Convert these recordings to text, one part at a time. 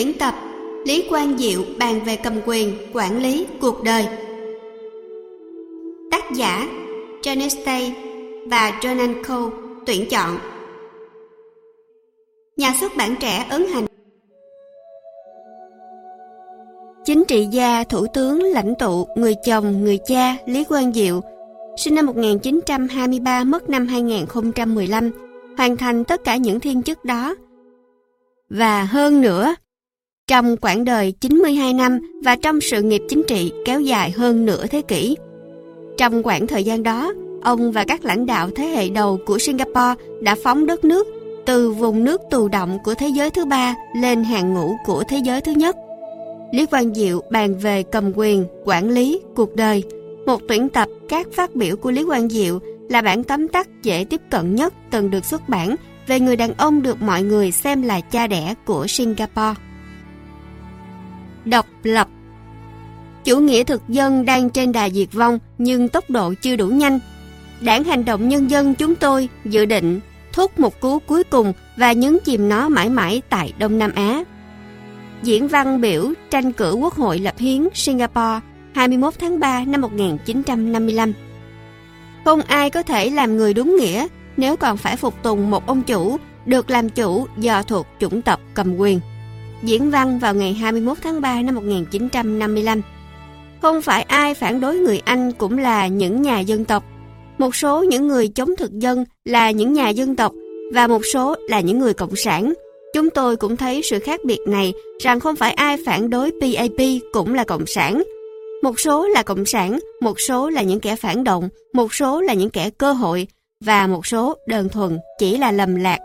tuyển tập Lý Quang Diệu bàn về cầm quyền, quản lý, cuộc đời. Tác giả Janet và Jonan Cole tuyển chọn. Nhà xuất bản trẻ ấn hành. Chính trị gia, thủ tướng, lãnh tụ, người chồng, người cha Lý Quang Diệu sinh năm 1923 mất năm 2015 hoàn thành tất cả những thiên chức đó. Và hơn nữa trong quãng đời 92 năm và trong sự nghiệp chính trị kéo dài hơn nửa thế kỷ. Trong quãng thời gian đó, ông và các lãnh đạo thế hệ đầu của Singapore đã phóng đất nước từ vùng nước tù động của thế giới thứ ba lên hàng ngũ của thế giới thứ nhất. Lý Quang Diệu bàn về cầm quyền, quản lý, cuộc đời. Một tuyển tập các phát biểu của Lý Quang Diệu là bản tóm tắt dễ tiếp cận nhất từng được xuất bản về người đàn ông được mọi người xem là cha đẻ của Singapore. Độc lập Chủ nghĩa thực dân đang trên đà diệt vong, nhưng tốc độ chưa đủ nhanh. Đảng Hành động Nhân dân chúng tôi dự định thúc một cú cuối cùng và nhấn chìm nó mãi mãi tại Đông Nam Á. Diễn văn biểu tranh cử Quốc hội lập hiến Singapore 21 tháng 3 năm 1955 Không ai có thể làm người đúng nghĩa nếu còn phải phục tùng một ông chủ được làm chủ do thuộc chủng tộc cầm quyền. Diễn văn vào ngày 21 tháng 3 năm 1955. Không phải ai phản đối người Anh cũng là những nhà dân tộc. Một số những người chống thực dân là những nhà dân tộc và một số là những người cộng sản. Chúng tôi cũng thấy sự khác biệt này rằng không phải ai phản đối PAP cũng là cộng sản. Một số là cộng sản, một số là những kẻ phản động, một số là những kẻ cơ hội, và một số đơn thuần chỉ là lầm lạc.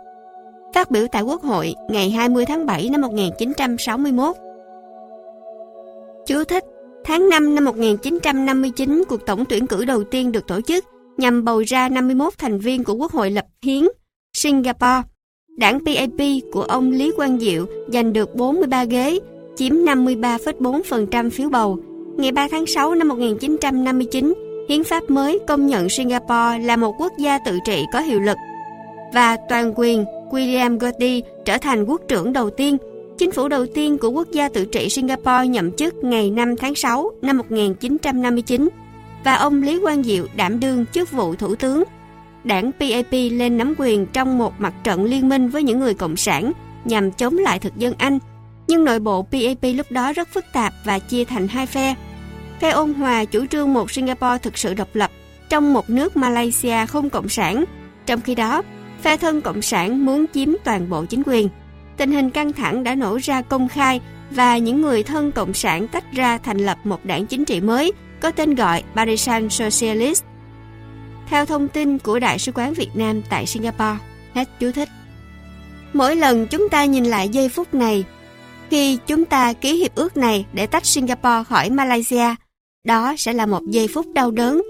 Phát biểu tại Quốc hội ngày 20 tháng 7 năm 1961. Chú thích Tháng 5 năm 1959, cuộc tổng tuyển cử đầu tiên được tổ chức nhằm bầu ra 51 thành viên của Quốc hội lập hiến Singapore. Đảng PAP của ông Lý Quang Diệu giành được 43 ghế, chiếm 53,4% phiếu bầu. Ngày 3 tháng 6 năm 1959, hiến pháp mới công nhận Singapore là một quốc gia tự trị có hiệu lực và toàn quyền William Gotti trở thành quốc trưởng đầu tiên. Chính phủ đầu tiên của quốc gia tự trị Singapore nhậm chức ngày 5 tháng 6 năm 1959 và ông Lý Quang Diệu đảm đương chức vụ thủ tướng. Đảng PAP lên nắm quyền trong một mặt trận liên minh với những người cộng sản nhằm chống lại thực dân Anh. Nhưng nội bộ PAP lúc đó rất phức tạp và chia thành hai phe. Phe ôn hòa chủ trương một Singapore thực sự độc lập trong một nước Malaysia không cộng sản. Trong khi đó, phe thân cộng sản muốn chiếm toàn bộ chính quyền. Tình hình căng thẳng đã nổ ra công khai và những người thân cộng sản tách ra thành lập một đảng chính trị mới có tên gọi Barisan Socialist. Theo thông tin của Đại sứ quán Việt Nam tại Singapore, hết chú thích. Mỗi lần chúng ta nhìn lại giây phút này, khi chúng ta ký hiệp ước này để tách Singapore khỏi Malaysia, đó sẽ là một giây phút đau đớn.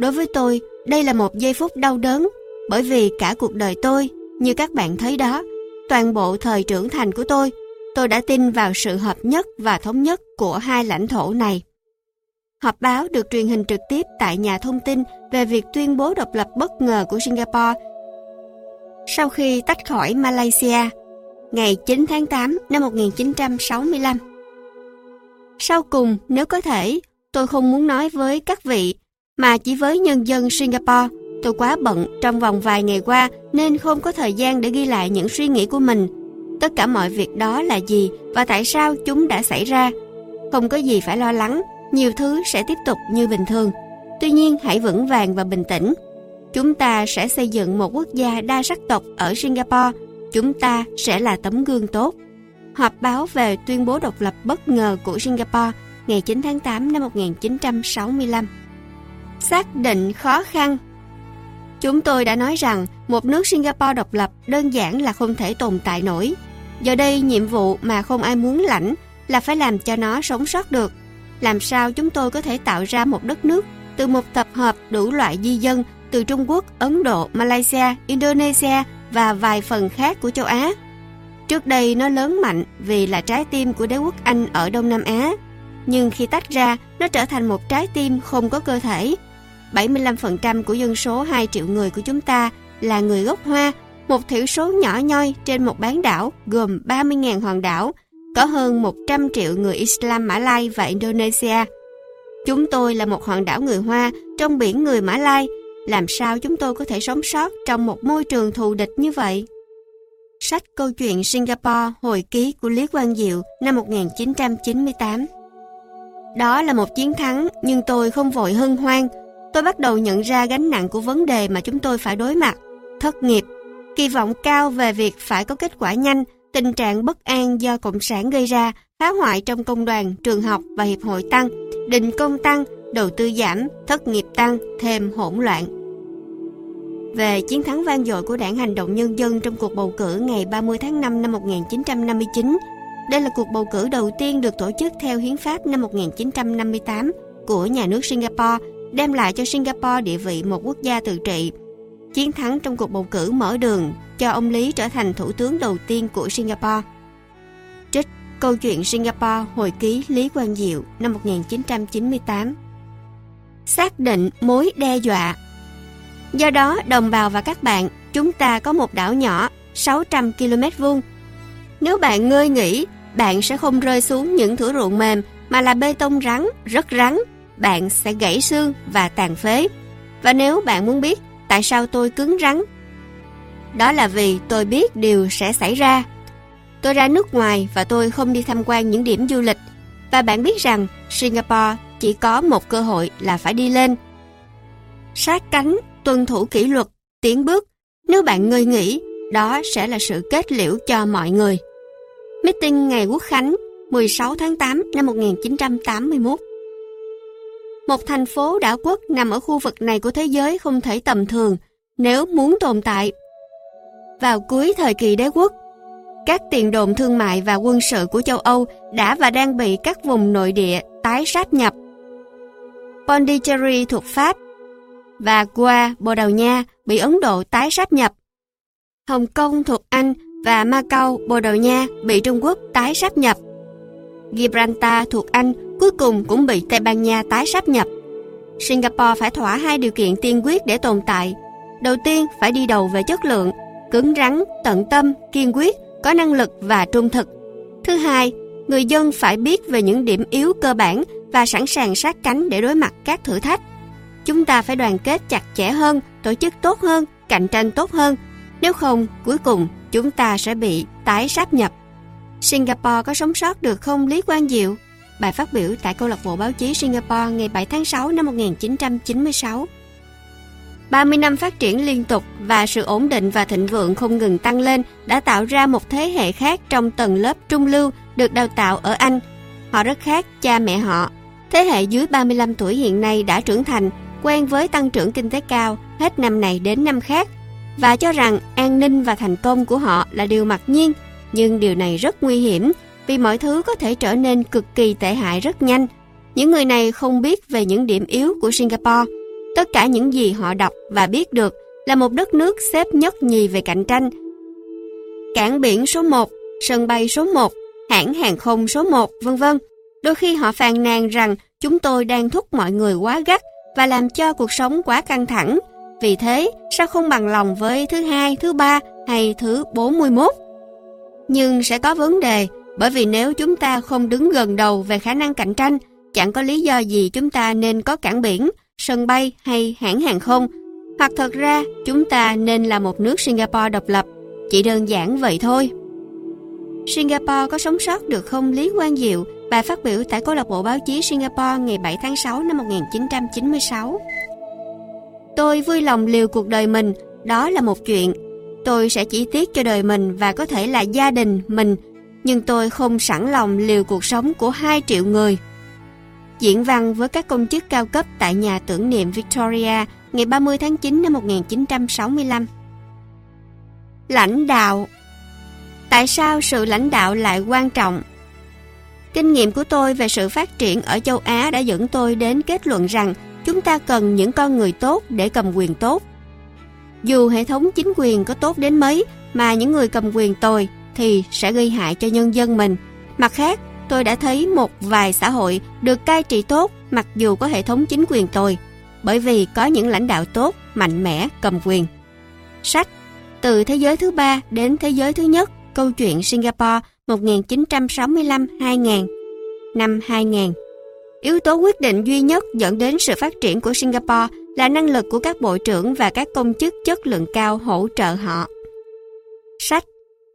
Đối với tôi, đây là một giây phút đau đớn, bởi vì cả cuộc đời tôi, như các bạn thấy đó, toàn bộ thời trưởng thành của tôi, tôi đã tin vào sự hợp nhất và thống nhất của hai lãnh thổ này. Họp báo được truyền hình trực tiếp tại nhà thông tin về việc tuyên bố độc lập bất ngờ của Singapore sau khi tách khỏi Malaysia ngày 9 tháng 8 năm 1965. Sau cùng, nếu có thể, Tôi không muốn nói với các vị, mà chỉ với nhân dân Singapore. Tôi quá bận trong vòng vài ngày qua nên không có thời gian để ghi lại những suy nghĩ của mình. Tất cả mọi việc đó là gì và tại sao chúng đã xảy ra. Không có gì phải lo lắng, nhiều thứ sẽ tiếp tục như bình thường. Tuy nhiên hãy vững vàng và bình tĩnh. Chúng ta sẽ xây dựng một quốc gia đa sắc tộc ở Singapore. Chúng ta sẽ là tấm gương tốt. Họp báo về tuyên bố độc lập bất ngờ của Singapore ngày 9 tháng 8 năm 1965. Xác định khó khăn Chúng tôi đã nói rằng một nước Singapore độc lập đơn giản là không thể tồn tại nổi. Giờ đây nhiệm vụ mà không ai muốn lãnh là phải làm cho nó sống sót được. Làm sao chúng tôi có thể tạo ra một đất nước từ một tập hợp đủ loại di dân từ Trung Quốc, Ấn Độ, Malaysia, Indonesia và vài phần khác của châu Á. Trước đây nó lớn mạnh vì là trái tim của đế quốc Anh ở Đông Nam Á nhưng khi tách ra, nó trở thành một trái tim không có cơ thể. 75% của dân số 2 triệu người của chúng ta là người gốc Hoa, một thiểu số nhỏ nhoi trên một bán đảo gồm 30.000 hòn đảo có hơn 100 triệu người Islam Mã Lai và Indonesia. Chúng tôi là một hòn đảo người Hoa trong biển người Mã Lai. Làm sao chúng tôi có thể sống sót trong một môi trường thù địch như vậy? Sách Câu chuyện Singapore hồi ký của Lý Quang Diệu năm 1998 Đó là một chiến thắng nhưng tôi không vội hân hoan. Tôi bắt đầu nhận ra gánh nặng của vấn đề mà chúng tôi phải đối mặt. Thất nghiệp, kỳ vọng cao về việc phải có kết quả nhanh, tình trạng bất an do Cộng sản gây ra, phá hoại trong công đoàn, trường học và hiệp hội tăng, định công tăng, đầu tư giảm, thất nghiệp tăng, thêm hỗn loạn. Về chiến thắng vang dội của Đảng Hành động Nhân dân trong cuộc bầu cử ngày 30 tháng 5 năm 1959, đây là cuộc bầu cử đầu tiên được tổ chức theo hiến pháp năm 1958 của nhà nước Singapore, đem lại cho Singapore địa vị một quốc gia tự trị. Chiến thắng trong cuộc bầu cử mở đường cho ông Lý trở thành thủ tướng đầu tiên của Singapore. Trích Câu chuyện Singapore hồi ký Lý Quang Diệu năm 1998 Xác định mối đe dọa Do đó, đồng bào và các bạn, chúng ta có một đảo nhỏ 600 km vuông. Nếu bạn ngơi nghỉ, bạn sẽ không rơi xuống những thửa ruộng mềm mà là bê tông rắn, rất rắn. Bạn sẽ gãy xương và tàn phế. Và nếu bạn muốn biết tại sao tôi cứng rắn, đó là vì tôi biết điều sẽ xảy ra. Tôi ra nước ngoài và tôi không đi tham quan những điểm du lịch. Và bạn biết rằng Singapore chỉ có một cơ hội là phải đi lên. Sát cánh tuân thủ kỷ luật, tiến bước. Nếu bạn ngơi nghỉ, đó sẽ là sự kết liễu cho mọi người. Meeting ngày Quốc Khánh 16 tháng 8 năm 1981 một thành phố đảo quốc nằm ở khu vực này của thế giới không thể tầm thường nếu muốn tồn tại. Vào cuối thời kỳ đế quốc, các tiền đồn thương mại và quân sự của châu Âu đã và đang bị các vùng nội địa tái sáp nhập. Pondicherry thuộc Pháp và Goa, Bồ Đào Nha bị Ấn Độ tái sáp nhập. Hồng Kông thuộc Anh và Macau, Bồ Đào Nha bị Trung Quốc tái sáp nhập. Gibraltar thuộc Anh cuối cùng cũng bị Tây Ban Nha tái sáp nhập. Singapore phải thỏa hai điều kiện tiên quyết để tồn tại. Đầu tiên phải đi đầu về chất lượng, cứng rắn, tận tâm, kiên quyết, có năng lực và trung thực. Thứ hai, người dân phải biết về những điểm yếu cơ bản và sẵn sàng sát cánh để đối mặt các thử thách. Chúng ta phải đoàn kết chặt chẽ hơn, tổ chức tốt hơn, cạnh tranh tốt hơn. Nếu không, cuối cùng chúng ta sẽ bị tái sáp nhập. Singapore có sống sót được không Lý Quang Diệu? Bài phát biểu tại câu lạc bộ báo chí Singapore ngày 7 tháng 6 năm 1996. 30 năm phát triển liên tục và sự ổn định và thịnh vượng không ngừng tăng lên đã tạo ra một thế hệ khác trong tầng lớp trung lưu được đào tạo ở Anh. Họ rất khác cha mẹ họ. Thế hệ dưới 35 tuổi hiện nay đã trưởng thành quen với tăng trưởng kinh tế cao hết năm này đến năm khác và cho rằng an ninh và thành công của họ là điều mặc nhiên, nhưng điều này rất nguy hiểm vì mọi thứ có thể trở nên cực kỳ tệ hại rất nhanh. Những người này không biết về những điểm yếu của Singapore. Tất cả những gì họ đọc và biết được là một đất nước xếp nhất nhì về cạnh tranh. Cảng biển số 1, sân bay số 1, hãng hàng không số 1, vân vân. Đôi khi họ phàn nàn rằng chúng tôi đang thúc mọi người quá gắt và làm cho cuộc sống quá căng thẳng. Vì thế, sao không bằng lòng với thứ hai, thứ ba hay thứ 41? Nhưng sẽ có vấn đề, bởi vì nếu chúng ta không đứng gần đầu về khả năng cạnh tranh, chẳng có lý do gì chúng ta nên có cảng biển, sân bay hay hãng hàng không. Hoặc thật ra, chúng ta nên là một nước Singapore độc lập. Chỉ đơn giản vậy thôi. Singapore có sống sót được không Lý Quang Diệu Bài phát biểu tại câu lạc bộ báo chí Singapore ngày 7 tháng 6 năm 1996. Tôi vui lòng liều cuộc đời mình, đó là một chuyện. Tôi sẽ chỉ tiếc cho đời mình và có thể là gia đình mình, nhưng tôi không sẵn lòng liều cuộc sống của 2 triệu người. Diễn văn với các công chức cao cấp tại nhà tưởng niệm Victoria ngày 30 tháng 9 năm 1965. Lãnh đạo Tại sao sự lãnh đạo lại quan trọng? Kinh nghiệm của tôi về sự phát triển ở châu Á đã dẫn tôi đến kết luận rằng chúng ta cần những con người tốt để cầm quyền tốt. Dù hệ thống chính quyền có tốt đến mấy, mà những người cầm quyền tồi thì sẽ gây hại cho nhân dân mình. Mặt khác, tôi đã thấy một vài xã hội được cai trị tốt mặc dù có hệ thống chính quyền tồi, bởi vì có những lãnh đạo tốt, mạnh mẽ, cầm quyền. Sách Từ thế giới thứ ba đến thế giới thứ nhất, câu chuyện Singapore 1965-2000 Năm 2000 Yếu tố quyết định duy nhất dẫn đến sự phát triển của Singapore là năng lực của các bộ trưởng và các công chức chất lượng cao hỗ trợ họ. Sách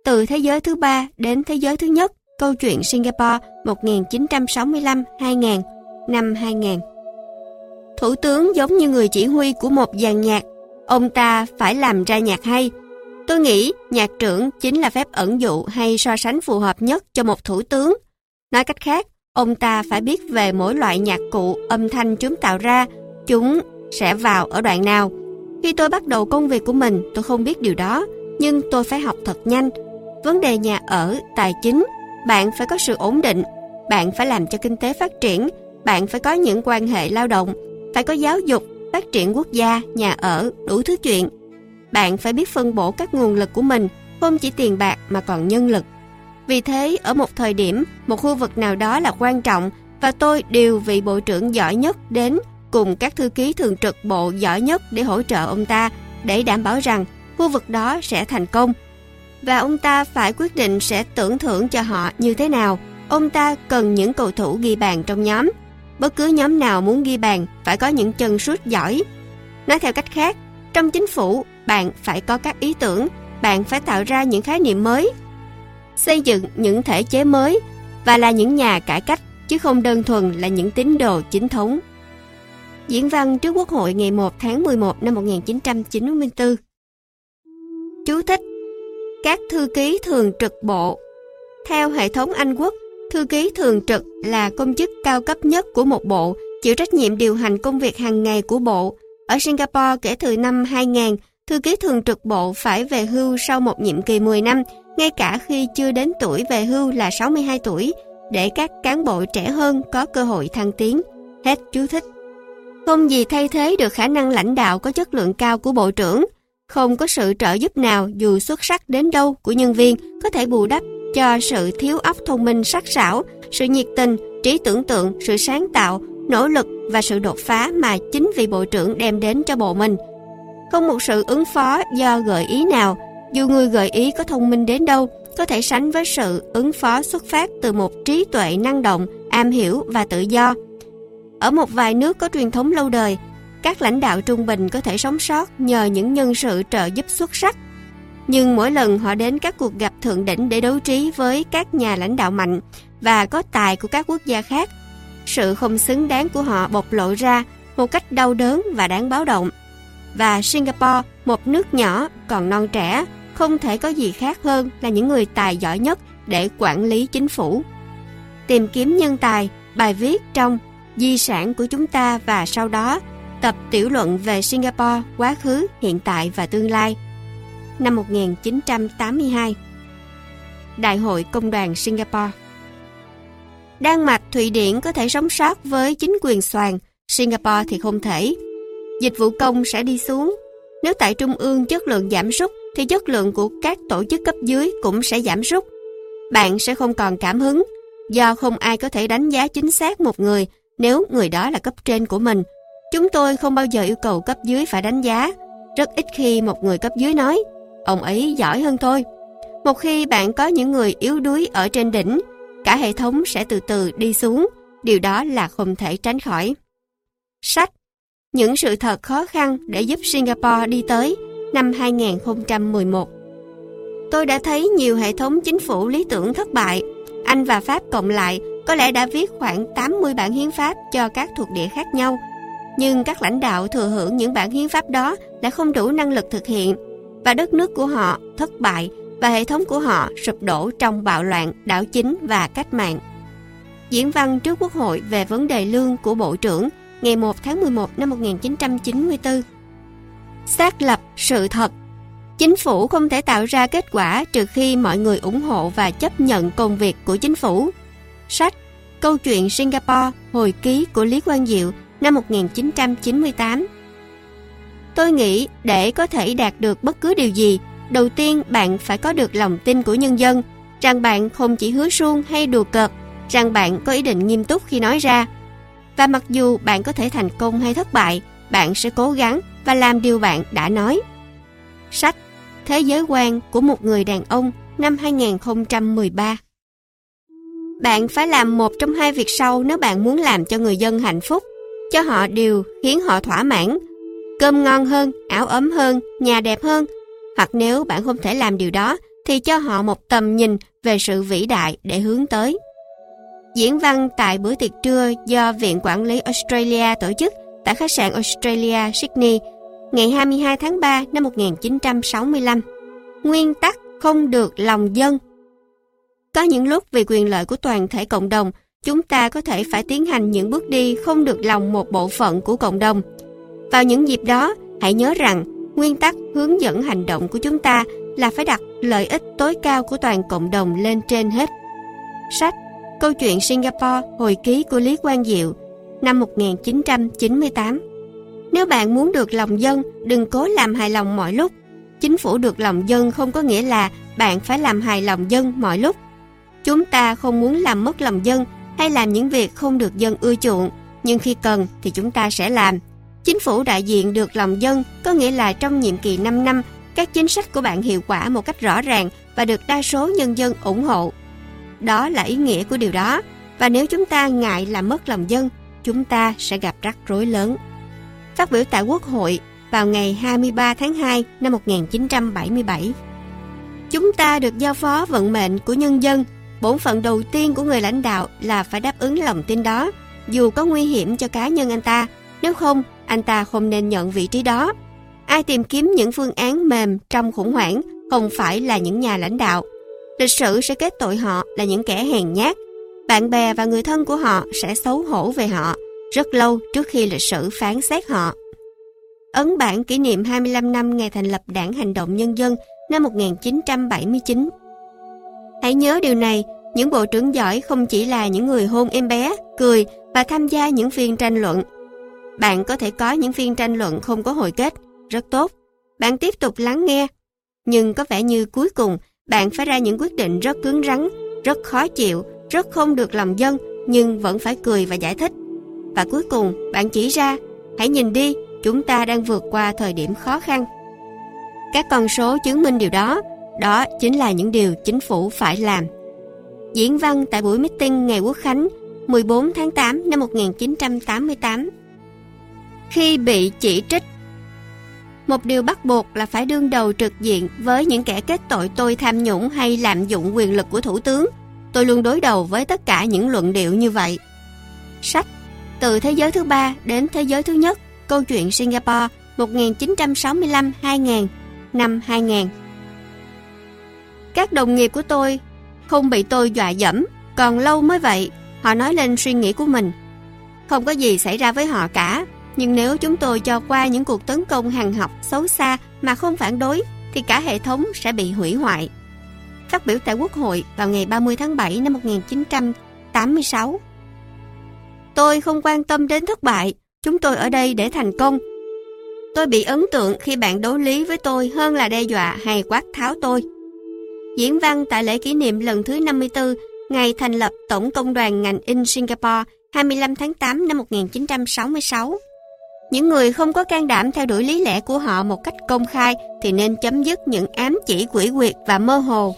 từ thế giới thứ ba đến thế giới thứ nhất Câu chuyện Singapore 1965-2000 Năm 2000 Thủ tướng giống như người chỉ huy của một dàn nhạc Ông ta phải làm ra nhạc hay Tôi nghĩ nhạc trưởng chính là phép ẩn dụ hay so sánh phù hợp nhất cho một thủ tướng. Nói cách khác, ông ta phải biết về mỗi loại nhạc cụ, âm thanh chúng tạo ra, chúng sẽ vào ở đoạn nào. Khi tôi bắt đầu công việc của mình, tôi không biết điều đó, nhưng tôi phải học thật nhanh. Vấn đề nhà ở, tài chính, bạn phải có sự ổn định, bạn phải làm cho kinh tế phát triển, bạn phải có những quan hệ lao động, phải có giáo dục, phát triển quốc gia, nhà ở, đủ thứ chuyện. Bạn phải biết phân bổ các nguồn lực của mình, không chỉ tiền bạc mà còn nhân lực. Vì thế, ở một thời điểm, một khu vực nào đó là quan trọng và tôi điều vị bộ trưởng giỏi nhất đến cùng các thư ký thường trực bộ giỏi nhất để hỗ trợ ông ta để đảm bảo rằng khu vực đó sẽ thành công. Và ông ta phải quyết định sẽ tưởng thưởng cho họ như thế nào. Ông ta cần những cầu thủ ghi bàn trong nhóm. Bất cứ nhóm nào muốn ghi bàn phải có những chân sút giỏi. Nói theo cách khác, trong chính phủ, bạn phải có các ý tưởng, bạn phải tạo ra những khái niệm mới, xây dựng những thể chế mới và là những nhà cải cách chứ không đơn thuần là những tín đồ chính thống. Diễn văn trước Quốc hội ngày 1 tháng 11 năm 1994 Chú thích các thư ký thường trực bộ Theo hệ thống Anh Quốc, thư ký thường trực là công chức cao cấp nhất của một bộ, chịu trách nhiệm điều hành công việc hàng ngày của bộ. Ở Singapore kể từ năm 2000, Thư ký thường trực bộ phải về hưu sau một nhiệm kỳ 10 năm, ngay cả khi chưa đến tuổi về hưu là 62 tuổi, để các cán bộ trẻ hơn có cơ hội thăng tiến. Hết chú thích. Không gì thay thế được khả năng lãnh đạo có chất lượng cao của bộ trưởng. Không có sự trợ giúp nào dù xuất sắc đến đâu của nhân viên có thể bù đắp cho sự thiếu óc thông minh sắc sảo, sự nhiệt tình, trí tưởng tượng, sự sáng tạo, nỗ lực và sự đột phá mà chính vị bộ trưởng đem đến cho bộ mình – không một sự ứng phó do gợi ý nào, dù người gợi ý có thông minh đến đâu, có thể sánh với sự ứng phó xuất phát từ một trí tuệ năng động, am hiểu và tự do. Ở một vài nước có truyền thống lâu đời, các lãnh đạo trung bình có thể sống sót nhờ những nhân sự trợ giúp xuất sắc. Nhưng mỗi lần họ đến các cuộc gặp thượng đỉnh để đấu trí với các nhà lãnh đạo mạnh và có tài của các quốc gia khác, sự không xứng đáng của họ bộc lộ ra một cách đau đớn và đáng báo động và Singapore, một nước nhỏ còn non trẻ, không thể có gì khác hơn là những người tài giỏi nhất để quản lý chính phủ. Tìm kiếm nhân tài, bài viết trong Di sản của chúng ta và sau đó tập tiểu luận về Singapore, quá khứ, hiện tại và tương lai. Năm 1982 Đại hội Công đoàn Singapore Đan Mạch, Thụy Điển có thể sống sót với chính quyền soàn, Singapore thì không thể dịch vụ công sẽ đi xuống. Nếu tại trung ương chất lượng giảm sút thì chất lượng của các tổ chức cấp dưới cũng sẽ giảm sút. Bạn sẽ không còn cảm hứng do không ai có thể đánh giá chính xác một người nếu người đó là cấp trên của mình. Chúng tôi không bao giờ yêu cầu cấp dưới phải đánh giá. Rất ít khi một người cấp dưới nói ông ấy giỏi hơn tôi. Một khi bạn có những người yếu đuối ở trên đỉnh, cả hệ thống sẽ từ từ đi xuống. Điều đó là không thể tránh khỏi. Sách những sự thật khó khăn để giúp Singapore đi tới năm 2011. Tôi đã thấy nhiều hệ thống chính phủ lý tưởng thất bại. Anh và Pháp cộng lại có lẽ đã viết khoảng 80 bản hiến pháp cho các thuộc địa khác nhau. Nhưng các lãnh đạo thừa hưởng những bản hiến pháp đó lại không đủ năng lực thực hiện và đất nước của họ thất bại và hệ thống của họ sụp đổ trong bạo loạn, đảo chính và cách mạng. Diễn văn trước Quốc hội về vấn đề lương của Bộ trưởng ngày 1 tháng 11 năm 1994. Xác lập sự thật Chính phủ không thể tạo ra kết quả trừ khi mọi người ủng hộ và chấp nhận công việc của chính phủ. Sách Câu chuyện Singapore hồi ký của Lý Quang Diệu năm 1998 Tôi nghĩ để có thể đạt được bất cứ điều gì, đầu tiên bạn phải có được lòng tin của nhân dân, rằng bạn không chỉ hứa suông hay đùa cợt, rằng bạn có ý định nghiêm túc khi nói ra, và mặc dù bạn có thể thành công hay thất bại, bạn sẽ cố gắng và làm điều bạn đã nói. Sách Thế giới quan của một người đàn ông năm 2013 Bạn phải làm một trong hai việc sau nếu bạn muốn làm cho người dân hạnh phúc, cho họ điều khiến họ thỏa mãn. Cơm ngon hơn, áo ấm hơn, nhà đẹp hơn. Hoặc nếu bạn không thể làm điều đó, thì cho họ một tầm nhìn về sự vĩ đại để hướng tới. Diễn văn tại bữa tiệc trưa do Viện Quản lý Australia tổ chức tại khách sạn Australia Sydney ngày 22 tháng 3 năm 1965. Nguyên tắc không được lòng dân. Có những lúc vì quyền lợi của toàn thể cộng đồng, chúng ta có thể phải tiến hành những bước đi không được lòng một bộ phận của cộng đồng. Vào những dịp đó, hãy nhớ rằng nguyên tắc hướng dẫn hành động của chúng ta là phải đặt lợi ích tối cao của toàn cộng đồng lên trên hết. Sách Câu chuyện Singapore hồi ký của Lý Quang Diệu năm 1998 Nếu bạn muốn được lòng dân, đừng cố làm hài lòng mọi lúc. Chính phủ được lòng dân không có nghĩa là bạn phải làm hài lòng dân mọi lúc. Chúng ta không muốn làm mất lòng dân hay làm những việc không được dân ưa chuộng, nhưng khi cần thì chúng ta sẽ làm. Chính phủ đại diện được lòng dân có nghĩa là trong nhiệm kỳ 5 năm, các chính sách của bạn hiệu quả một cách rõ ràng và được đa số nhân dân ủng hộ. Đó là ý nghĩa của điều đó. Và nếu chúng ta ngại làm mất lòng dân, chúng ta sẽ gặp rắc rối lớn. Phát biểu tại Quốc hội vào ngày 23 tháng 2 năm 1977. Chúng ta được giao phó vận mệnh của nhân dân. Bổn phận đầu tiên của người lãnh đạo là phải đáp ứng lòng tin đó, dù có nguy hiểm cho cá nhân anh ta. Nếu không, anh ta không nên nhận vị trí đó. Ai tìm kiếm những phương án mềm trong khủng hoảng không phải là những nhà lãnh đạo. Lịch sử sẽ kết tội họ là những kẻ hèn nhát. Bạn bè và người thân của họ sẽ xấu hổ về họ rất lâu trước khi lịch sử phán xét họ. Ấn bản kỷ niệm 25 năm ngày thành lập Đảng Hành động Nhân dân năm 1979. Hãy nhớ điều này, những bộ trưởng giỏi không chỉ là những người hôn em bé, cười và tham gia những phiên tranh luận. Bạn có thể có những phiên tranh luận không có hồi kết, rất tốt. Bạn tiếp tục lắng nghe. Nhưng có vẻ như cuối cùng bạn phải ra những quyết định rất cứng rắn, rất khó chịu, rất không được lòng dân nhưng vẫn phải cười và giải thích. Và cuối cùng bạn chỉ ra, hãy nhìn đi, chúng ta đang vượt qua thời điểm khó khăn. Các con số chứng minh điều đó, đó chính là những điều chính phủ phải làm. Diễn văn tại buổi meeting ngày Quốc Khánh 14 tháng 8 năm 1988 Khi bị chỉ trích, một điều bắt buộc là phải đương đầu trực diện với những kẻ kết tội tôi tham nhũng hay lạm dụng quyền lực của thủ tướng. Tôi luôn đối đầu với tất cả những luận điệu như vậy. Sách Từ thế giới thứ ba đến thế giới thứ nhất, Câu chuyện Singapore 1965-2000 Năm 2000 các đồng nghiệp của tôi không bị tôi dọa dẫm Còn lâu mới vậy Họ nói lên suy nghĩ của mình Không có gì xảy ra với họ cả nhưng nếu chúng tôi cho qua những cuộc tấn công hàng học xấu xa mà không phản đối, thì cả hệ thống sẽ bị hủy hoại. Phát biểu tại Quốc hội vào ngày 30 tháng 7 năm 1986. Tôi không quan tâm đến thất bại, chúng tôi ở đây để thành công. Tôi bị ấn tượng khi bạn đối lý với tôi hơn là đe dọa hay quát tháo tôi. Diễn văn tại lễ kỷ niệm lần thứ 54 ngày thành lập Tổng Công đoàn ngành in Singapore 25 tháng 8 năm 1966. Những người không có can đảm theo đuổi lý lẽ của họ một cách công khai thì nên chấm dứt những ám chỉ quỷ quyệt và mơ hồ.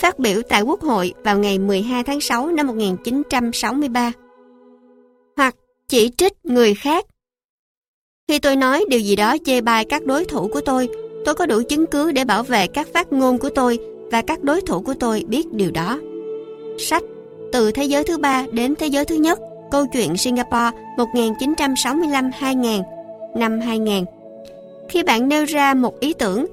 Phát biểu tại Quốc hội vào ngày 12 tháng 6 năm 1963. Hoặc chỉ trích người khác. Khi tôi nói điều gì đó chê bai các đối thủ của tôi, tôi có đủ chứng cứ để bảo vệ các phát ngôn của tôi và các đối thủ của tôi biết điều đó. Sách Từ thế giới thứ ba đến thế giới thứ nhất Câu chuyện Singapore 1965-2000 Năm 2000 Khi bạn nêu ra một ý tưởng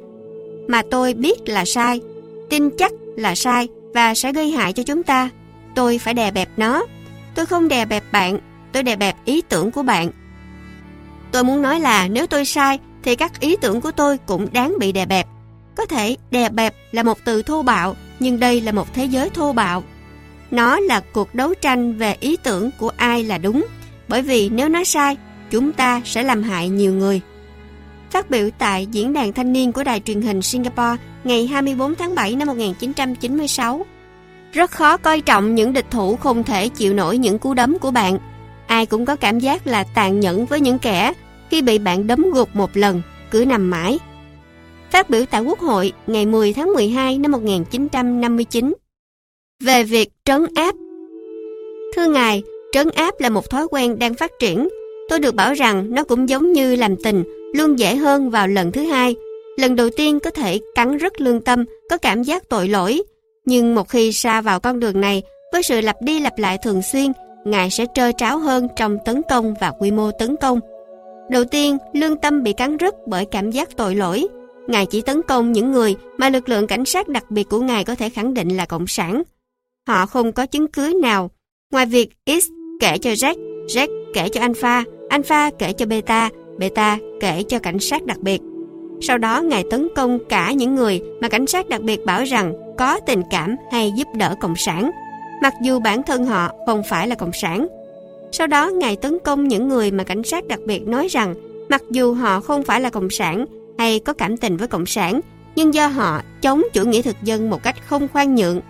mà tôi biết là sai, tin chắc là sai và sẽ gây hại cho chúng ta, tôi phải đè bẹp nó. Tôi không đè bẹp bạn, tôi đè bẹp ý tưởng của bạn. Tôi muốn nói là nếu tôi sai thì các ý tưởng của tôi cũng đáng bị đè bẹp. Có thể đè bẹp là một từ thô bạo, nhưng đây là một thế giới thô bạo. Nó là cuộc đấu tranh về ý tưởng của ai là đúng, bởi vì nếu nói sai, chúng ta sẽ làm hại nhiều người. Phát biểu tại Diễn đàn Thanh niên của Đài truyền hình Singapore ngày 24 tháng 7 năm 1996. Rất khó coi trọng những địch thủ không thể chịu nổi những cú đấm của bạn. Ai cũng có cảm giác là tàn nhẫn với những kẻ khi bị bạn đấm gục một lần, cứ nằm mãi. Phát biểu tại Quốc hội ngày 10 tháng 12 năm 1959 về việc trấn áp Thưa Ngài, trấn áp là một thói quen đang phát triển. Tôi được bảo rằng nó cũng giống như làm tình, luôn dễ hơn vào lần thứ hai. Lần đầu tiên có thể cắn rất lương tâm, có cảm giác tội lỗi. Nhưng một khi xa vào con đường này, với sự lặp đi lặp lại thường xuyên, Ngài sẽ trơ tráo hơn trong tấn công và quy mô tấn công. Đầu tiên, lương tâm bị cắn rứt bởi cảm giác tội lỗi. Ngài chỉ tấn công những người mà lực lượng cảnh sát đặc biệt của Ngài có thể khẳng định là Cộng sản. Họ không có chứng cứ nào. Ngoài việc X kể cho Jack, Jack kể cho Alpha, Alpha kể cho Beta, Beta kể cho cảnh sát đặc biệt. Sau đó Ngài tấn công cả những người mà cảnh sát đặc biệt bảo rằng có tình cảm hay giúp đỡ Cộng sản, mặc dù bản thân họ không phải là Cộng sản. Sau đó Ngài tấn công những người mà cảnh sát đặc biệt nói rằng mặc dù họ không phải là Cộng sản hay có cảm tình với Cộng sản, nhưng do họ chống chủ nghĩa thực dân một cách không khoan nhượng.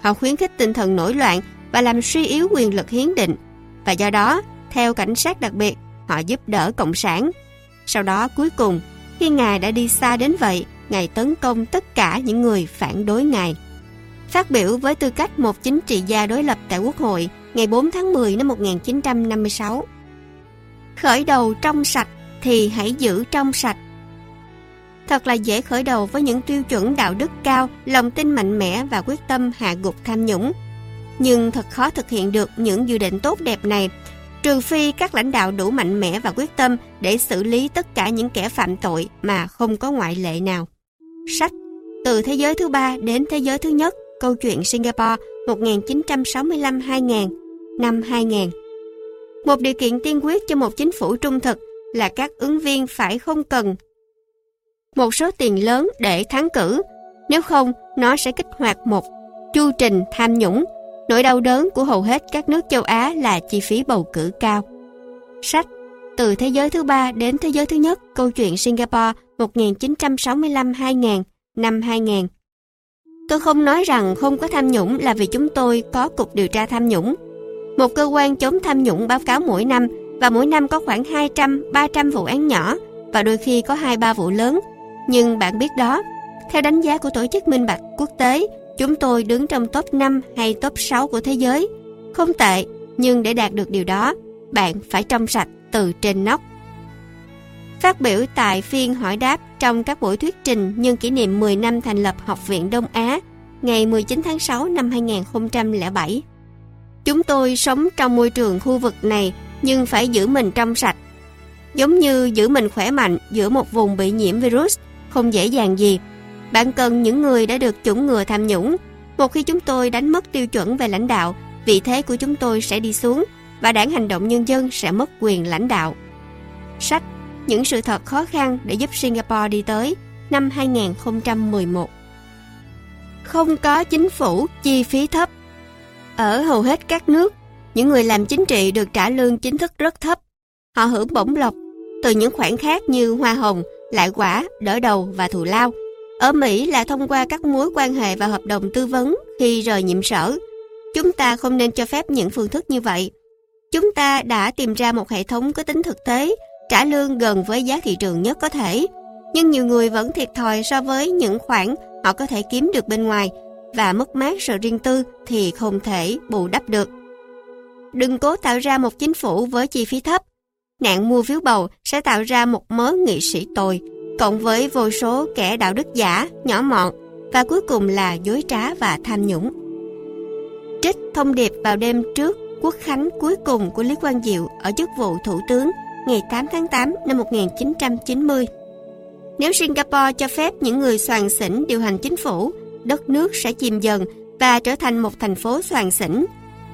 Họ khuyến khích tinh thần nổi loạn và làm suy yếu quyền lực hiến định. Và do đó, theo cảnh sát đặc biệt, họ giúp đỡ Cộng sản. Sau đó cuối cùng, khi Ngài đã đi xa đến vậy, Ngài tấn công tất cả những người phản đối Ngài. Phát biểu với tư cách một chính trị gia đối lập tại Quốc hội ngày 4 tháng 10 năm 1956. Khởi đầu trong sạch thì hãy giữ trong sạch. Thật là dễ khởi đầu với những tiêu chuẩn đạo đức cao, lòng tin mạnh mẽ và quyết tâm hạ gục tham nhũng. Nhưng thật khó thực hiện được những dự định tốt đẹp này trừ phi các lãnh đạo đủ mạnh mẽ và quyết tâm để xử lý tất cả những kẻ phạm tội mà không có ngoại lệ nào. Sách Từ thế giới thứ ba đến thế giới thứ nhất Câu chuyện Singapore 1965-2000 Năm 2000 Một điều kiện tiên quyết cho một chính phủ trung thực là các ứng viên phải không cần một số tiền lớn để thắng cử, nếu không nó sẽ kích hoạt một chu trình tham nhũng Nỗi đau đớn của hầu hết các nước châu Á là chi phí bầu cử cao. Sách Từ thế giới thứ ba đến thế giới thứ nhất, câu chuyện Singapore 1965-2000, năm 2000. Tôi không nói rằng không có tham nhũng là vì chúng tôi có cục điều tra tham nhũng. Một cơ quan chống tham nhũng báo cáo mỗi năm và mỗi năm có khoảng 200-300 vụ án nhỏ và đôi khi có 2-3 vụ lớn. Nhưng bạn biết đó, theo đánh giá của Tổ chức Minh Bạch Quốc tế, Chúng tôi đứng trong top 5 hay top 6 của thế giới. Không tệ, nhưng để đạt được điều đó, bạn phải trong sạch từ trên nóc. Phát biểu tại phiên hỏi đáp trong các buổi thuyết trình nhân kỷ niệm 10 năm thành lập Học viện Đông Á ngày 19 tháng 6 năm 2007. Chúng tôi sống trong môi trường khu vực này nhưng phải giữ mình trong sạch. Giống như giữ mình khỏe mạnh giữa một vùng bị nhiễm virus, không dễ dàng gì bạn cần những người đã được chủng ngừa tham nhũng. Một khi chúng tôi đánh mất tiêu chuẩn về lãnh đạo, vị thế của chúng tôi sẽ đi xuống và đảng hành động nhân dân sẽ mất quyền lãnh đạo. Sách Những sự thật khó khăn để giúp Singapore đi tới năm 2011 Không có chính phủ chi phí thấp Ở hầu hết các nước, những người làm chính trị được trả lương chính thức rất thấp. Họ hưởng bổng lộc từ những khoản khác như hoa hồng, lại quả, đỡ đầu và thù lao – ở Mỹ là thông qua các mối quan hệ và hợp đồng tư vấn khi rời nhiệm sở. Chúng ta không nên cho phép những phương thức như vậy. Chúng ta đã tìm ra một hệ thống có tính thực tế, trả lương gần với giá thị trường nhất có thể. Nhưng nhiều người vẫn thiệt thòi so với những khoản họ có thể kiếm được bên ngoài và mất mát sự riêng tư thì không thể bù đắp được. Đừng cố tạo ra một chính phủ với chi phí thấp. Nạn mua phiếu bầu sẽ tạo ra một mớ nghị sĩ tồi, cộng với vô số kẻ đạo đức giả, nhỏ mọn và cuối cùng là dối trá và tham nhũng. Trích thông điệp vào đêm trước quốc khánh cuối cùng của Lý Quang Diệu ở chức vụ Thủ tướng ngày 8 tháng 8 năm 1990. Nếu Singapore cho phép những người soàn xỉn điều hành chính phủ, đất nước sẽ chìm dần và trở thành một thành phố soàn xỉn.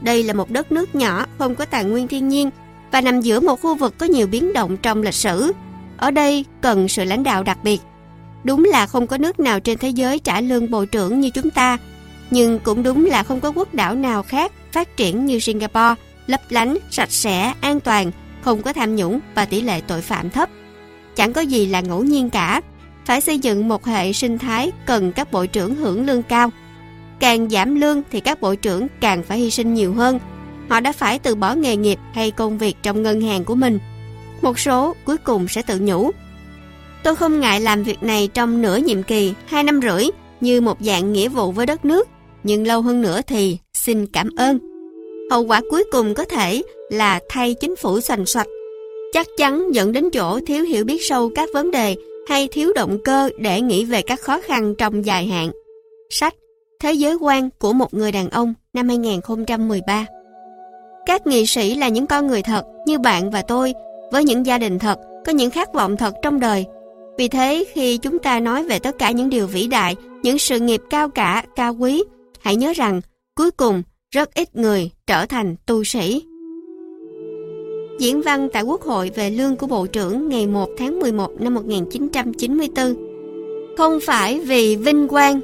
Đây là một đất nước nhỏ không có tài nguyên thiên nhiên và nằm giữa một khu vực có nhiều biến động trong lịch sử ở đây cần sự lãnh đạo đặc biệt. Đúng là không có nước nào trên thế giới trả lương bộ trưởng như chúng ta, nhưng cũng đúng là không có quốc đảo nào khác phát triển như Singapore, lấp lánh, sạch sẽ, an toàn, không có tham nhũng và tỷ lệ tội phạm thấp. Chẳng có gì là ngẫu nhiên cả. Phải xây dựng một hệ sinh thái cần các bộ trưởng hưởng lương cao. Càng giảm lương thì các bộ trưởng càng phải hy sinh nhiều hơn. Họ đã phải từ bỏ nghề nghiệp hay công việc trong ngân hàng của mình một số cuối cùng sẽ tự nhủ. Tôi không ngại làm việc này trong nửa nhiệm kỳ, hai năm rưỡi, như một dạng nghĩa vụ với đất nước, nhưng lâu hơn nữa thì xin cảm ơn. Hậu quả cuối cùng có thể là thay chính phủ xoành xoạch, chắc chắn dẫn đến chỗ thiếu hiểu biết sâu các vấn đề hay thiếu động cơ để nghĩ về các khó khăn trong dài hạn. Sách Thế giới quan của một người đàn ông năm 2013 các nghị sĩ là những con người thật như bạn và tôi, với những gia đình thật, có những khát vọng thật trong đời. Vì thế, khi chúng ta nói về tất cả những điều vĩ đại, những sự nghiệp cao cả, cao quý, hãy nhớ rằng, cuối cùng, rất ít người trở thành tu sĩ. Diễn văn tại Quốc hội về lương của Bộ trưởng ngày 1 tháng 11 năm 1994 Không phải vì vinh quang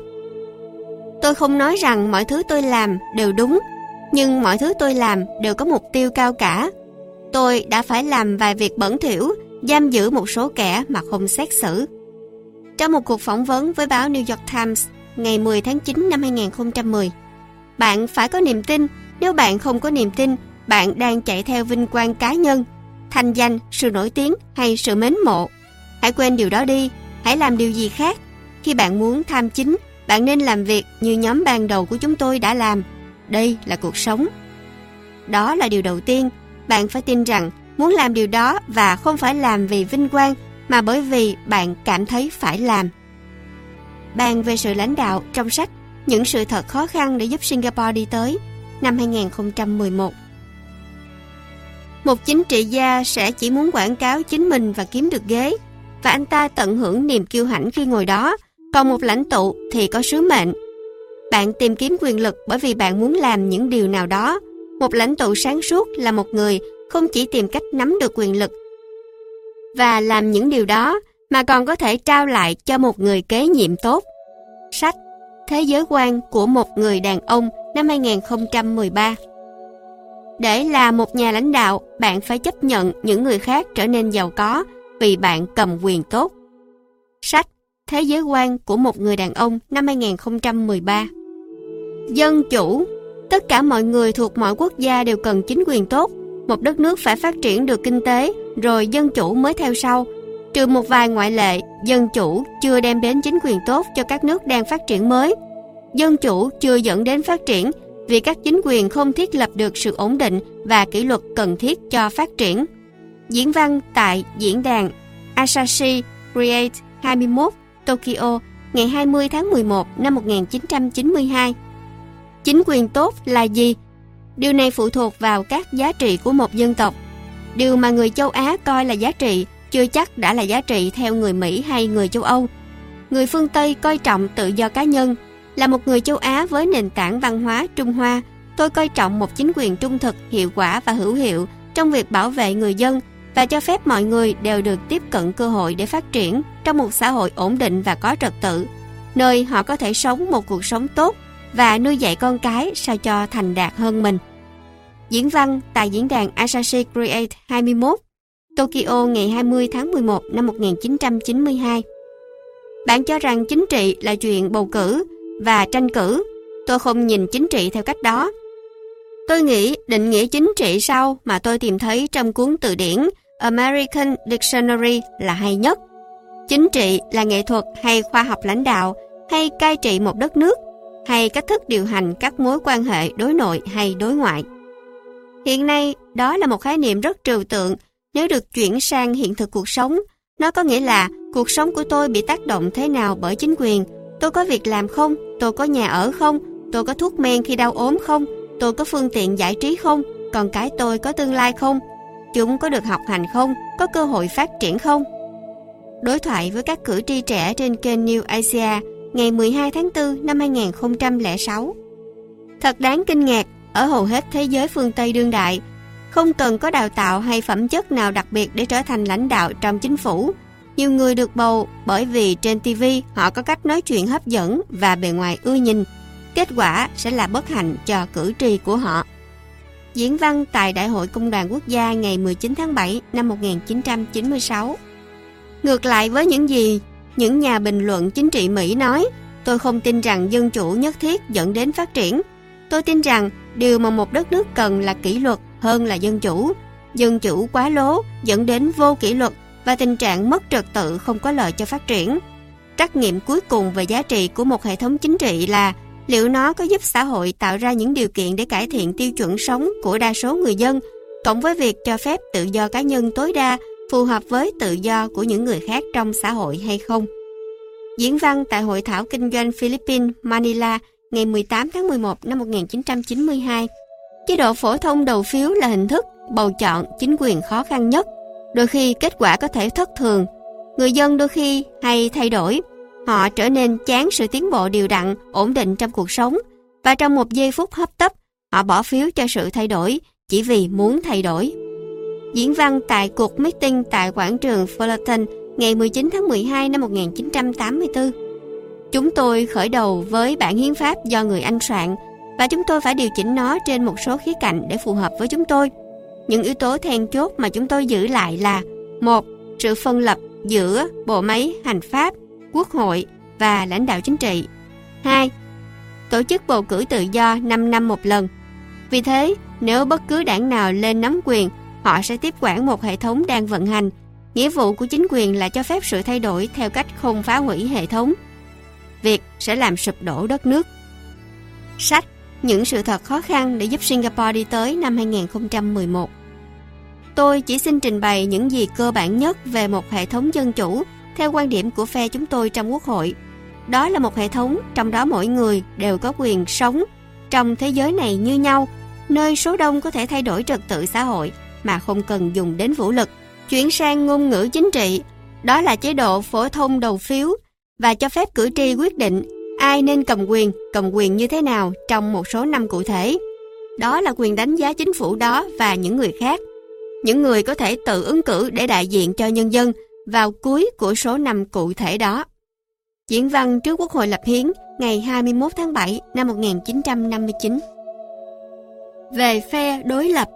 Tôi không nói rằng mọi thứ tôi làm đều đúng nhưng mọi thứ tôi làm đều có mục tiêu cao cả Tôi đã phải làm vài việc bẩn thỉu Giam giữ một số kẻ mà không xét xử Trong một cuộc phỏng vấn với báo New York Times Ngày 10 tháng 9 năm 2010 Bạn phải có niềm tin Nếu bạn không có niềm tin bạn đang chạy theo vinh quang cá nhân, thành danh, sự nổi tiếng hay sự mến mộ. Hãy quên điều đó đi, hãy làm điều gì khác. Khi bạn muốn tham chính, bạn nên làm việc như nhóm ban đầu của chúng tôi đã làm. Đây là cuộc sống. Đó là điều đầu tiên, bạn phải tin rằng muốn làm điều đó và không phải làm vì vinh quang mà bởi vì bạn cảm thấy phải làm. Bàn về sự lãnh đạo trong sách Những sự thật khó khăn để giúp Singapore đi tới năm 2011. Một chính trị gia sẽ chỉ muốn quảng cáo chính mình và kiếm được ghế, và anh ta tận hưởng niềm kiêu hãnh khi ngồi đó, còn một lãnh tụ thì có sứ mệnh. Bạn tìm kiếm quyền lực bởi vì bạn muốn làm những điều nào đó. Một lãnh tụ sáng suốt là một người không chỉ tìm cách nắm được quyền lực và làm những điều đó, mà còn có thể trao lại cho một người kế nhiệm tốt. Sách Thế giới quan của một người đàn ông năm 2013 để là một nhà lãnh đạo, bạn phải chấp nhận những người khác trở nên giàu có vì bạn cầm quyền tốt. Sách Thế giới quan của một người đàn ông năm 2013 Dân chủ Tất cả mọi người thuộc mọi quốc gia đều cần chính quyền tốt. Một đất nước phải phát triển được kinh tế, rồi dân chủ mới theo sau. Trừ một vài ngoại lệ, dân chủ chưa đem đến chính quyền tốt cho các nước đang phát triển mới. Dân chủ chưa dẫn đến phát triển vì các chính quyền không thiết lập được sự ổn định và kỷ luật cần thiết cho phát triển. Diễn văn tại diễn đàn Asahi Create 21 Tokyo ngày 20 tháng 11 năm 1992. Chính quyền tốt là gì? Điều này phụ thuộc vào các giá trị của một dân tộc. Điều mà người châu Á coi là giá trị chưa chắc đã là giá trị theo người Mỹ hay người châu Âu. Người phương Tây coi trọng tự do cá nhân, là một người châu Á với nền tảng văn hóa Trung Hoa, tôi coi trọng một chính quyền trung thực, hiệu quả và hữu hiệu trong việc bảo vệ người dân và cho phép mọi người đều được tiếp cận cơ hội để phát triển trong một xã hội ổn định và có trật tự, nơi họ có thể sống một cuộc sống tốt và nuôi dạy con cái sao cho thành đạt hơn mình. Diễn văn tại diễn đàn Asahi Create 21, Tokyo ngày 20 tháng 11 năm 1992. Bạn cho rằng chính trị là chuyện bầu cử và tranh cử. Tôi không nhìn chính trị theo cách đó. Tôi nghĩ định nghĩa chính trị sau mà tôi tìm thấy trong cuốn từ điển American Dictionary là hay nhất. Chính trị là nghệ thuật hay khoa học lãnh đạo hay cai trị một đất nước hay cách thức điều hành các mối quan hệ đối nội hay đối ngoại. Hiện nay, đó là một khái niệm rất trừu tượng. Nếu được chuyển sang hiện thực cuộc sống. Nó có nghĩa là cuộc sống của tôi bị tác động thế nào bởi chính quyền, tôi có việc làm không, tôi có nhà ở không, tôi có thuốc men khi đau ốm không, tôi có phương tiện giải trí không, còn cái tôi có tương lai không, chúng có được học hành không, có cơ hội phát triển không. Đối thoại với các cử tri trẻ trên kênh New Asia ngày 12 tháng 4 năm 2006. Thật đáng kinh ngạc, ở hầu hết thế giới phương Tây đương đại, không cần có đào tạo hay phẩm chất nào đặc biệt để trở thành lãnh đạo trong chính phủ, nhiều người được bầu bởi vì trên TV họ có cách nói chuyện hấp dẫn và bề ngoài ưa nhìn. Kết quả sẽ là bất hạnh cho cử tri của họ. Diễn văn tại Đại hội Công đoàn Quốc gia ngày 19 tháng 7 năm 1996 Ngược lại với những gì những nhà bình luận chính trị Mỹ nói, tôi không tin rằng dân chủ nhất thiết dẫn đến phát triển. Tôi tin rằng điều mà một đất nước cần là kỷ luật hơn là dân chủ. Dân chủ quá lố dẫn đến vô kỷ luật và tình trạng mất trật tự không có lợi cho phát triển. Trắc nghiệm cuối cùng về giá trị của một hệ thống chính trị là Liệu nó có giúp xã hội tạo ra những điều kiện để cải thiện tiêu chuẩn sống của đa số người dân, cộng với việc cho phép tự do cá nhân tối đa phù hợp với tự do của những người khác trong xã hội hay không? Diễn văn tại Hội thảo Kinh doanh Philippines, Manila, ngày 18 tháng 11 năm 1992. Chế độ phổ thông đầu phiếu là hình thức bầu chọn chính quyền khó khăn nhất. Đôi khi kết quả có thể thất thường. Người dân đôi khi hay thay đổi. Họ trở nên chán sự tiến bộ đều đặn, ổn định trong cuộc sống. Và trong một giây phút hấp tấp, họ bỏ phiếu cho sự thay đổi chỉ vì muốn thay đổi. Diễn văn tại cuộc meeting tại quảng trường Fullerton ngày 19 tháng 12 năm 1984. Chúng tôi khởi đầu với bản hiến pháp do người Anh soạn và chúng tôi phải điều chỉnh nó trên một số khía cạnh để phù hợp với chúng tôi. Những yếu tố then chốt mà chúng tôi giữ lại là một Sự phân lập giữa bộ máy hành pháp, quốc hội và lãnh đạo chính trị. 2. Tổ chức bầu cử tự do 5 năm một lần. Vì thế, nếu bất cứ đảng nào lên nắm quyền, họ sẽ tiếp quản một hệ thống đang vận hành. Nghĩa vụ của chính quyền là cho phép sự thay đổi theo cách không phá hủy hệ thống. Việc sẽ làm sụp đổ đất nước. Sách Những sự thật khó khăn để giúp Singapore đi tới năm 2011 Tôi chỉ xin trình bày những gì cơ bản nhất về một hệ thống dân chủ theo quan điểm của phe chúng tôi trong Quốc hội. Đó là một hệ thống trong đó mỗi người đều có quyền sống trong thế giới này như nhau, nơi số đông có thể thay đổi trật tự xã hội mà không cần dùng đến vũ lực. Chuyển sang ngôn ngữ chính trị, đó là chế độ phổ thông đầu phiếu và cho phép cử tri quyết định ai nên cầm quyền, cầm quyền như thế nào trong một số năm cụ thể. Đó là quyền đánh giá chính phủ đó và những người khác. Những người có thể tự ứng cử để đại diện cho nhân dân vào cuối của số năm cụ thể đó. Diễn văn trước Quốc hội lập hiến ngày 21 tháng 7 năm 1959. Về phe đối lập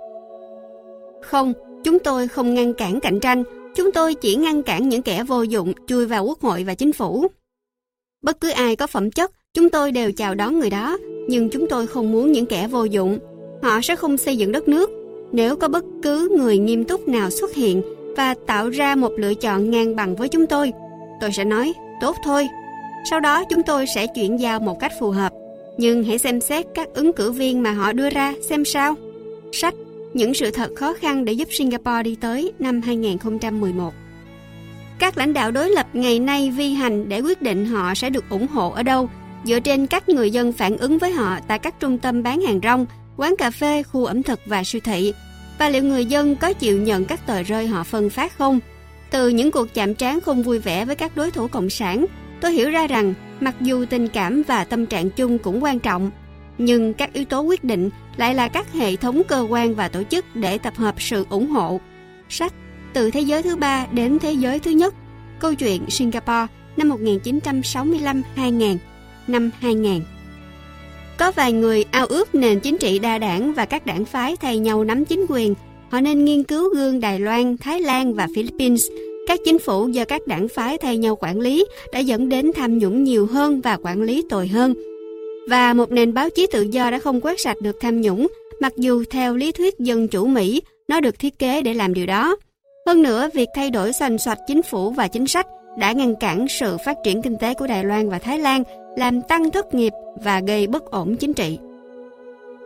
không, chúng tôi không ngăn cản cạnh tranh, chúng tôi chỉ ngăn cản những kẻ vô dụng chui vào Quốc hội và chính phủ. Bất cứ ai có phẩm chất, chúng tôi đều chào đón người đó, nhưng chúng tôi không muốn những kẻ vô dụng. Họ sẽ không xây dựng đất nước. Nếu có bất cứ người nghiêm túc nào xuất hiện và tạo ra một lựa chọn ngang bằng với chúng tôi, tôi sẽ nói, tốt thôi. Sau đó chúng tôi sẽ chuyển giao một cách phù hợp. Nhưng hãy xem xét các ứng cử viên mà họ đưa ra xem sao. Sách những sự thật khó khăn để giúp Singapore đi tới năm 2011 các lãnh đạo đối lập ngày nay vi hành để quyết định họ sẽ được ủng hộ ở đâu, dựa trên cách người dân phản ứng với họ tại các trung tâm bán hàng rong, quán cà phê, khu ẩm thực và siêu thị. Và liệu người dân có chịu nhận các tờ rơi họ phân phát không? Từ những cuộc chạm trán không vui vẻ với các đối thủ cộng sản, tôi hiểu ra rằng mặc dù tình cảm và tâm trạng chung cũng quan trọng, nhưng các yếu tố quyết định lại là các hệ thống cơ quan và tổ chức để tập hợp sự ủng hộ. Sách từ thế giới thứ ba đến thế giới thứ nhất. Câu chuyện Singapore năm 1965-2000, năm 2000. Có vài người ao ước nền chính trị đa đảng và các đảng phái thay nhau nắm chính quyền. Họ nên nghiên cứu gương Đài Loan, Thái Lan và Philippines. Các chính phủ do các đảng phái thay nhau quản lý đã dẫn đến tham nhũng nhiều hơn và quản lý tồi hơn. Và một nền báo chí tự do đã không quét sạch được tham nhũng, mặc dù theo lý thuyết dân chủ Mỹ, nó được thiết kế để làm điều đó. Hơn nữa, việc thay đổi xoành xoạch chính phủ và chính sách đã ngăn cản sự phát triển kinh tế của Đài Loan và Thái Lan, làm tăng thất nghiệp và gây bất ổn chính trị.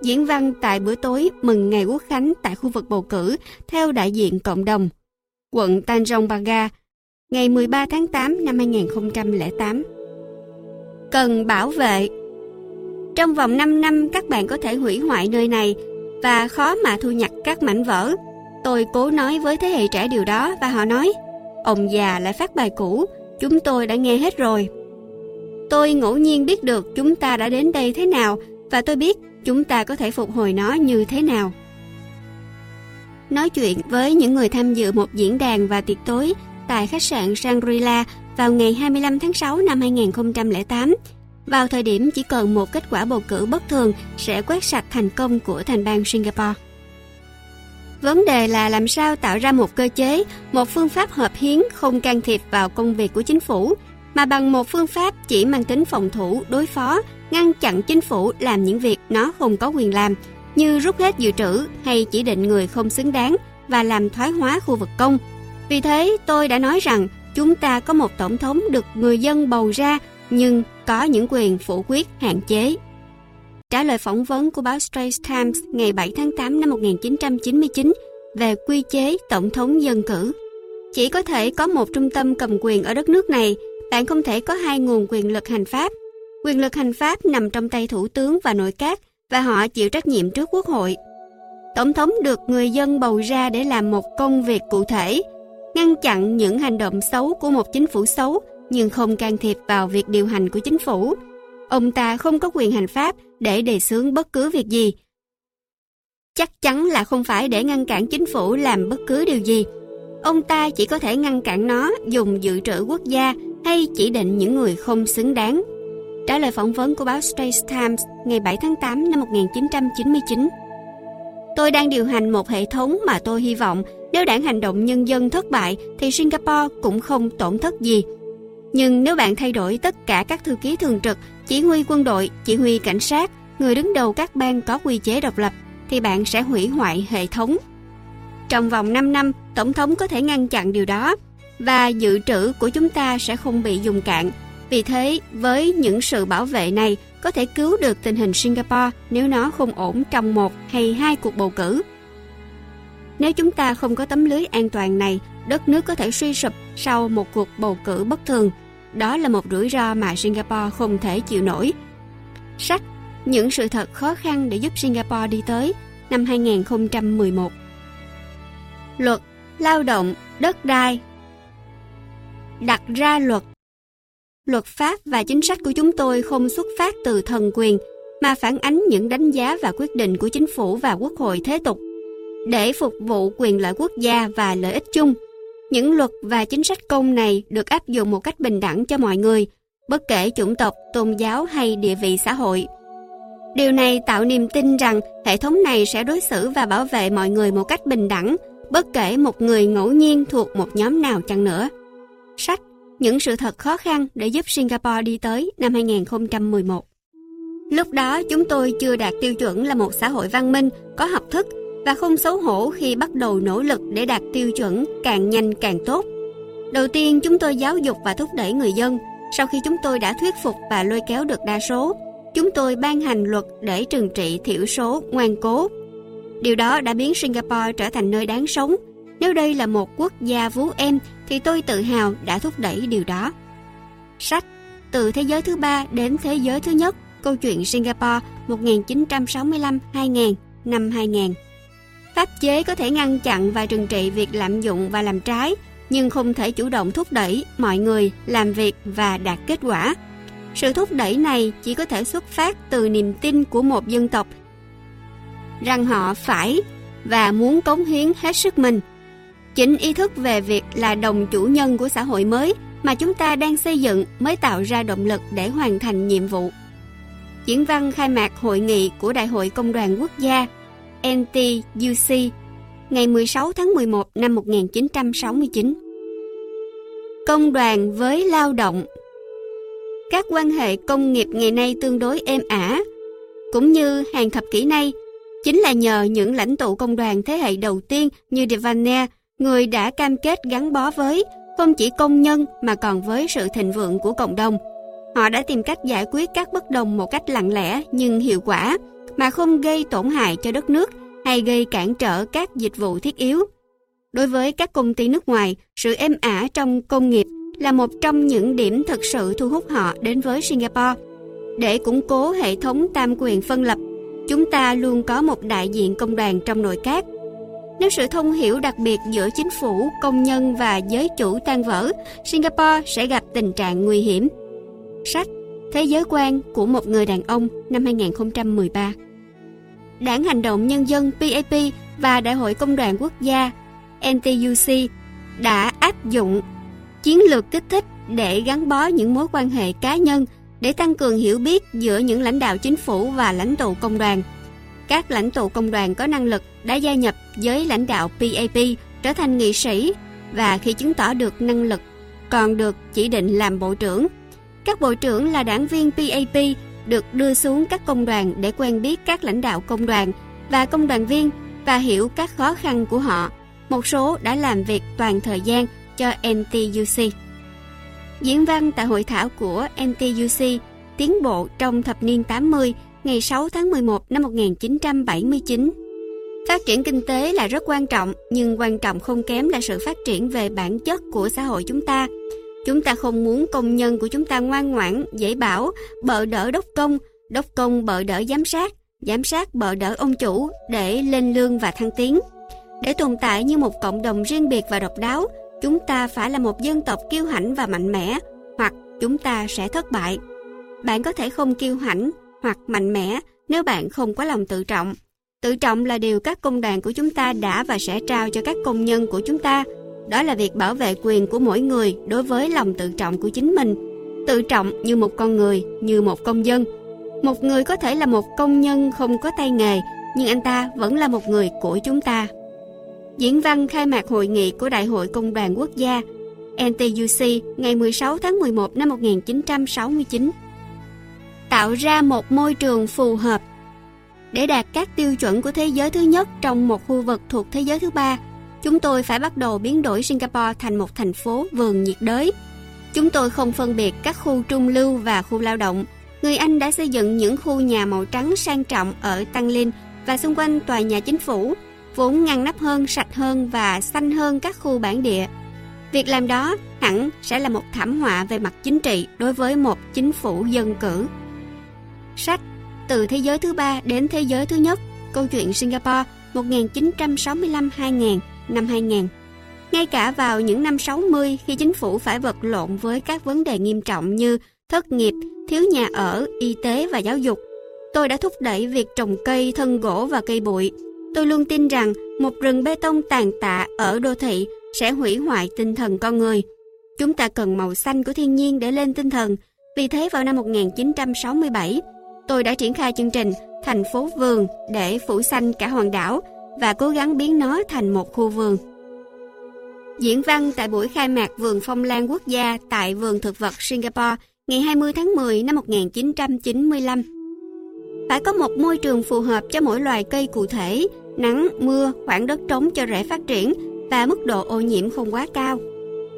Diễn văn tại bữa tối mừng ngày quốc khánh tại khu vực bầu cử theo đại diện cộng đồng, quận Tanjong Pagar, ngày 13 tháng 8 năm 2008. Cần bảo vệ trong vòng 5 năm, các bạn có thể hủy hoại nơi này và khó mà thu nhặt các mảnh vỡ. Tôi cố nói với thế hệ trẻ điều đó và họ nói, Ông già lại phát bài cũ, Chúng tôi đã nghe hết rồi. Tôi ngẫu nhiên biết được chúng ta đã đến đây thế nào Và tôi biết chúng ta có thể phục hồi nó như thế nào. Nói chuyện với những người tham dự một diễn đàn và tiệc tối tại khách sạn Shangri-La vào ngày 25 tháng 6 năm 2008 vào thời điểm chỉ cần một kết quả bầu cử bất thường sẽ quét sạch thành công của thành bang Singapore. Vấn đề là làm sao tạo ra một cơ chế, một phương pháp hợp hiến không can thiệp vào công việc của chính phủ, mà bằng một phương pháp chỉ mang tính phòng thủ, đối phó, ngăn chặn chính phủ làm những việc nó không có quyền làm, như rút hết dự trữ hay chỉ định người không xứng đáng và làm thoái hóa khu vực công. Vì thế, tôi đã nói rằng chúng ta có một tổng thống được người dân bầu ra nhưng có những quyền phủ quyết hạn chế. trả lời phỏng vấn của báo Straits Times ngày 7 tháng 8 năm 1999 về quy chế tổng thống dân cử. Chỉ có thể có một trung tâm cầm quyền ở đất nước này, bạn không thể có hai nguồn quyền lực hành pháp. Quyền lực hành pháp nằm trong tay thủ tướng và nội các và họ chịu trách nhiệm trước quốc hội. Tổng thống được người dân bầu ra để làm một công việc cụ thể, ngăn chặn những hành động xấu của một chính phủ xấu nhưng không can thiệp vào việc điều hành của chính phủ. Ông ta không có quyền hành pháp để đề xướng bất cứ việc gì. Chắc chắn là không phải để ngăn cản chính phủ làm bất cứ điều gì. Ông ta chỉ có thể ngăn cản nó dùng dự trữ quốc gia hay chỉ định những người không xứng đáng. Trả lời phỏng vấn của báo Straits Times ngày 7 tháng 8 năm 1999. Tôi đang điều hành một hệ thống mà tôi hy vọng nếu đảng hành động nhân dân thất bại thì Singapore cũng không tổn thất gì. Nhưng nếu bạn thay đổi tất cả các thư ký thường trực, chỉ huy quân đội, chỉ huy cảnh sát, người đứng đầu các bang có quy chế độc lập, thì bạn sẽ hủy hoại hệ thống. Trong vòng 5 năm, Tổng thống có thể ngăn chặn điều đó, và dự trữ của chúng ta sẽ không bị dùng cạn. Vì thế, với những sự bảo vệ này, có thể cứu được tình hình Singapore nếu nó không ổn trong một hay hai cuộc bầu cử. Nếu chúng ta không có tấm lưới an toàn này, đất nước có thể suy sụp sau một cuộc bầu cử bất thường. Đó là một rủi ro mà Singapore không thể chịu nổi. Sách Những sự thật khó khăn để giúp Singapore đi tới năm 2011 Luật, lao động, đất đai Đặt ra luật Luật pháp và chính sách của chúng tôi không xuất phát từ thần quyền mà phản ánh những đánh giá và quyết định của chính phủ và quốc hội thế tục để phục vụ quyền lợi quốc gia và lợi ích chung. Những luật và chính sách công này được áp dụng một cách bình đẳng cho mọi người, bất kể chủng tộc, tôn giáo hay địa vị xã hội. Điều này tạo niềm tin rằng hệ thống này sẽ đối xử và bảo vệ mọi người một cách bình đẳng, bất kể một người ngẫu nhiên thuộc một nhóm nào chăng nữa. Sách Những sự thật khó khăn để giúp Singapore đi tới năm 2011 Lúc đó chúng tôi chưa đạt tiêu chuẩn là một xã hội văn minh, có học thức và không xấu hổ khi bắt đầu nỗ lực để đạt tiêu chuẩn càng nhanh càng tốt. Đầu tiên chúng tôi giáo dục và thúc đẩy người dân. Sau khi chúng tôi đã thuyết phục và lôi kéo được đa số, chúng tôi ban hành luật để trừng trị thiểu số ngoan cố. Điều đó đã biến Singapore trở thành nơi đáng sống. Nếu đây là một quốc gia vú em thì tôi tự hào đã thúc đẩy điều đó. Sách Từ thế giới thứ ba đến thế giới thứ nhất Câu chuyện Singapore 1965-2000 năm 2000 Pháp chế có thể ngăn chặn và trừng trị việc lạm dụng và làm trái, nhưng không thể chủ động thúc đẩy mọi người làm việc và đạt kết quả. Sự thúc đẩy này chỉ có thể xuất phát từ niềm tin của một dân tộc rằng họ phải và muốn cống hiến hết sức mình. Chính ý thức về việc là đồng chủ nhân của xã hội mới mà chúng ta đang xây dựng mới tạo ra động lực để hoàn thành nhiệm vụ. Diễn văn khai mạc hội nghị của Đại hội Công đoàn Quốc gia NTUC ngày 16 tháng 11 năm 1969. Công đoàn với lao động Các quan hệ công nghiệp ngày nay tương đối êm ả, cũng như hàng thập kỷ nay, chính là nhờ những lãnh tụ công đoàn thế hệ đầu tiên như Devane, người đã cam kết gắn bó với không chỉ công nhân mà còn với sự thịnh vượng của cộng đồng. Họ đã tìm cách giải quyết các bất đồng một cách lặng lẽ nhưng hiệu quả, mà không gây tổn hại cho đất nước hay gây cản trở các dịch vụ thiết yếu. Đối với các công ty nước ngoài, sự êm ả trong công nghiệp là một trong những điểm thực sự thu hút họ đến với Singapore. Để củng cố hệ thống tam quyền phân lập, chúng ta luôn có một đại diện công đoàn trong nội các. Nếu sự thông hiểu đặc biệt giữa chính phủ, công nhân và giới chủ tan vỡ, Singapore sẽ gặp tình trạng nguy hiểm. Sách Thế giới quan của một người đàn ông năm 2013 Đảng Hành động Nhân dân PAP và Đại hội Công đoàn Quốc gia NTUC đã áp dụng chiến lược kích thích để gắn bó những mối quan hệ cá nhân để tăng cường hiểu biết giữa những lãnh đạo chính phủ và lãnh tụ công đoàn. Các lãnh tụ công đoàn có năng lực đã gia nhập với lãnh đạo PAP trở thành nghị sĩ và khi chứng tỏ được năng lực còn được chỉ định làm bộ trưởng. Các bộ trưởng là đảng viên PAP được đưa xuống các công đoàn để quen biết các lãnh đạo công đoàn và công đoàn viên và hiểu các khó khăn của họ. Một số đã làm việc toàn thời gian cho NTUC. Diễn văn tại hội thảo của NTUC tiến bộ trong thập niên 80 ngày 6 tháng 11 năm 1979. Phát triển kinh tế là rất quan trọng, nhưng quan trọng không kém là sự phát triển về bản chất của xã hội chúng ta. Chúng ta không muốn công nhân của chúng ta ngoan ngoãn, dễ bảo, bợ đỡ đốc công, đốc công bợ đỡ giám sát, giám sát bợ đỡ ông chủ để lên lương và thăng tiến. Để tồn tại như một cộng đồng riêng biệt và độc đáo, chúng ta phải là một dân tộc kiêu hãnh và mạnh mẽ, hoặc chúng ta sẽ thất bại. Bạn có thể không kiêu hãnh hoặc mạnh mẽ nếu bạn không có lòng tự trọng. Tự trọng là điều các công đoàn của chúng ta đã và sẽ trao cho các công nhân của chúng ta. Đó là việc bảo vệ quyền của mỗi người đối với lòng tự trọng của chính mình. Tự trọng như một con người, như một công dân. Một người có thể là một công nhân không có tay nghề, nhưng anh ta vẫn là một người của chúng ta. Diễn văn khai mạc hội nghị của Đại hội Công đoàn Quốc gia NTUC ngày 16 tháng 11 năm 1969 tạo ra một môi trường phù hợp để đạt các tiêu chuẩn của thế giới thứ nhất trong một khu vực thuộc thế giới thứ ba chúng tôi phải bắt đầu biến đổi Singapore thành một thành phố vườn nhiệt đới. Chúng tôi không phân biệt các khu trung lưu và khu lao động. Người Anh đã xây dựng những khu nhà màu trắng sang trọng ở Tăng Linh và xung quanh tòa nhà chính phủ, vốn ngăn nắp hơn, sạch hơn và xanh hơn các khu bản địa. Việc làm đó hẳn sẽ là một thảm họa về mặt chính trị đối với một chính phủ dân cử. Sách Từ thế giới thứ ba đến thế giới thứ nhất Câu chuyện Singapore 1965-2000 năm 2000 Ngay cả vào những năm 60 khi chính phủ phải vật lộn với các vấn đề nghiêm trọng như thất nghiệp, thiếu nhà ở, y tế và giáo dục Tôi đã thúc đẩy việc trồng cây, thân gỗ và cây bụi Tôi luôn tin rằng một rừng bê tông tàn tạ ở đô thị sẽ hủy hoại tinh thần con người. Chúng ta cần màu xanh của thiên nhiên để lên tinh thần. Vì thế vào năm 1967, tôi đã triển khai chương trình Thành phố Vườn để phủ xanh cả hòn đảo và cố gắng biến nó thành một khu vườn. Diễn văn tại buổi khai mạc Vườn Phong Lan Quốc gia tại Vườn Thực vật Singapore ngày 20 tháng 10 năm 1995. Phải có một môi trường phù hợp cho mỗi loài cây cụ thể, nắng, mưa, khoảng đất trống cho rễ phát triển và mức độ ô nhiễm không quá cao.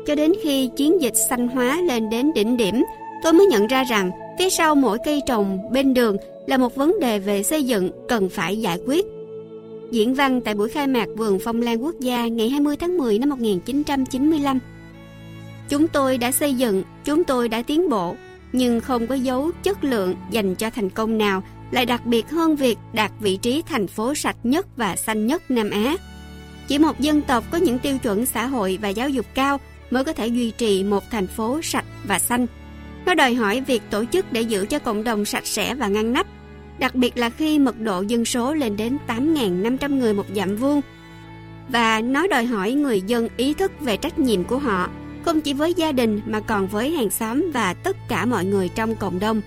Cho đến khi chiến dịch xanh hóa lên đến đỉnh điểm, tôi mới nhận ra rằng phía sau mỗi cây trồng bên đường là một vấn đề về xây dựng cần phải giải quyết. Diễn văn tại buổi khai mạc Vườn Phong Lan Quốc gia ngày 20 tháng 10 năm 1995. Chúng tôi đã xây dựng, chúng tôi đã tiến bộ, nhưng không có dấu chất lượng dành cho thành công nào lại đặc biệt hơn việc đạt vị trí thành phố sạch nhất và xanh nhất Nam Á. Chỉ một dân tộc có những tiêu chuẩn xã hội và giáo dục cao mới có thể duy trì một thành phố sạch và xanh. Nó đòi hỏi việc tổ chức để giữ cho cộng đồng sạch sẽ và ngăn nắp, đặc biệt là khi mật độ dân số lên đến 8.500 người một dặm vuông. Và nó đòi hỏi người dân ý thức về trách nhiệm của họ, không chỉ với gia đình mà còn với hàng xóm và tất cả mọi người trong cộng đồng.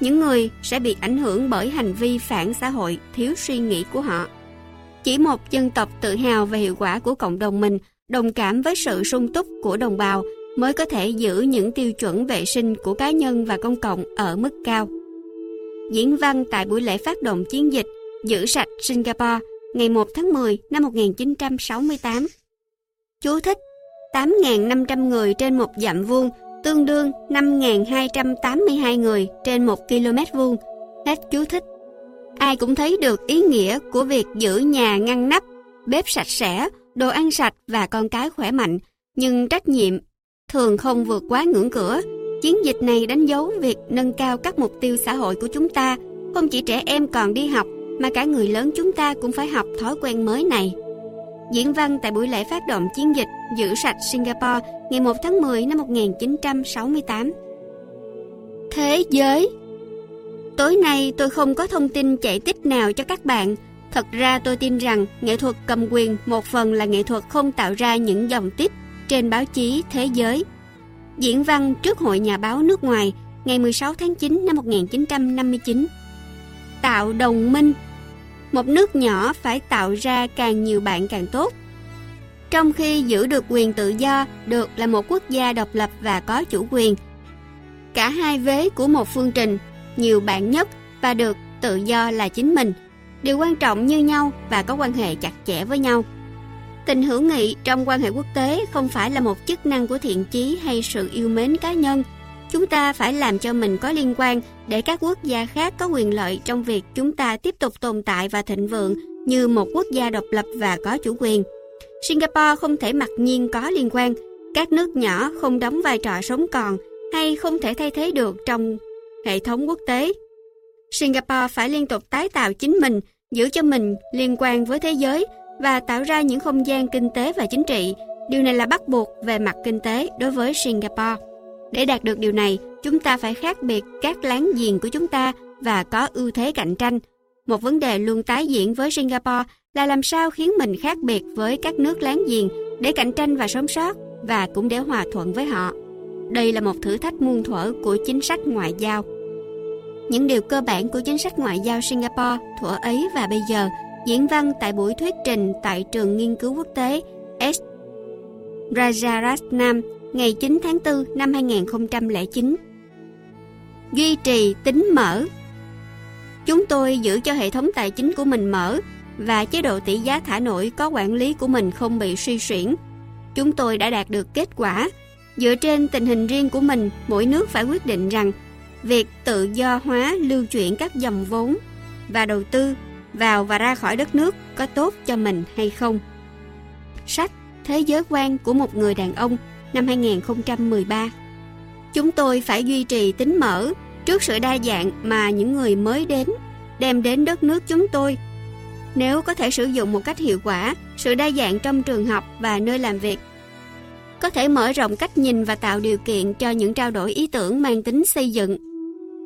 Những người sẽ bị ảnh hưởng bởi hành vi phản xã hội thiếu suy nghĩ của họ. Chỉ một dân tộc tự hào về hiệu quả của cộng đồng mình, đồng cảm với sự sung túc của đồng bào mới có thể giữ những tiêu chuẩn vệ sinh của cá nhân và công cộng ở mức cao. Diễn văn tại buổi lễ phát động chiến dịch Giữ sạch Singapore ngày 1 tháng 10 năm 1968. Chú thích 8.500 người trên một dặm vuông tương đương 5.282 người trên một km vuông. Hết chú thích. Ai cũng thấy được ý nghĩa của việc giữ nhà ngăn nắp, bếp sạch sẽ, đồ ăn sạch và con cái khỏe mạnh, nhưng trách nhiệm thường không vượt quá ngưỡng cửa. Chiến dịch này đánh dấu việc nâng cao các mục tiêu xã hội của chúng ta, không chỉ trẻ em còn đi học mà cả người lớn chúng ta cũng phải học thói quen mới này. Diễn văn tại buổi lễ phát động chiến dịch Giữ sạch Singapore ngày 1 tháng 10 năm 1968. Thế giới Tối nay tôi không có thông tin chạy tích nào cho các bạn. Thật ra tôi tin rằng nghệ thuật cầm quyền một phần là nghệ thuật không tạo ra những dòng tích trên báo chí thế giới. Diễn văn trước Hội Nhà báo nước ngoài ngày 16 tháng 9 năm 1959. Tạo đồng minh Một nước nhỏ phải tạo ra càng nhiều bạn càng tốt. Trong khi giữ được quyền tự do, được là một quốc gia độc lập và có chủ quyền. Cả hai vế của một phương trình nhiều bạn nhất và được tự do là chính mình, đều quan trọng như nhau và có quan hệ chặt chẽ với nhau. Tình hữu nghị trong quan hệ quốc tế không phải là một chức năng của thiện chí hay sự yêu mến cá nhân, Chúng ta phải làm cho mình có liên quan để các quốc gia khác có quyền lợi trong việc chúng ta tiếp tục tồn tại và thịnh vượng như một quốc gia độc lập và có chủ quyền. Singapore không thể mặc nhiên có liên quan, các nước nhỏ không đóng vai trò sống còn hay không thể thay thế được trong hệ thống quốc tế. Singapore phải liên tục tái tạo chính mình, giữ cho mình liên quan với thế giới và tạo ra những không gian kinh tế và chính trị. Điều này là bắt buộc về mặt kinh tế đối với Singapore. Để đạt được điều này, chúng ta phải khác biệt các láng giềng của chúng ta và có ưu thế cạnh tranh. Một vấn đề luôn tái diễn với Singapore là làm sao khiến mình khác biệt với các nước láng giềng để cạnh tranh và sống sót và cũng để hòa thuận với họ. Đây là một thử thách muôn thuở của chính sách ngoại giao. Những điều cơ bản của chính sách ngoại giao Singapore thuở ấy và bây giờ diễn văn tại buổi thuyết trình tại trường nghiên cứu quốc tế S. Rajaratnam ngày 9 tháng 4 năm 2009. Duy trì tính mở Chúng tôi giữ cho hệ thống tài chính của mình mở và chế độ tỷ giá thả nổi có quản lý của mình không bị suy xuyển. Chúng tôi đã đạt được kết quả. Dựa trên tình hình riêng của mình, mỗi nước phải quyết định rằng việc tự do hóa lưu chuyển các dòng vốn và đầu tư vào và ra khỏi đất nước có tốt cho mình hay không. Sách Thế giới quan của một người đàn ông năm 2013 Chúng tôi phải duy trì tính mở trước sự đa dạng mà những người mới đến đem đến đất nước chúng tôi. Nếu có thể sử dụng một cách hiệu quả, sự đa dạng trong trường học và nơi làm việc có thể mở rộng cách nhìn và tạo điều kiện cho những trao đổi ý tưởng mang tính xây dựng.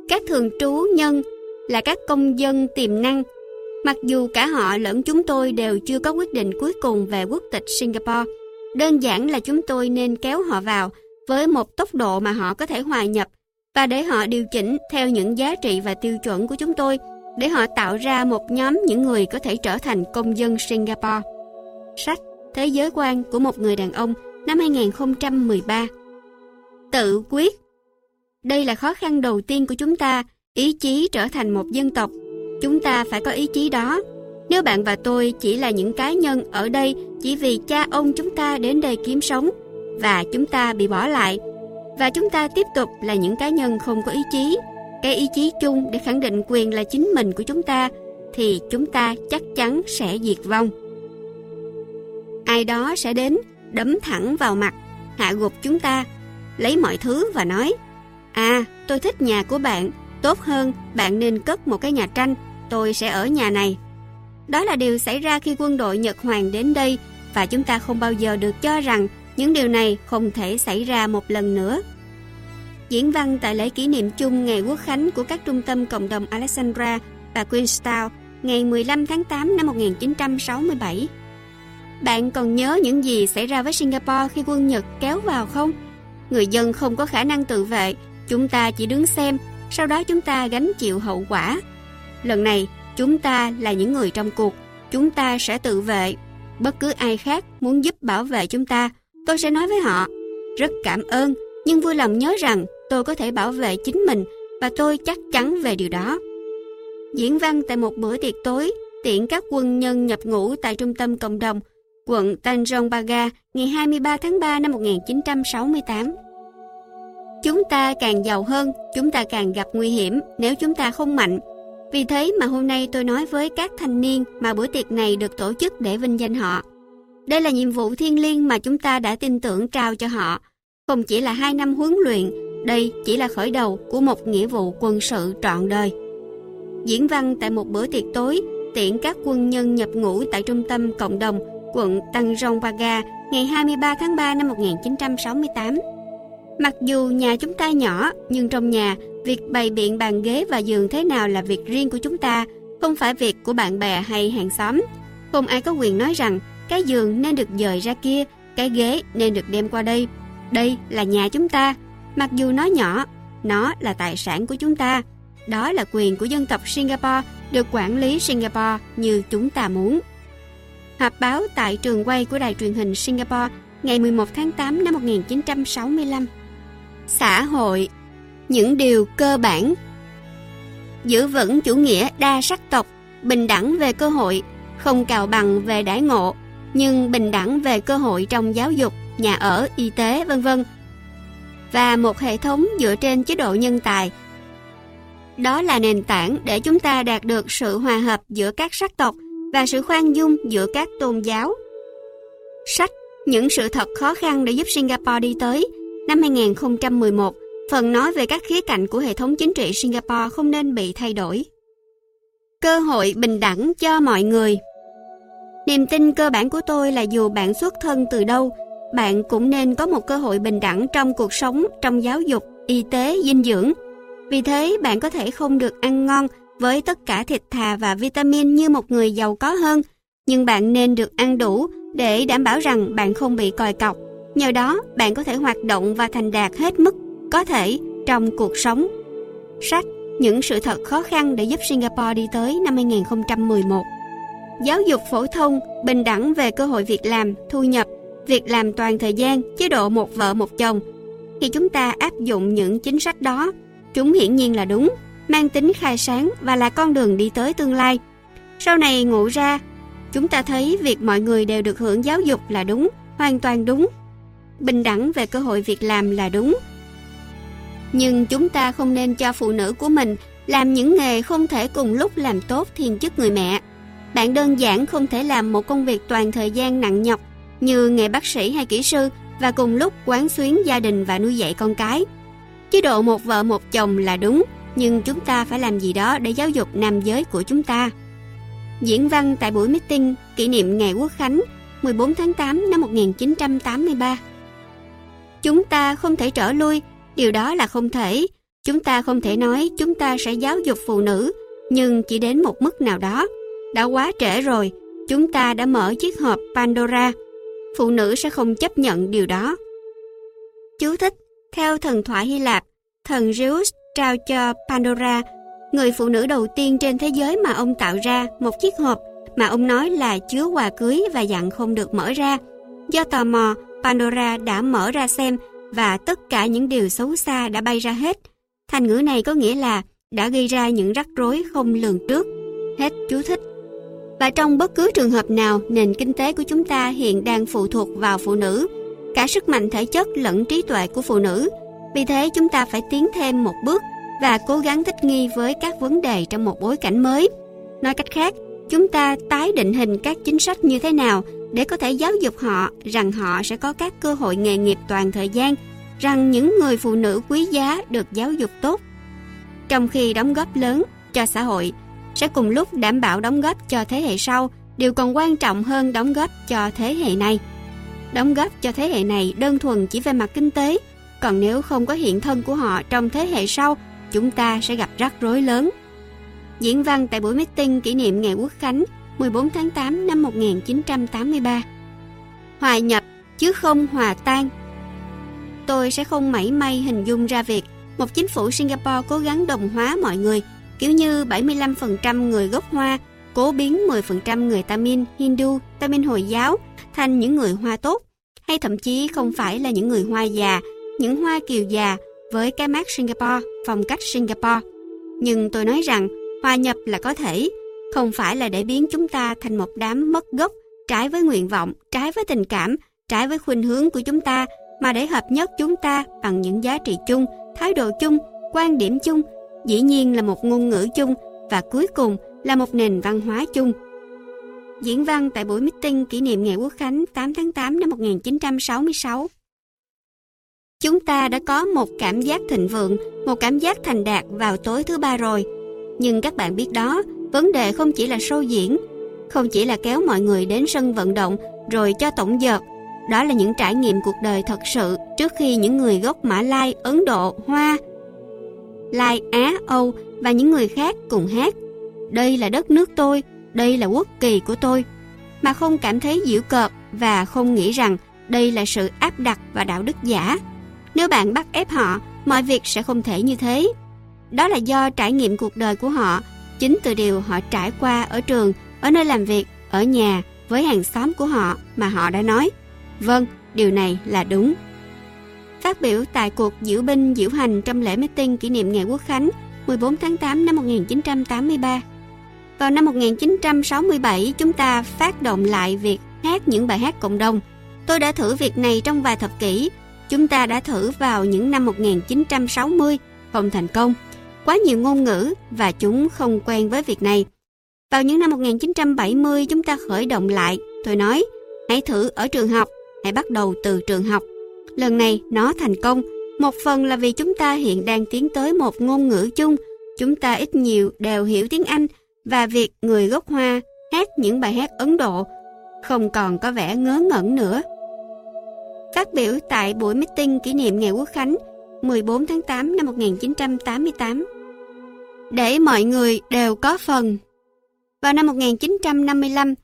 Các thường trú nhân là các công dân tiềm năng, mặc dù cả họ lẫn chúng tôi đều chưa có quyết định cuối cùng về quốc tịch Singapore. Đơn giản là chúng tôi nên kéo họ vào với một tốc độ mà họ có thể hòa nhập và để họ điều chỉnh theo những giá trị và tiêu chuẩn của chúng tôi để họ tạo ra một nhóm những người có thể trở thành công dân Singapore. Sách Thế giới quan của một người đàn ông năm 2013 Tự quyết Đây là khó khăn đầu tiên của chúng ta, ý chí trở thành một dân tộc. Chúng ta phải có ý chí đó. Nếu bạn và tôi chỉ là những cá nhân ở đây chỉ vì cha ông chúng ta đến đây kiếm sống và chúng ta bị bỏ lại, và chúng ta tiếp tục là những cá nhân không có ý chí, cái ý chí chung để khẳng định quyền là chính mình của chúng ta, thì chúng ta chắc chắn sẽ diệt vong ai đó sẽ đến, đấm thẳng vào mặt, hạ gục chúng ta, lấy mọi thứ và nói à tôi thích nhà của bạn, tốt hơn bạn nên cất một cái nhà tranh tôi sẽ ở nhà này đó là điều xảy ra khi quân đội nhật hoàng đến đây và chúng ta không bao giờ được cho rằng những điều này không thể xảy ra một lần nữa. Diễn văn tại lễ kỷ niệm chung ngày quốc khánh của các trung tâm cộng đồng Alexandra và Queenstown ngày 15 tháng 8 năm 1967. Bạn còn nhớ những gì xảy ra với Singapore khi quân Nhật kéo vào không? Người dân không có khả năng tự vệ, chúng ta chỉ đứng xem, sau đó chúng ta gánh chịu hậu quả. Lần này, chúng ta là những người trong cuộc, chúng ta sẽ tự vệ. Bất cứ ai khác muốn giúp bảo vệ chúng ta Tôi sẽ nói với họ, rất cảm ơn, nhưng vui lòng nhớ rằng tôi có thể bảo vệ chính mình và tôi chắc chắn về điều đó. Diễn văn tại một bữa tiệc tối, tiện các quân nhân nhập ngũ tại trung tâm cộng đồng, quận Tanjong baga ngày 23 tháng 3 năm 1968. Chúng ta càng giàu hơn, chúng ta càng gặp nguy hiểm nếu chúng ta không mạnh. Vì thế mà hôm nay tôi nói với các thanh niên mà bữa tiệc này được tổ chức để vinh danh họ. Đây là nhiệm vụ thiêng liêng mà chúng ta đã tin tưởng trao cho họ. Không chỉ là hai năm huấn luyện, đây chỉ là khởi đầu của một nghĩa vụ quân sự trọn đời. Diễn văn tại một bữa tiệc tối, tiễn các quân nhân nhập ngũ tại trung tâm cộng đồng quận Tăng Rong Vaga ngày 23 tháng 3 năm 1968. Mặc dù nhà chúng ta nhỏ, nhưng trong nhà, việc bày biện bàn ghế và giường thế nào là việc riêng của chúng ta, không phải việc của bạn bè hay hàng xóm. Không ai có quyền nói rằng cái giường nên được dời ra kia, cái ghế nên được đem qua đây. Đây là nhà chúng ta. Mặc dù nó nhỏ, nó là tài sản của chúng ta. Đó là quyền của dân tộc Singapore được quản lý Singapore như chúng ta muốn. Họp báo tại trường quay của đài truyền hình Singapore ngày 11 tháng 8 năm 1965. Xã hội Những điều cơ bản Giữ vững chủ nghĩa đa sắc tộc, bình đẳng về cơ hội, không cào bằng về đãi ngộ, nhưng bình đẳng về cơ hội trong giáo dục, nhà ở, y tế, vân vân. và một hệ thống dựa trên chế độ nhân tài. Đó là nền tảng để chúng ta đạt được sự hòa hợp giữa các sắc tộc và sự khoan dung giữa các tôn giáo. Sách Những sự thật khó khăn để giúp Singapore đi tới năm 2011 phần nói về các khía cạnh của hệ thống chính trị Singapore không nên bị thay đổi. Cơ hội bình đẳng cho mọi người Niềm tin cơ bản của tôi là dù bạn xuất thân từ đâu, bạn cũng nên có một cơ hội bình đẳng trong cuộc sống, trong giáo dục, y tế, dinh dưỡng. Vì thế, bạn có thể không được ăn ngon với tất cả thịt thà và vitamin như một người giàu có hơn, nhưng bạn nên được ăn đủ để đảm bảo rằng bạn không bị còi cọc. Nhờ đó, bạn có thể hoạt động và thành đạt hết mức có thể trong cuộc sống. Sách Những sự thật khó khăn để giúp Singapore đi tới năm 2011 Giáo dục phổ thông, bình đẳng về cơ hội việc làm, thu nhập, việc làm toàn thời gian, chế độ một vợ một chồng. Khi chúng ta áp dụng những chính sách đó, chúng hiển nhiên là đúng, mang tính khai sáng và là con đường đi tới tương lai. Sau này ngộ ra, chúng ta thấy việc mọi người đều được hưởng giáo dục là đúng, hoàn toàn đúng. Bình đẳng về cơ hội việc làm là đúng. Nhưng chúng ta không nên cho phụ nữ của mình làm những nghề không thể cùng lúc làm tốt thiên chức người mẹ. Bạn đơn giản không thể làm một công việc toàn thời gian nặng nhọc như nghề bác sĩ hay kỹ sư và cùng lúc quán xuyến gia đình và nuôi dạy con cái. Chế độ một vợ một chồng là đúng, nhưng chúng ta phải làm gì đó để giáo dục nam giới của chúng ta. Diễn văn tại buổi meeting kỷ niệm Ngày Quốc Khánh 14 tháng 8 năm 1983. Chúng ta không thể trở lui, điều đó là không thể. Chúng ta không thể nói chúng ta sẽ giáo dục phụ nữ, nhưng chỉ đến một mức nào đó. Đã quá trễ rồi, chúng ta đã mở chiếc hộp Pandora. Phụ nữ sẽ không chấp nhận điều đó. Chú thích, theo thần thoại Hy Lạp, thần Zeus trao cho Pandora, người phụ nữ đầu tiên trên thế giới mà ông tạo ra một chiếc hộp mà ông nói là chứa quà cưới và dặn không được mở ra. Do tò mò, Pandora đã mở ra xem và tất cả những điều xấu xa đã bay ra hết. Thành ngữ này có nghĩa là đã gây ra những rắc rối không lường trước. Hết chú thích. Và trong bất cứ trường hợp nào, nền kinh tế của chúng ta hiện đang phụ thuộc vào phụ nữ, cả sức mạnh thể chất lẫn trí tuệ của phụ nữ. Vì thế chúng ta phải tiến thêm một bước và cố gắng thích nghi với các vấn đề trong một bối cảnh mới. Nói cách khác, chúng ta tái định hình các chính sách như thế nào để có thể giáo dục họ rằng họ sẽ có các cơ hội nghề nghiệp toàn thời gian, rằng những người phụ nữ quý giá được giáo dục tốt. Trong khi đóng góp lớn cho xã hội, sẽ cùng lúc đảm bảo đóng góp cho thế hệ sau, điều còn quan trọng hơn đóng góp cho thế hệ này. Đóng góp cho thế hệ này đơn thuần chỉ về mặt kinh tế, còn nếu không có hiện thân của họ trong thế hệ sau, chúng ta sẽ gặp rắc rối lớn. Diễn văn tại buổi meeting kỷ niệm Ngày Quốc Khánh 14 tháng 8 năm 1983 Hòa nhập chứ không hòa tan. Tôi sẽ không mảy may hình dung ra việc một chính phủ Singapore cố gắng đồng hóa mọi người kiểu như 75% người gốc Hoa cố biến 10% người Tamil, Hindu, Tamil Hồi giáo thành những người Hoa tốt, hay thậm chí không phải là những người Hoa già, những Hoa kiều già với cái mát Singapore, phong cách Singapore. Nhưng tôi nói rằng hòa nhập là có thể, không phải là để biến chúng ta thành một đám mất gốc, trái với nguyện vọng, trái với tình cảm, trái với khuynh hướng của chúng ta, mà để hợp nhất chúng ta bằng những giá trị chung, thái độ chung, quan điểm chung dĩ nhiên là một ngôn ngữ chung và cuối cùng là một nền văn hóa chung. Diễn văn tại buổi meeting kỷ niệm Ngày Quốc Khánh 8 tháng 8 năm 1966. Chúng ta đã có một cảm giác thịnh vượng, một cảm giác thành đạt vào tối thứ ba rồi. Nhưng các bạn biết đó, vấn đề không chỉ là show diễn, không chỉ là kéo mọi người đến sân vận động rồi cho tổng dợt. Đó là những trải nghiệm cuộc đời thật sự trước khi những người gốc Mã Lai, Ấn Độ, Hoa Lai, Á, Âu và những người khác cùng hát. Đây là đất nước tôi, đây là quốc kỳ của tôi. Mà không cảm thấy giễu cợt và không nghĩ rằng đây là sự áp đặt và đạo đức giả. Nếu bạn bắt ép họ, mọi việc sẽ không thể như thế. Đó là do trải nghiệm cuộc đời của họ, chính từ điều họ trải qua ở trường, ở nơi làm việc, ở nhà, với hàng xóm của họ mà họ đã nói. Vâng, điều này là đúng. Phát biểu tại cuộc diễu binh diễu hành trong lễ meeting kỷ niệm Ngày Quốc Khánh 14 tháng 8 năm 1983. Vào năm 1967, chúng ta phát động lại việc hát những bài hát cộng đồng. Tôi đã thử việc này trong vài thập kỷ. Chúng ta đã thử vào những năm 1960, không thành công. Quá nhiều ngôn ngữ và chúng không quen với việc này. Vào những năm 1970 chúng ta khởi động lại. Tôi nói, hãy thử ở trường học, hãy bắt đầu từ trường học. Lần này nó thành công. Một phần là vì chúng ta hiện đang tiến tới một ngôn ngữ chung. Chúng ta ít nhiều đều hiểu tiếng Anh và việc người gốc Hoa hát những bài hát Ấn Độ không còn có vẻ ngớ ngẩn nữa. Phát biểu tại buổi meeting kỷ niệm Ngày Quốc Khánh 14 tháng 8 năm 1988. Để mọi người đều có phần. Vào năm 1955,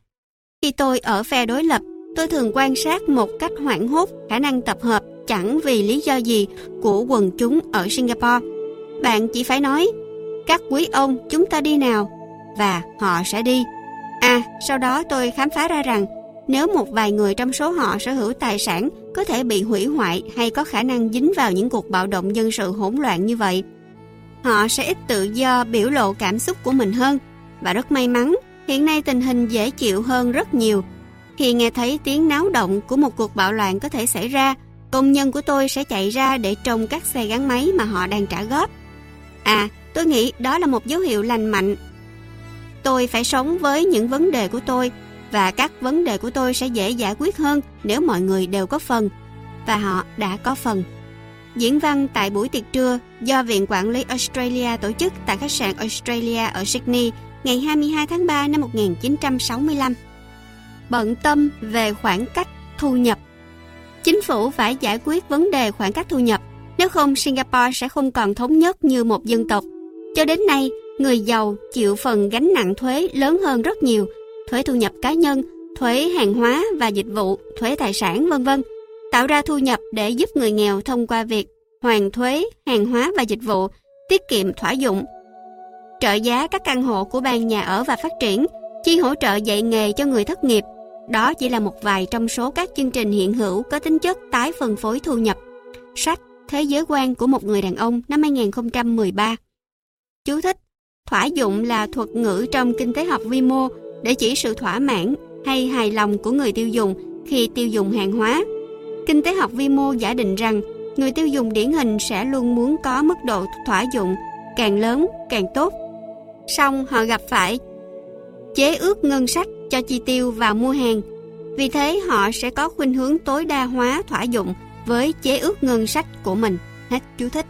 khi tôi ở phe đối lập, tôi thường quan sát một cách hoảng hốt khả năng tập hợp chẳng vì lý do gì của quần chúng ở Singapore. Bạn chỉ phải nói, các quý ông chúng ta đi nào, và họ sẽ đi. À, sau đó tôi khám phá ra rằng nếu một vài người trong số họ sở hữu tài sản có thể bị hủy hoại hay có khả năng dính vào những cuộc bạo động dân sự hỗn loạn như vậy, họ sẽ ít tự do biểu lộ cảm xúc của mình hơn. Và rất may mắn, hiện nay tình hình dễ chịu hơn rất nhiều. Khi nghe thấy tiếng náo động của một cuộc bạo loạn có thể xảy ra, công nhân của tôi sẽ chạy ra để trông các xe gắn máy mà họ đang trả góp. À, tôi nghĩ đó là một dấu hiệu lành mạnh. Tôi phải sống với những vấn đề của tôi và các vấn đề của tôi sẽ dễ giải quyết hơn nếu mọi người đều có phần và họ đã có phần. Diễn văn tại buổi tiệc trưa do Viện Quản lý Australia tổ chức tại khách sạn Australia ở Sydney ngày 22 tháng 3 năm 1965. Bận tâm về khoảng cách thu nhập Chính phủ phải giải quyết vấn đề khoảng cách thu nhập, nếu không Singapore sẽ không còn thống nhất như một dân tộc. Cho đến nay, người giàu chịu phần gánh nặng thuế lớn hơn rất nhiều thuế thu nhập cá nhân, thuế hàng hóa và dịch vụ, thuế tài sản vân vân, tạo ra thu nhập để giúp người nghèo thông qua việc hoàn thuế, hàng hóa và dịch vụ, tiết kiệm thỏa dụng, trợ giá các căn hộ của ban nhà ở và phát triển, chi hỗ trợ dạy nghề cho người thất nghiệp. Đó chỉ là một vài trong số các chương trình hiện hữu có tính chất tái phân phối thu nhập. Sách Thế giới quan của một người đàn ông năm 2013 Chú thích Thỏa dụng là thuật ngữ trong kinh tế học vi mô để chỉ sự thỏa mãn hay hài lòng của người tiêu dùng khi tiêu dùng hàng hóa. Kinh tế học vi mô giả định rằng, người tiêu dùng điển hình sẽ luôn muốn có mức độ thỏa dụng càng lớn, càng tốt. Song họ gặp phải chế ước ngân sách cho chi tiêu và mua hàng. Vì thế, họ sẽ có khuynh hướng tối đa hóa thỏa dụng với chế ước ngân sách của mình. Hết chú thích.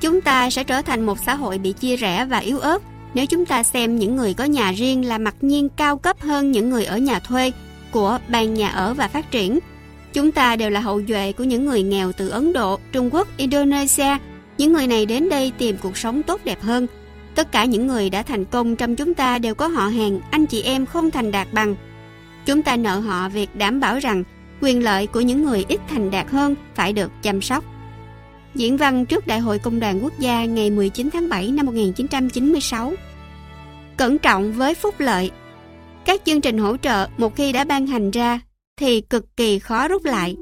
Chúng ta sẽ trở thành một xã hội bị chia rẽ và yếu ớt nếu chúng ta xem những người có nhà riêng là mặc nhiên cao cấp hơn những người ở nhà thuê của ban nhà ở và phát triển, chúng ta đều là hậu duệ của những người nghèo từ Ấn Độ, Trung Quốc, Indonesia. Những người này đến đây tìm cuộc sống tốt đẹp hơn. Tất cả những người đã thành công trong chúng ta đều có họ hàng, anh chị em không thành đạt bằng. Chúng ta nợ họ việc đảm bảo rằng quyền lợi của những người ít thành đạt hơn phải được chăm sóc. Diễn văn trước Đại hội Công đoàn Quốc gia ngày 19 tháng 7 năm 1996. Cẩn trọng với phúc lợi. Các chương trình hỗ trợ một khi đã ban hành ra thì cực kỳ khó rút lại.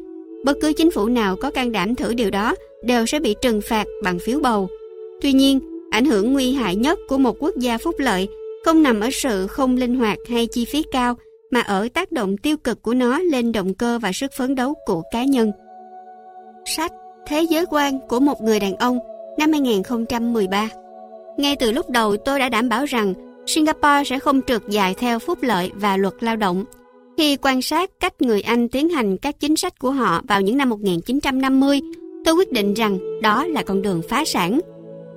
Bất cứ chính phủ nào có can đảm thử điều đó đều sẽ bị trừng phạt bằng phiếu bầu. Tuy nhiên, ảnh hưởng nguy hại nhất của một quốc gia phúc lợi không nằm ở sự không linh hoạt hay chi phí cao mà ở tác động tiêu cực của nó lên động cơ và sức phấn đấu của cá nhân. Sách Thế giới quan của một người đàn ông năm 2013. Ngay từ lúc đầu tôi đã đảm bảo rằng Singapore sẽ không trượt dài theo phúc lợi và luật lao động. Khi quan sát cách người Anh tiến hành các chính sách của họ vào những năm 1950, tôi quyết định rằng đó là con đường phá sản.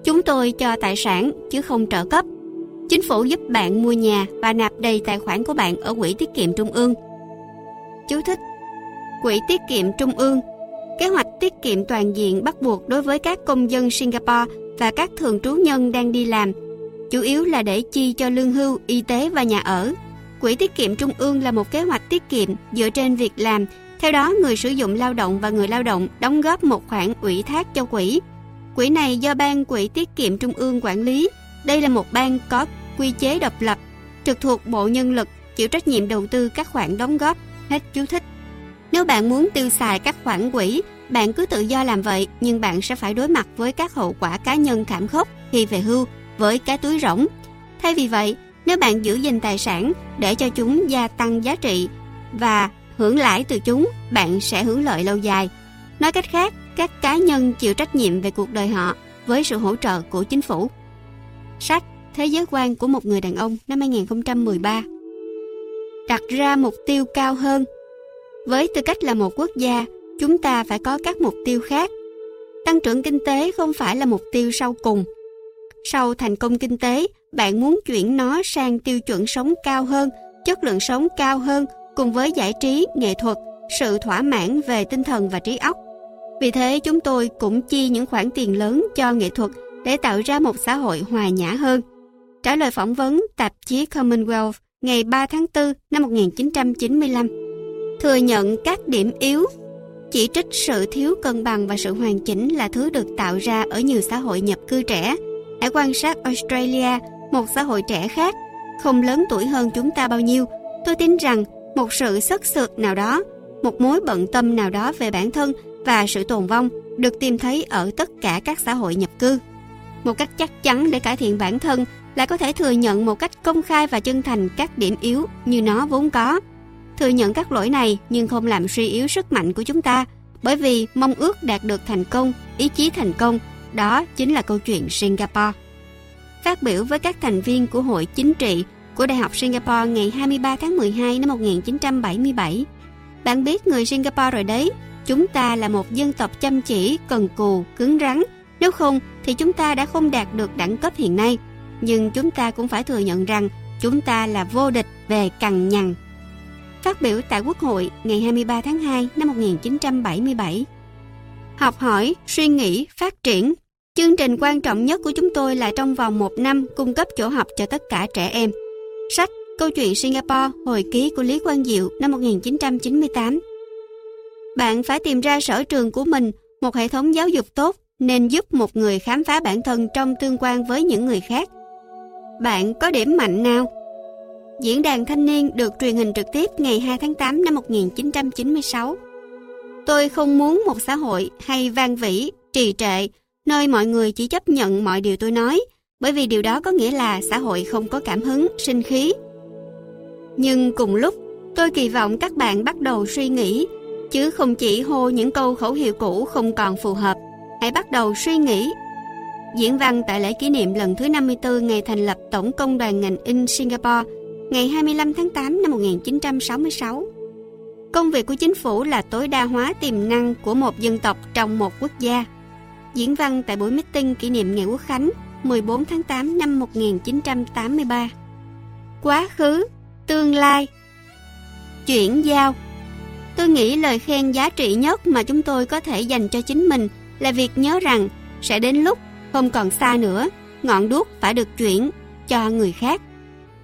Chúng tôi cho tài sản chứ không trợ cấp. Chính phủ giúp bạn mua nhà và nạp đầy tài khoản của bạn ở quỹ tiết kiệm trung ương. Chú thích Quỹ tiết kiệm trung ương Kế hoạch tiết kiệm toàn diện bắt buộc đối với các công dân Singapore và các thường trú nhân đang đi làm, chủ yếu là để chi cho lương hưu, y tế và nhà ở. Quỹ tiết kiệm trung ương là một kế hoạch tiết kiệm dựa trên việc làm. Theo đó, người sử dụng lao động và người lao động đóng góp một khoản ủy thác cho quỹ. Quỹ này do Ban Quỹ tiết kiệm trung ương quản lý. Đây là một ban có quy chế độc lập, trực thuộc Bộ Nhân lực, chịu trách nhiệm đầu tư các khoản đóng góp. Hết chú thích. Nếu bạn muốn tiêu xài các khoản quỹ, bạn cứ tự do làm vậy, nhưng bạn sẽ phải đối mặt với các hậu quả cá nhân thảm khốc khi về hưu với cái túi rỗng. Thay vì vậy, nếu bạn giữ gìn tài sản để cho chúng gia tăng giá trị và hưởng lãi từ chúng, bạn sẽ hưởng lợi lâu dài. Nói cách khác, các cá nhân chịu trách nhiệm về cuộc đời họ với sự hỗ trợ của chính phủ. Sách Thế giới quan của một người đàn ông năm 2013 Đặt ra mục tiêu cao hơn với tư cách là một quốc gia, chúng ta phải có các mục tiêu khác. Tăng trưởng kinh tế không phải là mục tiêu sau cùng. Sau thành công kinh tế, bạn muốn chuyển nó sang tiêu chuẩn sống cao hơn, chất lượng sống cao hơn cùng với giải trí, nghệ thuật, sự thỏa mãn về tinh thần và trí óc. Vì thế chúng tôi cũng chi những khoản tiền lớn cho nghệ thuật để tạo ra một xã hội hòa nhã hơn. Trả lời phỏng vấn tạp chí Commonwealth ngày 3 tháng 4 năm 1995, thừa nhận các điểm yếu, chỉ trích sự thiếu cân bằng và sự hoàn chỉnh là thứ được tạo ra ở nhiều xã hội nhập cư trẻ. Hãy quan sát Australia, một xã hội trẻ khác, không lớn tuổi hơn chúng ta bao nhiêu. Tôi tin rằng một sự sức sượt nào đó, một mối bận tâm nào đó về bản thân và sự tồn vong được tìm thấy ở tất cả các xã hội nhập cư. Một cách chắc chắn để cải thiện bản thân là có thể thừa nhận một cách công khai và chân thành các điểm yếu như nó vốn có. Thừa nhận các lỗi này nhưng không làm suy yếu sức mạnh của chúng ta, bởi vì mong ước đạt được thành công, ý chí thành công, đó chính là câu chuyện Singapore. Phát biểu với các thành viên của Hội Chính trị của Đại học Singapore ngày 23 tháng 12 năm 1977. Bạn biết người Singapore rồi đấy, chúng ta là một dân tộc chăm chỉ, cần cù, cứng rắn. Nếu không thì chúng ta đã không đạt được đẳng cấp hiện nay nhưng chúng ta cũng phải thừa nhận rằng chúng ta là vô địch về cằn nhằn. Phát biểu tại Quốc hội ngày 23 tháng 2 năm 1977. Học hỏi, suy nghĩ, phát triển. Chương trình quan trọng nhất của chúng tôi là trong vòng một năm cung cấp chỗ học cho tất cả trẻ em. Sách Câu chuyện Singapore, hồi ký của Lý Quang Diệu năm 1998. Bạn phải tìm ra sở trường của mình, một hệ thống giáo dục tốt nên giúp một người khám phá bản thân trong tương quan với những người khác – bạn có điểm mạnh nào? Diễn đàn thanh niên được truyền hình trực tiếp ngày 2 tháng 8 năm 1996. Tôi không muốn một xã hội hay vang vĩ, trì trệ, nơi mọi người chỉ chấp nhận mọi điều tôi nói, bởi vì điều đó có nghĩa là xã hội không có cảm hứng, sinh khí. Nhưng cùng lúc, tôi kỳ vọng các bạn bắt đầu suy nghĩ, chứ không chỉ hô những câu khẩu hiệu cũ không còn phù hợp. Hãy bắt đầu suy nghĩ Diễn văn tại lễ kỷ niệm lần thứ 54 ngày thành lập Tổng công đoàn ngành in Singapore ngày 25 tháng 8 năm 1966. Công việc của chính phủ là tối đa hóa tiềm năng của một dân tộc trong một quốc gia. Diễn văn tại buổi meeting kỷ niệm ngày Quốc khánh 14 tháng 8 năm 1983. Quá khứ, tương lai, chuyển giao. Tôi nghĩ lời khen giá trị nhất mà chúng tôi có thể dành cho chính mình là việc nhớ rằng sẽ đến lúc không còn xa nữa, ngọn đuốc phải được chuyển cho người khác.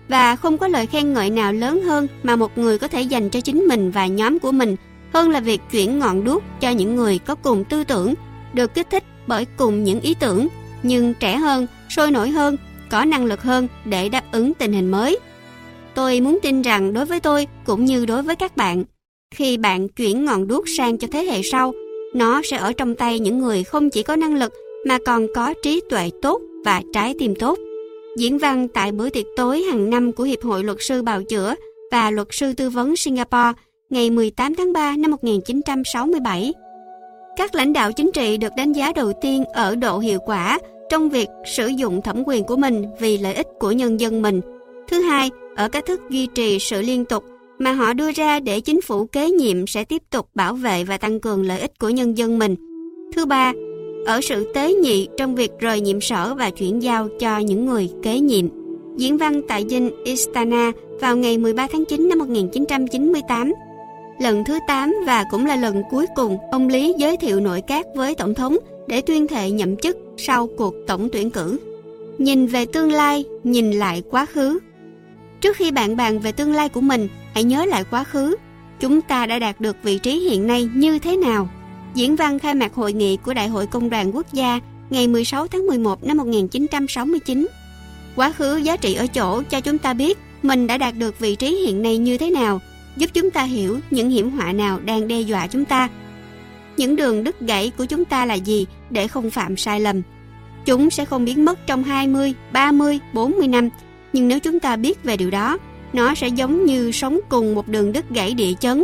Và không có lời khen ngợi nào lớn hơn mà một người có thể dành cho chính mình và nhóm của mình hơn là việc chuyển ngọn đuốc cho những người có cùng tư tưởng, được kích thích bởi cùng những ý tưởng, nhưng trẻ hơn, sôi nổi hơn, có năng lực hơn để đáp ứng tình hình mới. Tôi muốn tin rằng đối với tôi cũng như đối với các bạn, khi bạn chuyển ngọn đuốc sang cho thế hệ sau, nó sẽ ở trong tay những người không chỉ có năng lực mà còn có trí tuệ tốt và trái tim tốt. Diễn văn tại bữa tiệc tối hàng năm của Hiệp hội Luật sư Bào chữa và Luật sư Tư vấn Singapore ngày 18 tháng 3 năm 1967. Các lãnh đạo chính trị được đánh giá đầu tiên ở độ hiệu quả trong việc sử dụng thẩm quyền của mình vì lợi ích của nhân dân mình. Thứ hai, ở cách thức duy trì sự liên tục mà họ đưa ra để chính phủ kế nhiệm sẽ tiếp tục bảo vệ và tăng cường lợi ích của nhân dân mình. Thứ ba, ở sự tế nhị trong việc rời nhiệm sở và chuyển giao cho những người kế nhiệm. Diễn văn tại dinh Istana vào ngày 13 tháng 9 năm 1998. Lần thứ 8 và cũng là lần cuối cùng ông Lý giới thiệu nội các với Tổng thống để tuyên thệ nhậm chức sau cuộc tổng tuyển cử. Nhìn về tương lai, nhìn lại quá khứ. Trước khi bạn bàn về tương lai của mình, hãy nhớ lại quá khứ. Chúng ta đã đạt được vị trí hiện nay như thế nào? Diễn văn khai mạc hội nghị của Đại hội Công đoàn Quốc gia ngày 16 tháng 11 năm 1969. Quá khứ giá trị ở chỗ cho chúng ta biết mình đã đạt được vị trí hiện nay như thế nào, giúp chúng ta hiểu những hiểm họa nào đang đe dọa chúng ta. Những đường đứt gãy của chúng ta là gì để không phạm sai lầm. Chúng sẽ không biến mất trong 20, 30, 40 năm, nhưng nếu chúng ta biết về điều đó, nó sẽ giống như sống cùng một đường đứt gãy địa chấn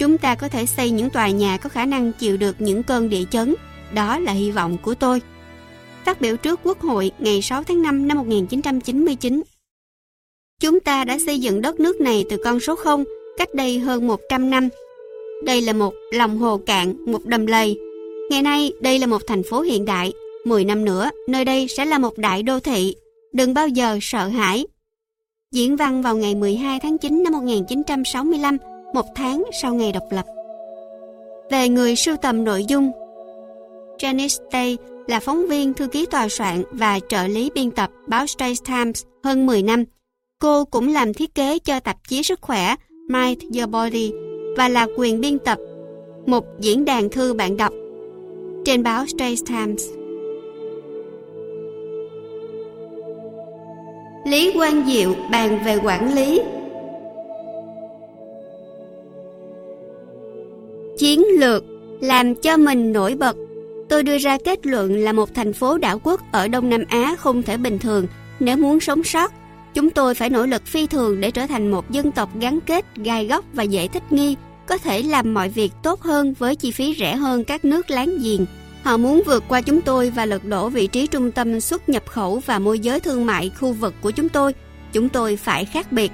Chúng ta có thể xây những tòa nhà có khả năng chịu được những cơn địa chấn. Đó là hy vọng của tôi. Phát biểu trước Quốc hội ngày 6 tháng 5 năm 1999. Chúng ta đã xây dựng đất nước này từ con số 0 cách đây hơn 100 năm. Đây là một lòng hồ cạn, một đầm lầy. Ngày nay, đây là một thành phố hiện đại. 10 năm nữa, nơi đây sẽ là một đại đô thị. Đừng bao giờ sợ hãi. Diễn văn vào ngày 12 tháng 9 năm 1965, một tháng sau ngày độc lập. Về người sưu tầm nội dung, Janice Day là phóng viên, thư ký tòa soạn và trợ lý biên tập báo Straits Times hơn 10 năm. Cô cũng làm thiết kế cho tạp chí sức khỏe Mind Your Body và là quyền biên tập một diễn đàn thư bạn đọc trên báo Straits Times. Lý Quang Diệu bàn về quản lý Chiến lược làm cho mình nổi bật Tôi đưa ra kết luận là một thành phố đảo quốc ở Đông Nam Á không thể bình thường nếu muốn sống sót. Chúng tôi phải nỗ lực phi thường để trở thành một dân tộc gắn kết, gai góc và dễ thích nghi, có thể làm mọi việc tốt hơn với chi phí rẻ hơn các nước láng giềng. Họ muốn vượt qua chúng tôi và lật đổ vị trí trung tâm xuất nhập khẩu và môi giới thương mại khu vực của chúng tôi. Chúng tôi phải khác biệt.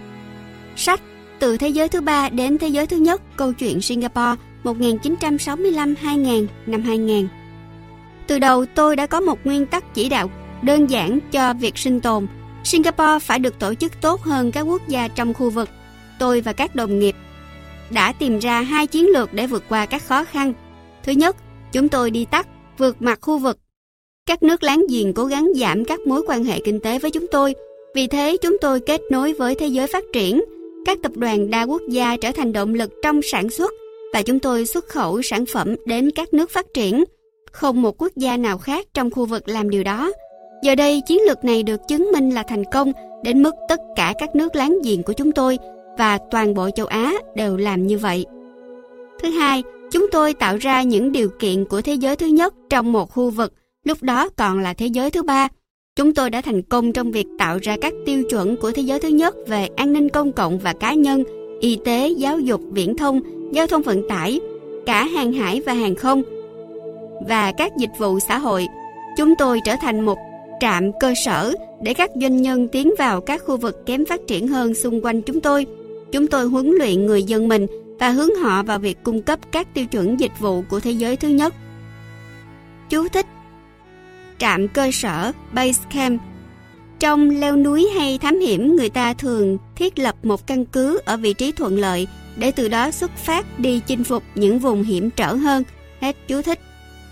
Sách Từ thế giới thứ ba đến thế giới thứ nhất, câu chuyện Singapore 1965-2000 năm 2000 từ đầu tôi đã có một nguyên tắc chỉ đạo đơn giản cho việc sinh tồn. Singapore phải được tổ chức tốt hơn các quốc gia trong khu vực. Tôi và các đồng nghiệp đã tìm ra hai chiến lược để vượt qua các khó khăn. Thứ nhất, chúng tôi đi tắt, vượt mặt khu vực. Các nước láng giềng cố gắng giảm các mối quan hệ kinh tế với chúng tôi. Vì thế, chúng tôi kết nối với thế giới phát triển. Các tập đoàn đa quốc gia trở thành động lực trong sản xuất và chúng tôi xuất khẩu sản phẩm đến các nước phát triển không một quốc gia nào khác trong khu vực làm điều đó. Giờ đây chiến lược này được chứng minh là thành công đến mức tất cả các nước láng giềng của chúng tôi và toàn bộ châu Á đều làm như vậy. Thứ hai, chúng tôi tạo ra những điều kiện của thế giới thứ nhất trong một khu vực, lúc đó còn là thế giới thứ ba. Chúng tôi đã thành công trong việc tạo ra các tiêu chuẩn của thế giới thứ nhất về an ninh công cộng và cá nhân, y tế, giáo dục, viễn thông, giao thông vận tải, cả hàng hải và hàng không – và các dịch vụ xã hội. Chúng tôi trở thành một trạm cơ sở để các doanh nhân tiến vào các khu vực kém phát triển hơn xung quanh chúng tôi. Chúng tôi huấn luyện người dân mình và hướng họ vào việc cung cấp các tiêu chuẩn dịch vụ của thế giới thứ nhất. Chú thích Trạm cơ sở Basecamp. Trong leo núi hay thám hiểm, người ta thường thiết lập một căn cứ ở vị trí thuận lợi để từ đó xuất phát đi chinh phục những vùng hiểm trở hơn. Hết chú thích.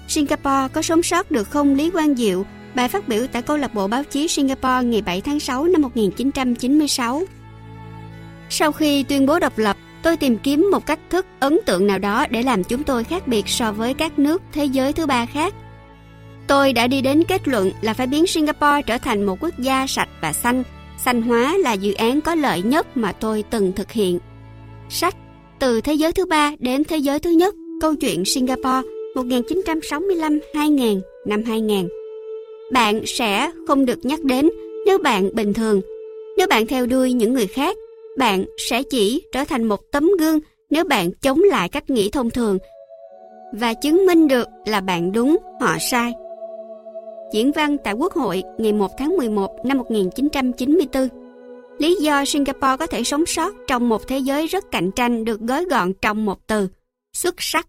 Singapore có sống sót được không Lý Quang Diệu? Bài phát biểu tại câu lạc bộ báo chí Singapore ngày 7 tháng 6 năm 1996. Sau khi tuyên bố độc lập, tôi tìm kiếm một cách thức ấn tượng nào đó để làm chúng tôi khác biệt so với các nước thế giới thứ ba khác. Tôi đã đi đến kết luận là phải biến Singapore trở thành một quốc gia sạch và xanh. Xanh hóa là dự án có lợi nhất mà tôi từng thực hiện. Sách Từ thế giới thứ ba đến thế giới thứ nhất, câu chuyện Singapore 1965-2000 năm 2000. Bạn sẽ không được nhắc đến nếu bạn bình thường. Nếu bạn theo đuôi những người khác, bạn sẽ chỉ trở thành một tấm gương nếu bạn chống lại cách nghĩ thông thường và chứng minh được là bạn đúng, họ sai. Diễn văn tại Quốc hội ngày 1 tháng 11 năm 1994 Lý do Singapore có thể sống sót trong một thế giới rất cạnh tranh được gói gọn trong một từ, xuất sắc.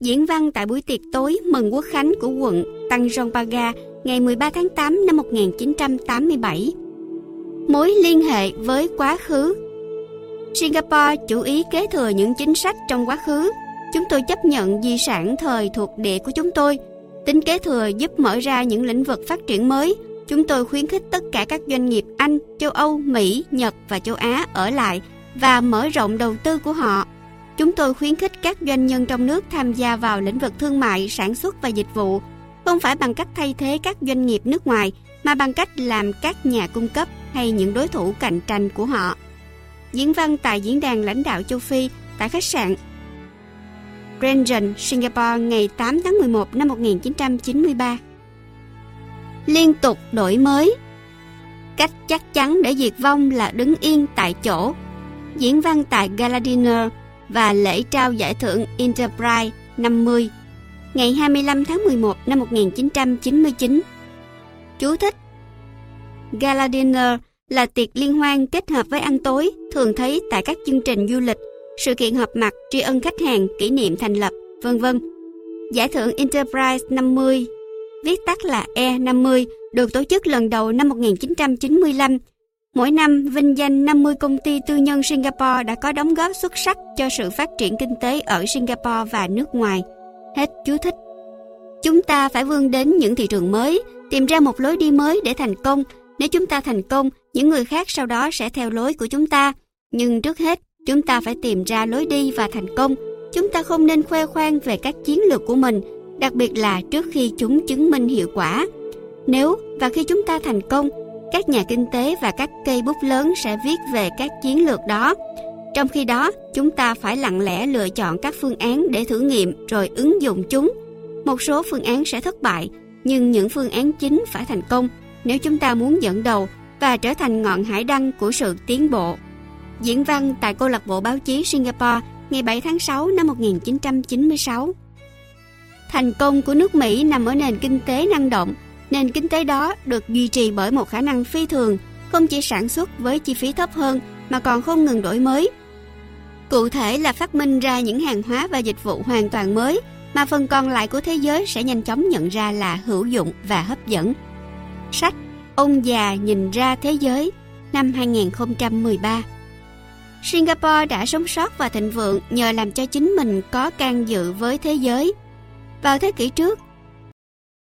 Diễn văn tại buổi tiệc tối mừng quốc khánh của quận Tanjong Pagar ngày 13 tháng 8 năm 1987. Mối liên hệ với quá khứ Singapore chủ ý kế thừa những chính sách trong quá khứ. Chúng tôi chấp nhận di sản thời thuộc địa của chúng tôi. Tính kế thừa giúp mở ra những lĩnh vực phát triển mới. Chúng tôi khuyến khích tất cả các doanh nghiệp Anh, châu Âu, Mỹ, Nhật và châu Á ở lại và mở rộng đầu tư của họ Chúng tôi khuyến khích các doanh nhân trong nước tham gia vào lĩnh vực thương mại, sản xuất và dịch vụ, không phải bằng cách thay thế các doanh nghiệp nước ngoài, mà bằng cách làm các nhà cung cấp hay những đối thủ cạnh tranh của họ. Diễn văn tại diễn đàn lãnh đạo châu Phi tại khách sạn Rengen, Singapore ngày 8 tháng 11 năm 1993. Liên tục đổi mới Cách chắc chắn để diệt vong là đứng yên tại chỗ. Diễn văn tại Gala Dinner và lễ trao giải thưởng Enterprise 50 ngày 25 tháng 11 năm 1999. Chú thích Gala Dinner là tiệc liên hoan kết hợp với ăn tối thường thấy tại các chương trình du lịch, sự kiện họp mặt tri ân khách hàng, kỷ niệm thành lập, vân vân. Giải thưởng Enterprise 50, viết tắt là E50, được tổ chức lần đầu năm 1995. Mỗi năm, vinh danh 50 công ty tư nhân Singapore đã có đóng góp xuất sắc cho sự phát triển kinh tế ở Singapore và nước ngoài. Hết chú thích. Chúng ta phải vươn đến những thị trường mới, tìm ra một lối đi mới để thành công. Nếu chúng ta thành công, những người khác sau đó sẽ theo lối của chúng ta. Nhưng trước hết, chúng ta phải tìm ra lối đi và thành công. Chúng ta không nên khoe khoang về các chiến lược của mình, đặc biệt là trước khi chúng chứng minh hiệu quả. Nếu và khi chúng ta thành công, các nhà kinh tế và các cây bút lớn sẽ viết về các chiến lược đó. Trong khi đó, chúng ta phải lặng lẽ lựa chọn các phương án để thử nghiệm rồi ứng dụng chúng. Một số phương án sẽ thất bại, nhưng những phương án chính phải thành công nếu chúng ta muốn dẫn đầu và trở thành ngọn hải đăng của sự tiến bộ. Diễn văn tại câu lạc bộ báo chí Singapore ngày 7 tháng 6 năm 1996. Thành công của nước Mỹ nằm ở nền kinh tế năng động. Nền kinh tế đó được duy trì bởi một khả năng phi thường, không chỉ sản xuất với chi phí thấp hơn mà còn không ngừng đổi mới. Cụ thể là phát minh ra những hàng hóa và dịch vụ hoàn toàn mới mà phần còn lại của thế giới sẽ nhanh chóng nhận ra là hữu dụng và hấp dẫn. Sách Ông già nhìn ra thế giới năm 2013 Singapore đã sống sót và thịnh vượng nhờ làm cho chính mình có can dự với thế giới. Vào thế kỷ trước,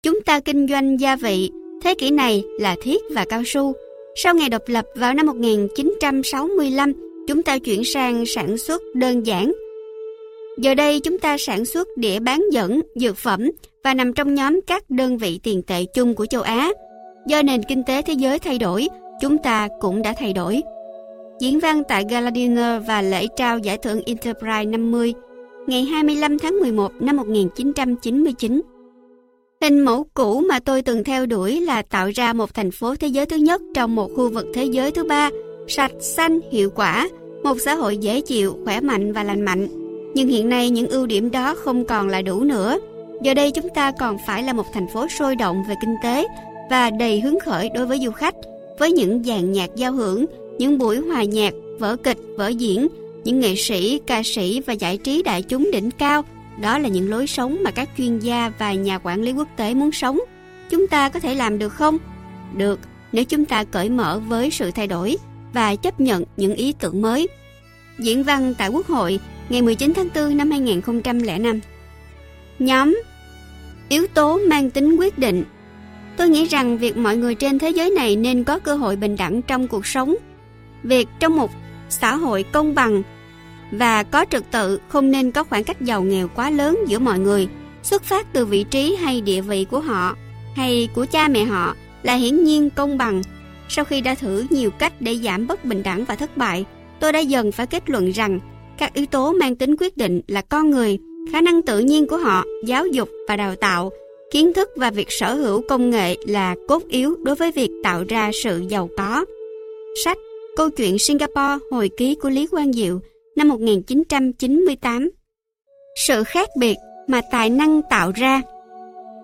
chúng ta kinh doanh gia vị, thế kỷ này là thiết và cao su. Sau ngày độc lập vào năm 1965, chúng ta chuyển sang sản xuất đơn giản. Giờ đây chúng ta sản xuất đĩa bán dẫn, dược phẩm và nằm trong nhóm các đơn vị tiền tệ chung của châu Á. Do nền kinh tế thế giới thay đổi, chúng ta cũng đã thay đổi. Diễn văn tại Gala Dinner và lễ trao giải thưởng Enterprise 50 ngày 25 tháng 11 năm 1999. Hình mẫu cũ mà tôi từng theo đuổi là tạo ra một thành phố thế giới thứ nhất trong một khu vực thế giới thứ ba, sạch, xanh, hiệu quả, một xã hội dễ chịu, khỏe mạnh và lành mạnh. Nhưng hiện nay những ưu điểm đó không còn là đủ nữa. Giờ đây chúng ta còn phải là một thành phố sôi động về kinh tế và đầy hứng khởi đối với du khách, với những dàn nhạc giao hưởng, những buổi hòa nhạc, vở kịch, vở diễn, những nghệ sĩ, ca sĩ và giải trí đại chúng đỉnh cao. Đó là những lối sống mà các chuyên gia và nhà quản lý quốc tế muốn sống. Chúng ta có thể làm được không? Được, nếu chúng ta cởi mở với sự thay đổi và chấp nhận những ý tưởng mới. Diễn văn tại Quốc hội ngày 19 tháng 4 năm 2005 Nhóm Yếu tố mang tính quyết định Tôi nghĩ rằng việc mọi người trên thế giới này nên có cơ hội bình đẳng trong cuộc sống. Việc trong một xã hội công bằng và có trật tự không nên có khoảng cách giàu nghèo quá lớn giữa mọi người, xuất phát từ vị trí hay địa vị của họ hay của cha mẹ họ là hiển nhiên công bằng. Sau khi đã thử nhiều cách để giảm bất bình đẳng và thất bại, tôi đã dần phải kết luận rằng các yếu tố mang tính quyết định là con người, khả năng tự nhiên của họ, giáo dục và đào tạo Kiến thức và việc sở hữu công nghệ là cốt yếu đối với việc tạo ra sự giàu có. Sách Câu chuyện Singapore hồi ký của Lý Quang Diệu năm 1998 Sự khác biệt mà tài năng tạo ra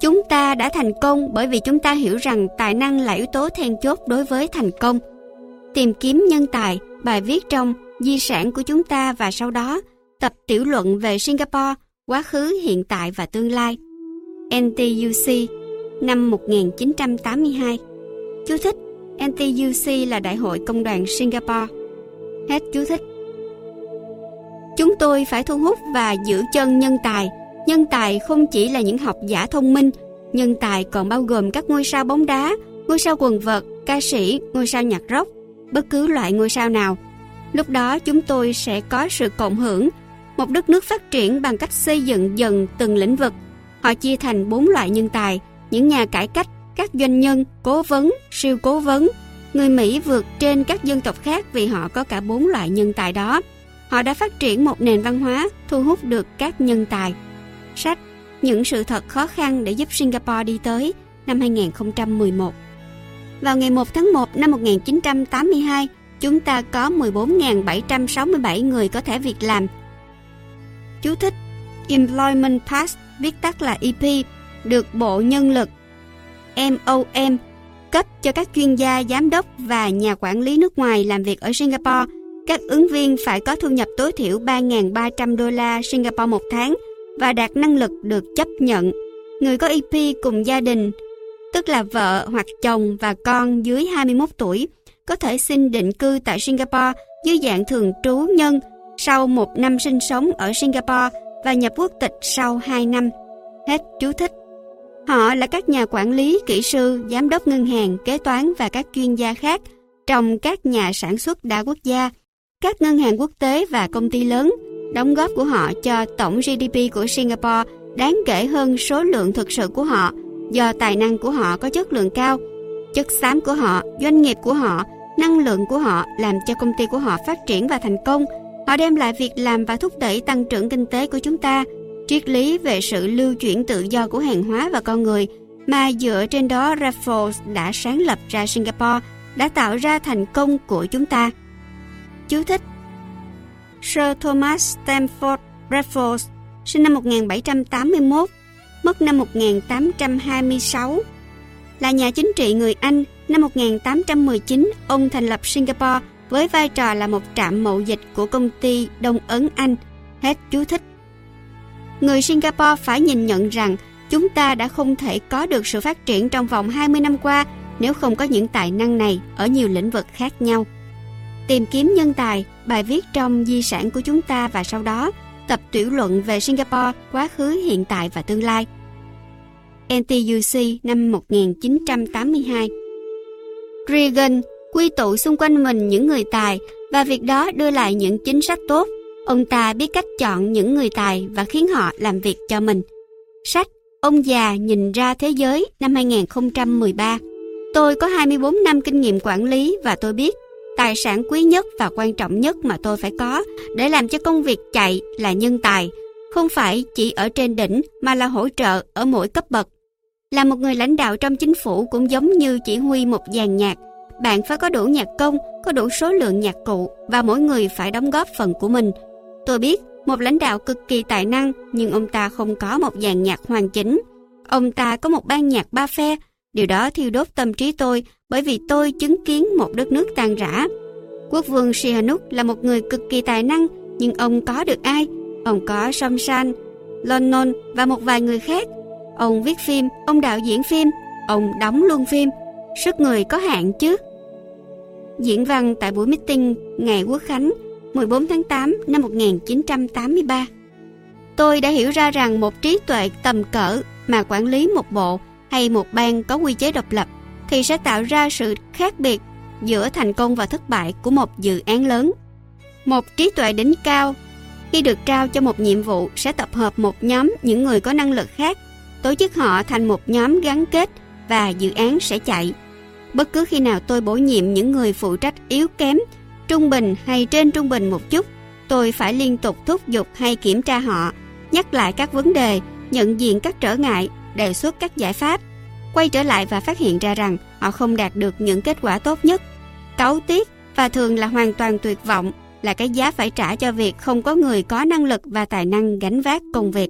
Chúng ta đã thành công bởi vì chúng ta hiểu rằng tài năng là yếu tố then chốt đối với thành công. Tìm kiếm nhân tài, bài viết trong Di sản của chúng ta và sau đó tập tiểu luận về Singapore, quá khứ, hiện tại và tương lai. NTUC năm 1982. Chú thích NTUC là Đại hội Công đoàn Singapore. Hết chú thích. Chúng tôi phải thu hút và giữ chân nhân tài. Nhân tài không chỉ là những học giả thông minh, nhân tài còn bao gồm các ngôi sao bóng đá, ngôi sao quần vợt, ca sĩ, ngôi sao nhạc rock, bất cứ loại ngôi sao nào. Lúc đó chúng tôi sẽ có sự cộng hưởng, một đất nước phát triển bằng cách xây dựng dần từng lĩnh vực Họ chia thành bốn loại nhân tài, những nhà cải cách, các doanh nhân, cố vấn, siêu cố vấn. Người Mỹ vượt trên các dân tộc khác vì họ có cả bốn loại nhân tài đó. Họ đã phát triển một nền văn hóa thu hút được các nhân tài. Sách Những sự thật khó khăn để giúp Singapore đi tới năm 2011 Vào ngày 1 tháng 1 năm 1982, chúng ta có 14.767 người có thể việc làm Chú thích Employment Pass, viết tắt là EP, được Bộ Nhân lực MOM cấp cho các chuyên gia, giám đốc và nhà quản lý nước ngoài làm việc ở Singapore. Các ứng viên phải có thu nhập tối thiểu 3.300 đô la Singapore một tháng và đạt năng lực được chấp nhận. Người có EP cùng gia đình, tức là vợ hoặc chồng và con dưới 21 tuổi, có thể xin định cư tại Singapore dưới dạng thường trú nhân sau một năm sinh sống ở Singapore và nhập quốc tịch sau 2 năm. Hết chú thích. Họ là các nhà quản lý, kỹ sư, giám đốc ngân hàng, kế toán và các chuyên gia khác trong các nhà sản xuất đa quốc gia, các ngân hàng quốc tế và công ty lớn. Đóng góp của họ cho tổng GDP của Singapore đáng kể hơn số lượng thực sự của họ do tài năng của họ có chất lượng cao. Chất xám của họ, doanh nghiệp của họ, năng lượng của họ làm cho công ty của họ phát triển và thành công. Họ đem lại việc làm và thúc đẩy tăng trưởng kinh tế của chúng ta triết lý về sự lưu chuyển tự do của hàng hóa và con người mà dựa trên đó Raffles đã sáng lập ra Singapore đã tạo ra thành công của chúng ta. Chú thích Sir Thomas Stamford Raffles sinh năm 1781, mất năm 1826, là nhà chính trị người Anh. Năm 1819, ông thành lập Singapore với vai trò là một trạm mậu dịch của công ty Đông Ấn Anh. Hết chú thích người Singapore phải nhìn nhận rằng chúng ta đã không thể có được sự phát triển trong vòng 20 năm qua nếu không có những tài năng này ở nhiều lĩnh vực khác nhau. Tìm kiếm nhân tài, bài viết trong di sản của chúng ta và sau đó tập tiểu luận về Singapore, quá khứ, hiện tại và tương lai. NTUC năm 1982 Reagan quy tụ xung quanh mình những người tài và việc đó đưa lại những chính sách tốt Ông ta biết cách chọn những người tài và khiến họ làm việc cho mình. Sách Ông già nhìn ra thế giới năm 2013 Tôi có 24 năm kinh nghiệm quản lý và tôi biết tài sản quý nhất và quan trọng nhất mà tôi phải có để làm cho công việc chạy là nhân tài, không phải chỉ ở trên đỉnh mà là hỗ trợ ở mỗi cấp bậc. Là một người lãnh đạo trong chính phủ cũng giống như chỉ huy một dàn nhạc, bạn phải có đủ nhạc công, có đủ số lượng nhạc cụ và mỗi người phải đóng góp phần của mình Tôi biết một lãnh đạo cực kỳ tài năng nhưng ông ta không có một dàn nhạc hoàn chỉnh. Ông ta có một ban nhạc ba phe. Điều đó thiêu đốt tâm trí tôi bởi vì tôi chứng kiến một đất nước tan rã. Quốc vương Sihanouk là một người cực kỳ tài năng nhưng ông có được ai? Ông có Somsan, lonnon và một vài người khác. Ông viết phim, ông đạo diễn phim, ông đóng luôn phim. Sức người có hạn chứ. Diễn văn tại buổi meeting ngày Quốc Khánh 14 tháng 8 năm 1983. Tôi đã hiểu ra rằng một trí tuệ tầm cỡ mà quản lý một bộ hay một bang có quy chế độc lập thì sẽ tạo ra sự khác biệt giữa thành công và thất bại của một dự án lớn. Một trí tuệ đỉnh cao khi được trao cho một nhiệm vụ sẽ tập hợp một nhóm những người có năng lực khác, tổ chức họ thành một nhóm gắn kết và dự án sẽ chạy. Bất cứ khi nào tôi bổ nhiệm những người phụ trách yếu kém trung bình hay trên trung bình một chút, tôi phải liên tục thúc giục hay kiểm tra họ, nhắc lại các vấn đề, nhận diện các trở ngại, đề xuất các giải pháp, quay trở lại và phát hiện ra rằng họ không đạt được những kết quả tốt nhất. Cáu tiếc và thường là hoàn toàn tuyệt vọng là cái giá phải trả cho việc không có người có năng lực và tài năng gánh vác công việc.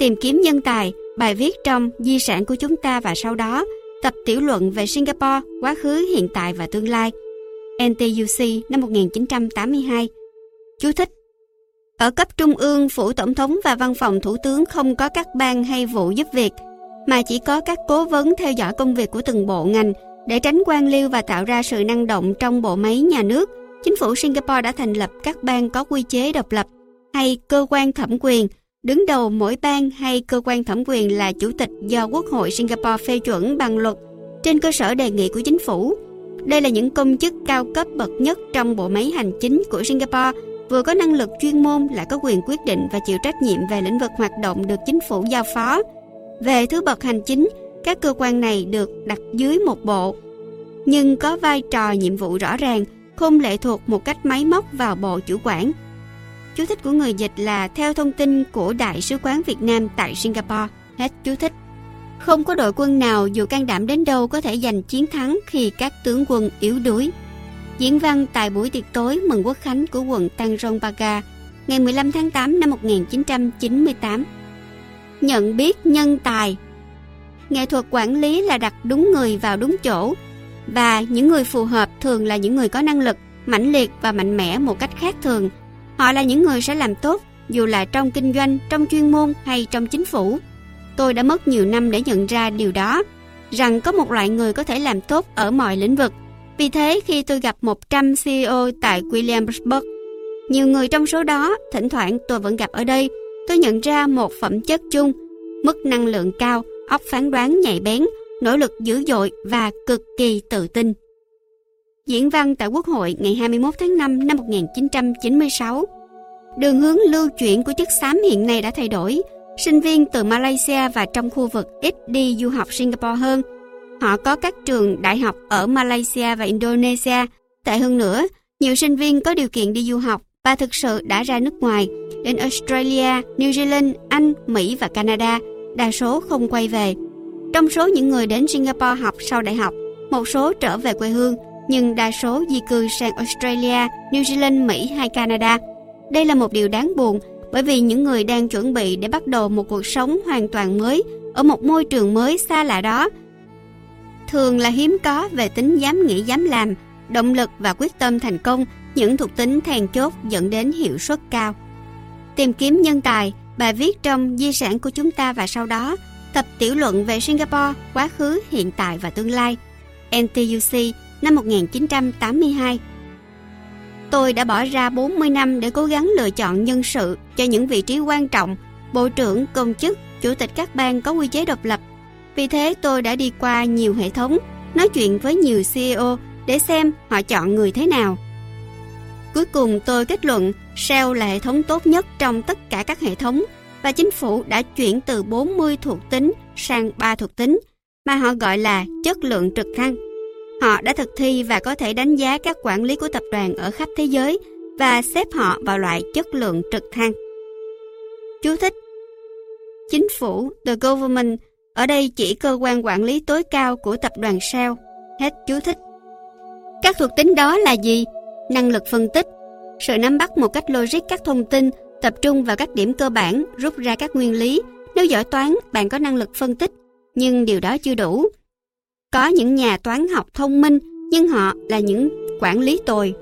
Tìm kiếm nhân tài, bài viết trong Di sản của chúng ta và sau đó, tập tiểu luận về Singapore, quá khứ, hiện tại và tương lai – NTUC năm 1982. Chú thích Ở cấp trung ương, phủ tổng thống và văn phòng thủ tướng không có các ban hay vụ giúp việc, mà chỉ có các cố vấn theo dõi công việc của từng bộ ngành để tránh quan liêu và tạo ra sự năng động trong bộ máy nhà nước. Chính phủ Singapore đã thành lập các ban có quy chế độc lập hay cơ quan thẩm quyền. Đứng đầu mỗi bang hay cơ quan thẩm quyền là chủ tịch do Quốc hội Singapore phê chuẩn bằng luật trên cơ sở đề nghị của chính phủ đây là những công chức cao cấp bậc nhất trong bộ máy hành chính của Singapore, vừa có năng lực chuyên môn lại có quyền quyết định và chịu trách nhiệm về lĩnh vực hoạt động được chính phủ giao phó. Về thứ bậc hành chính, các cơ quan này được đặt dưới một bộ, nhưng có vai trò nhiệm vụ rõ ràng, không lệ thuộc một cách máy móc vào bộ chủ quản. Chú thích của người dịch là theo thông tin của Đại sứ quán Việt Nam tại Singapore. Hết chú thích. Không có đội quân nào dù can đảm đến đâu có thể giành chiến thắng khi các tướng quân yếu đuối. Diễn văn tại buổi tiệc tối mừng quốc khánh của quận Tăng Rông Baga ngày 15 tháng 8 năm 1998. Nhận biết nhân tài Nghệ thuật quản lý là đặt đúng người vào đúng chỗ và những người phù hợp thường là những người có năng lực, mãnh liệt và mạnh mẽ một cách khác thường. Họ là những người sẽ làm tốt dù là trong kinh doanh, trong chuyên môn hay trong chính phủ. Tôi đã mất nhiều năm để nhận ra điều đó, rằng có một loại người có thể làm tốt ở mọi lĩnh vực. Vì thế khi tôi gặp 100 CEO tại Williamsburg, nhiều người trong số đó, thỉnh thoảng tôi vẫn gặp ở đây, tôi nhận ra một phẩm chất chung, mức năng lượng cao, óc phán đoán nhạy bén, nỗ lực dữ dội và cực kỳ tự tin. Diễn văn tại Quốc hội ngày 21 tháng 5 năm 1996 Đường hướng lưu chuyển của chất xám hiện nay đã thay đổi. Sinh viên từ Malaysia và trong khu vực ít đi du học Singapore hơn. Họ có các trường đại học ở Malaysia và Indonesia. Tệ hơn nữa, nhiều sinh viên có điều kiện đi du học và thực sự đã ra nước ngoài, đến Australia, New Zealand, Anh, Mỹ và Canada. Đa số không quay về. Trong số những người đến Singapore học sau đại học, một số trở về quê hương, nhưng đa số di cư sang Australia, New Zealand, Mỹ hay Canada – đây là một điều đáng buồn bởi vì những người đang chuẩn bị để bắt đầu một cuộc sống hoàn toàn mới ở một môi trường mới xa lạ đó thường là hiếm có về tính dám nghĩ dám làm, động lực và quyết tâm thành công, những thuộc tính then chốt dẫn đến hiệu suất cao. Tìm kiếm nhân tài, bài viết trong Di sản của chúng ta và sau đó, tập tiểu luận về Singapore, quá khứ, hiện tại và tương lai. NTUC năm 1982 Tôi đã bỏ ra 40 năm để cố gắng lựa chọn nhân sự cho những vị trí quan trọng, bộ trưởng, công chức, chủ tịch các bang có quy chế độc lập. Vì thế tôi đã đi qua nhiều hệ thống, nói chuyện với nhiều CEO để xem họ chọn người thế nào. Cuối cùng tôi kết luận Shell là hệ thống tốt nhất trong tất cả các hệ thống và chính phủ đã chuyển từ 40 thuộc tính sang 3 thuộc tính mà họ gọi là chất lượng trực thăng. Họ đã thực thi và có thể đánh giá các quản lý của tập đoàn ở khắp thế giới và xếp họ vào loại chất lượng trực thăng. Chú thích Chính phủ, the government, ở đây chỉ cơ quan quản lý tối cao của tập đoàn Shell. Hết chú thích. Các thuộc tính đó là gì? Năng lực phân tích, sự nắm bắt một cách logic các thông tin, tập trung vào các điểm cơ bản, rút ra các nguyên lý. Nếu giỏi toán, bạn có năng lực phân tích, nhưng điều đó chưa đủ. Có những nhà toán học thông minh, nhưng họ là những quản lý tồi.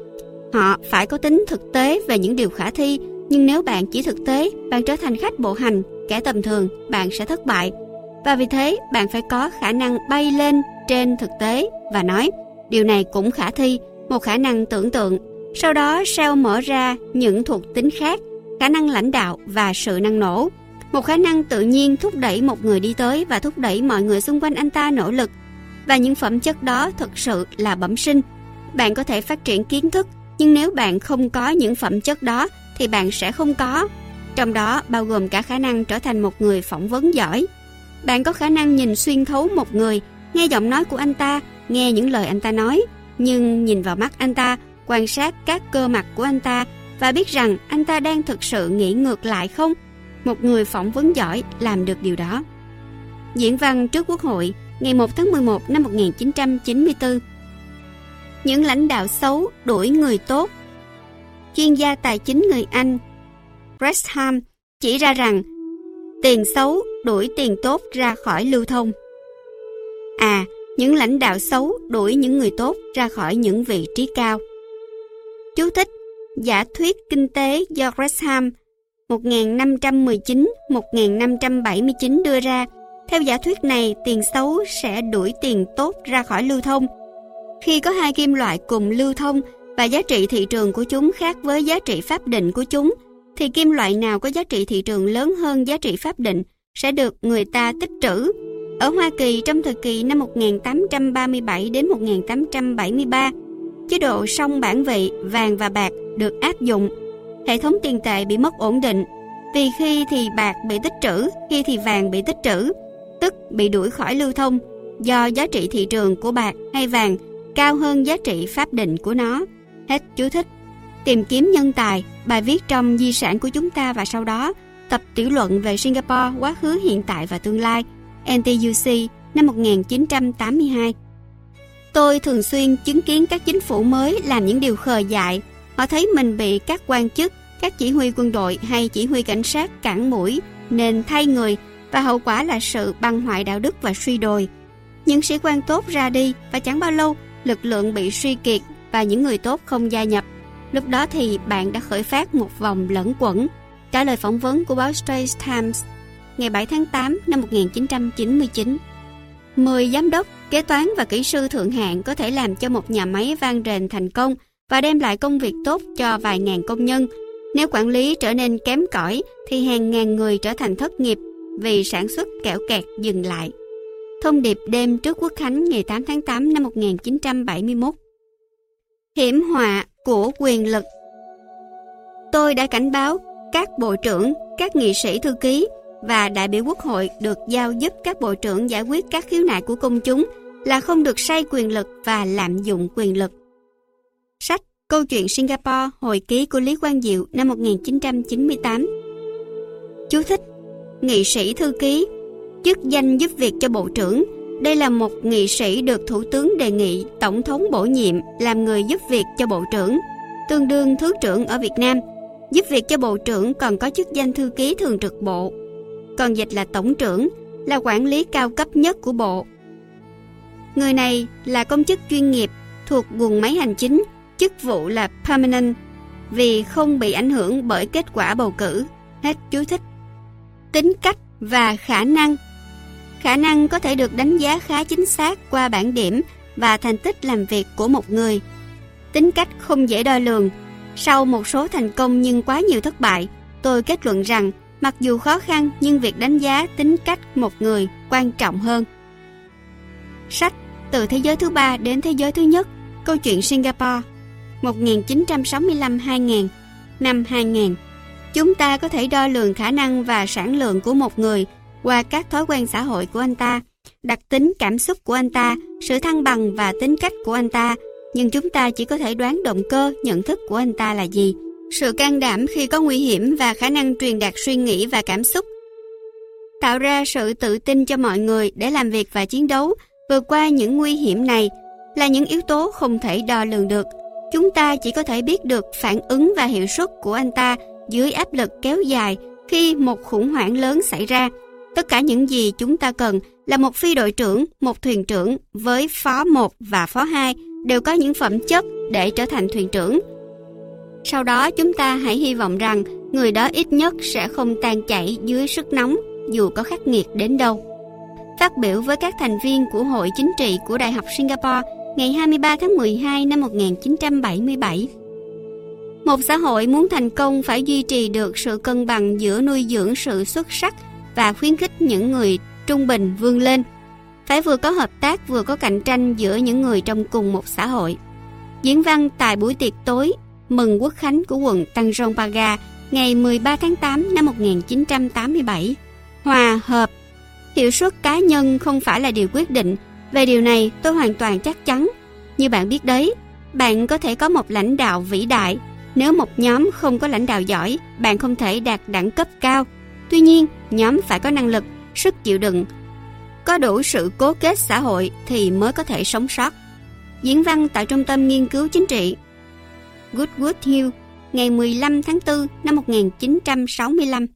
Họ phải có tính thực tế về những điều khả thi, nhưng nếu bạn chỉ thực tế, bạn trở thành khách bộ hành, kẻ tầm thường, bạn sẽ thất bại. Và vì thế, bạn phải có khả năng bay lên trên thực tế và nói, điều này cũng khả thi, một khả năng tưởng tượng. Sau đó, sao mở ra những thuộc tính khác, khả năng lãnh đạo và sự năng nổ. Một khả năng tự nhiên thúc đẩy một người đi tới và thúc đẩy mọi người xung quanh anh ta nỗ lực và những phẩm chất đó thực sự là bẩm sinh. Bạn có thể phát triển kiến thức, nhưng nếu bạn không có những phẩm chất đó thì bạn sẽ không có. Trong đó bao gồm cả khả năng trở thành một người phỏng vấn giỏi. Bạn có khả năng nhìn xuyên thấu một người, nghe giọng nói của anh ta, nghe những lời anh ta nói, nhưng nhìn vào mắt anh ta, quan sát các cơ mặt của anh ta và biết rằng anh ta đang thực sự nghĩ ngược lại không? Một người phỏng vấn giỏi làm được điều đó. Diễn văn trước Quốc hội ngày 1 tháng 11 năm 1994. Những lãnh đạo xấu đuổi người tốt. Chuyên gia tài chính người Anh Bresham chỉ ra rằng tiền xấu đuổi tiền tốt ra khỏi lưu thông. À, những lãnh đạo xấu đuổi những người tốt ra khỏi những vị trí cao. Chú thích Giả thuyết kinh tế do Gresham 1519-1579 đưa ra theo giả thuyết này, tiền xấu sẽ đuổi tiền tốt ra khỏi lưu thông. Khi có hai kim loại cùng lưu thông và giá trị thị trường của chúng khác với giá trị pháp định của chúng, thì kim loại nào có giá trị thị trường lớn hơn giá trị pháp định sẽ được người ta tích trữ. Ở Hoa Kỳ trong thời kỳ năm 1837 đến 1873, chế độ song bản vị vàng và bạc được áp dụng. Hệ thống tiền tệ bị mất ổn định, vì khi thì bạc bị tích trữ, khi thì vàng bị tích trữ tức bị đuổi khỏi lưu thông do giá trị thị trường của bạc hay vàng cao hơn giá trị pháp định của nó. Hết chú thích. Tìm kiếm nhân tài, bài viết trong di sản của chúng ta và sau đó tập tiểu luận về Singapore quá khứ hiện tại và tương lai NTUC năm 1982. Tôi thường xuyên chứng kiến các chính phủ mới làm những điều khờ dại. Họ thấy mình bị các quan chức, Các chỉ huy quân đội hay chỉ huy cảnh sát cản mũi nên thay người và hậu quả là sự băng hoại đạo đức và suy đồi. Những sĩ quan tốt ra đi và chẳng bao lâu lực lượng bị suy kiệt và những người tốt không gia nhập. Lúc đó thì bạn đã khởi phát một vòng lẫn quẩn. Trả lời phỏng vấn của báo Straits Times ngày 7 tháng 8 năm 1999. 10 giám đốc, kế toán và kỹ sư thượng hạng có thể làm cho một nhà máy vang rền thành công và đem lại công việc tốt cho vài ngàn công nhân. Nếu quản lý trở nên kém cỏi thì hàng ngàn người trở thành thất nghiệp vì sản xuất kẹo kẹt dừng lại. Thông điệp đêm trước Quốc Khánh ngày 8 tháng 8 năm 1971 Hiểm họa của quyền lực Tôi đã cảnh báo các bộ trưởng, các nghị sĩ thư ký và đại biểu quốc hội được giao giúp các bộ trưởng giải quyết các khiếu nại của công chúng là không được say quyền lực và lạm dụng quyền lực. Sách Câu chuyện Singapore hồi ký của Lý Quang Diệu năm 1998 Chú thích Nghị sĩ thư ký, Chức danh giúp việc cho bộ trưởng Đây là một nghị sĩ được Thủ tướng đề nghị Tổng thống bổ nhiệm làm người giúp việc cho bộ trưởng, Tương đương Thứ trưởng ở Việt Nam Giúp việc cho bộ trưởng còn có chức danh thư ký thường trực bộ, Còn dịch là tổng trưởng, Là quản lý cao cấp nhất của bộ Người này là công chức chuyên nghiệp thuộc quần máy hành chính, chức vụ là permanent, vì không bị ảnh hưởng bởi kết quả bầu cử. Hết chú thích. Tính cách và khả năng Khả năng có thể được đánh giá khá chính xác qua bảng điểm và thành tích làm việc của một người. Tính cách không dễ đo lường. Sau một số thành công nhưng quá nhiều thất bại, tôi kết luận rằng mặc dù khó khăn nhưng việc đánh giá tính cách một người quan trọng hơn. Sách Từ thế giới thứ ba đến thế giới thứ nhất Câu chuyện Singapore 1965-2000 Năm 2000 Chúng ta có thể đo lường khả năng và sản lượng của một người qua các thói quen xã hội của anh ta, đặc tính cảm xúc của anh ta, sự thăng bằng và tính cách của anh ta, nhưng chúng ta chỉ có thể đoán động cơ, nhận thức của anh ta là gì. Sự can đảm khi có nguy hiểm và khả năng truyền đạt suy nghĩ và cảm xúc. Tạo ra sự tự tin cho mọi người để làm việc và chiến đấu vượt qua những nguy hiểm này là những yếu tố không thể đo lường được. Chúng ta chỉ có thể biết được phản ứng và hiệu suất của anh ta dưới áp lực kéo dài khi một khủng hoảng lớn xảy ra. Tất cả những gì chúng ta cần là một phi đội trưởng, một thuyền trưởng với phó 1 và phó 2 đều có những phẩm chất để trở thành thuyền trưởng. Sau đó chúng ta hãy hy vọng rằng người đó ít nhất sẽ không tan chảy dưới sức nóng dù có khắc nghiệt đến đâu. Phát biểu với các thành viên của Hội Chính trị của Đại học Singapore ngày 23 tháng 12 năm 1977. Một xã hội muốn thành công phải duy trì được sự cân bằng giữa nuôi dưỡng sự xuất sắc và khuyến khích những người trung bình vươn lên. Phải vừa có hợp tác vừa có cạnh tranh giữa những người trong cùng một xã hội. Diễn văn tại buổi tiệc tối mừng quốc khánh của quận Tăng Rông Paga ngày 13 tháng 8 năm 1987. Hòa hợp Hiệu suất cá nhân không phải là điều quyết định về điều này tôi hoàn toàn chắc chắn. Như bạn biết đấy, bạn có thể có một lãnh đạo vĩ đại. Nếu một nhóm không có lãnh đạo giỏi, bạn không thể đạt đẳng cấp cao. Tuy nhiên, nhóm phải có năng lực, sức chịu đựng, có đủ sự cố kết xã hội thì mới có thể sống sót. Diễn văn tại Trung tâm Nghiên cứu Chính trị Goodwood Hill ngày 15 tháng 4 năm 1965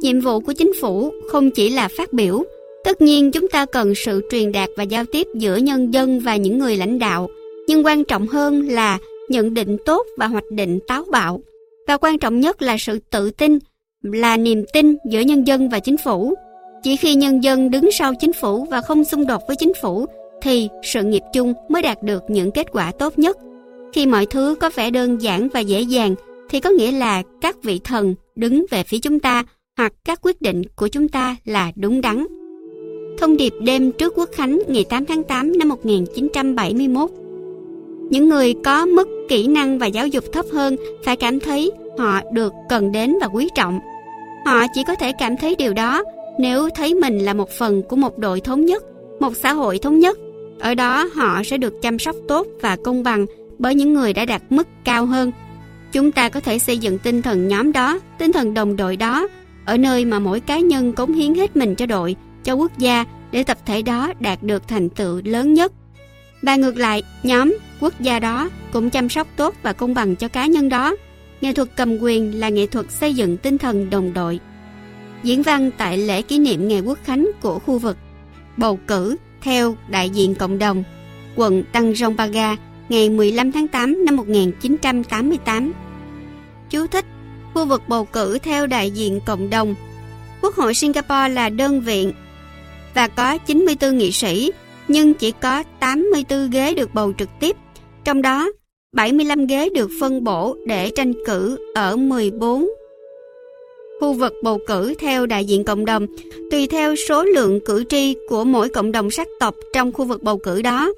Nhiệm vụ của chính phủ không chỉ là phát biểu Tất nhiên chúng ta cần sự truyền đạt và giao tiếp giữa nhân dân và những người lãnh đạo, nhưng quan trọng hơn là nhận định tốt và hoạch định táo bạo. Và quan trọng nhất là sự tự tin, là niềm tin giữa nhân dân và chính phủ. Chỉ khi nhân dân đứng sau chính phủ và không xung đột với chính phủ thì sự nghiệp chung mới đạt được những kết quả tốt nhất. Khi mọi thứ có vẻ đơn giản và dễ dàng thì có nghĩa là các vị thần đứng về phía chúng ta hoặc các quyết định của chúng ta là đúng đắn. Thông điệp đêm trước Quốc Khánh ngày 8 tháng 8 năm 1971 những người có mức kỹ năng và giáo dục thấp hơn phải cảm thấy họ được cần đến và quý trọng. Họ chỉ có thể cảm thấy điều đó nếu thấy mình là một phần của một đội thống nhất, một xã hội thống nhất. Ở đó họ sẽ được chăm sóc tốt và công bằng bởi những người đã đạt mức cao hơn. Chúng ta có thể xây dựng tinh thần nhóm đó, tinh thần đồng đội đó, ở nơi mà mỗi cá nhân cống hiến hết mình cho đội cho quốc gia để tập thể đó đạt được thành tựu lớn nhất. Và ngược lại, nhóm, quốc gia đó cũng chăm sóc tốt và công bằng cho cá nhân đó. nghệ thuật cầm quyền là nghệ thuật xây dựng tinh thần đồng đội. Diễn văn tại lễ kỷ niệm ngày quốc khánh của khu vực bầu cử theo đại diện cộng đồng quận Tăng Rông Pagar ngày 15 tháng 8 năm 1988. Chú thích Khu vực bầu cử theo đại diện cộng đồng Quốc hội Singapore là đơn viện và có 94 nghị sĩ nhưng chỉ có 84 ghế được bầu trực tiếp. Trong đó, 75 ghế được phân bổ để tranh cử ở 14 khu vực bầu cử theo đại diện cộng đồng, tùy theo số lượng cử tri của mỗi cộng đồng sắc tộc trong khu vực bầu cử đó.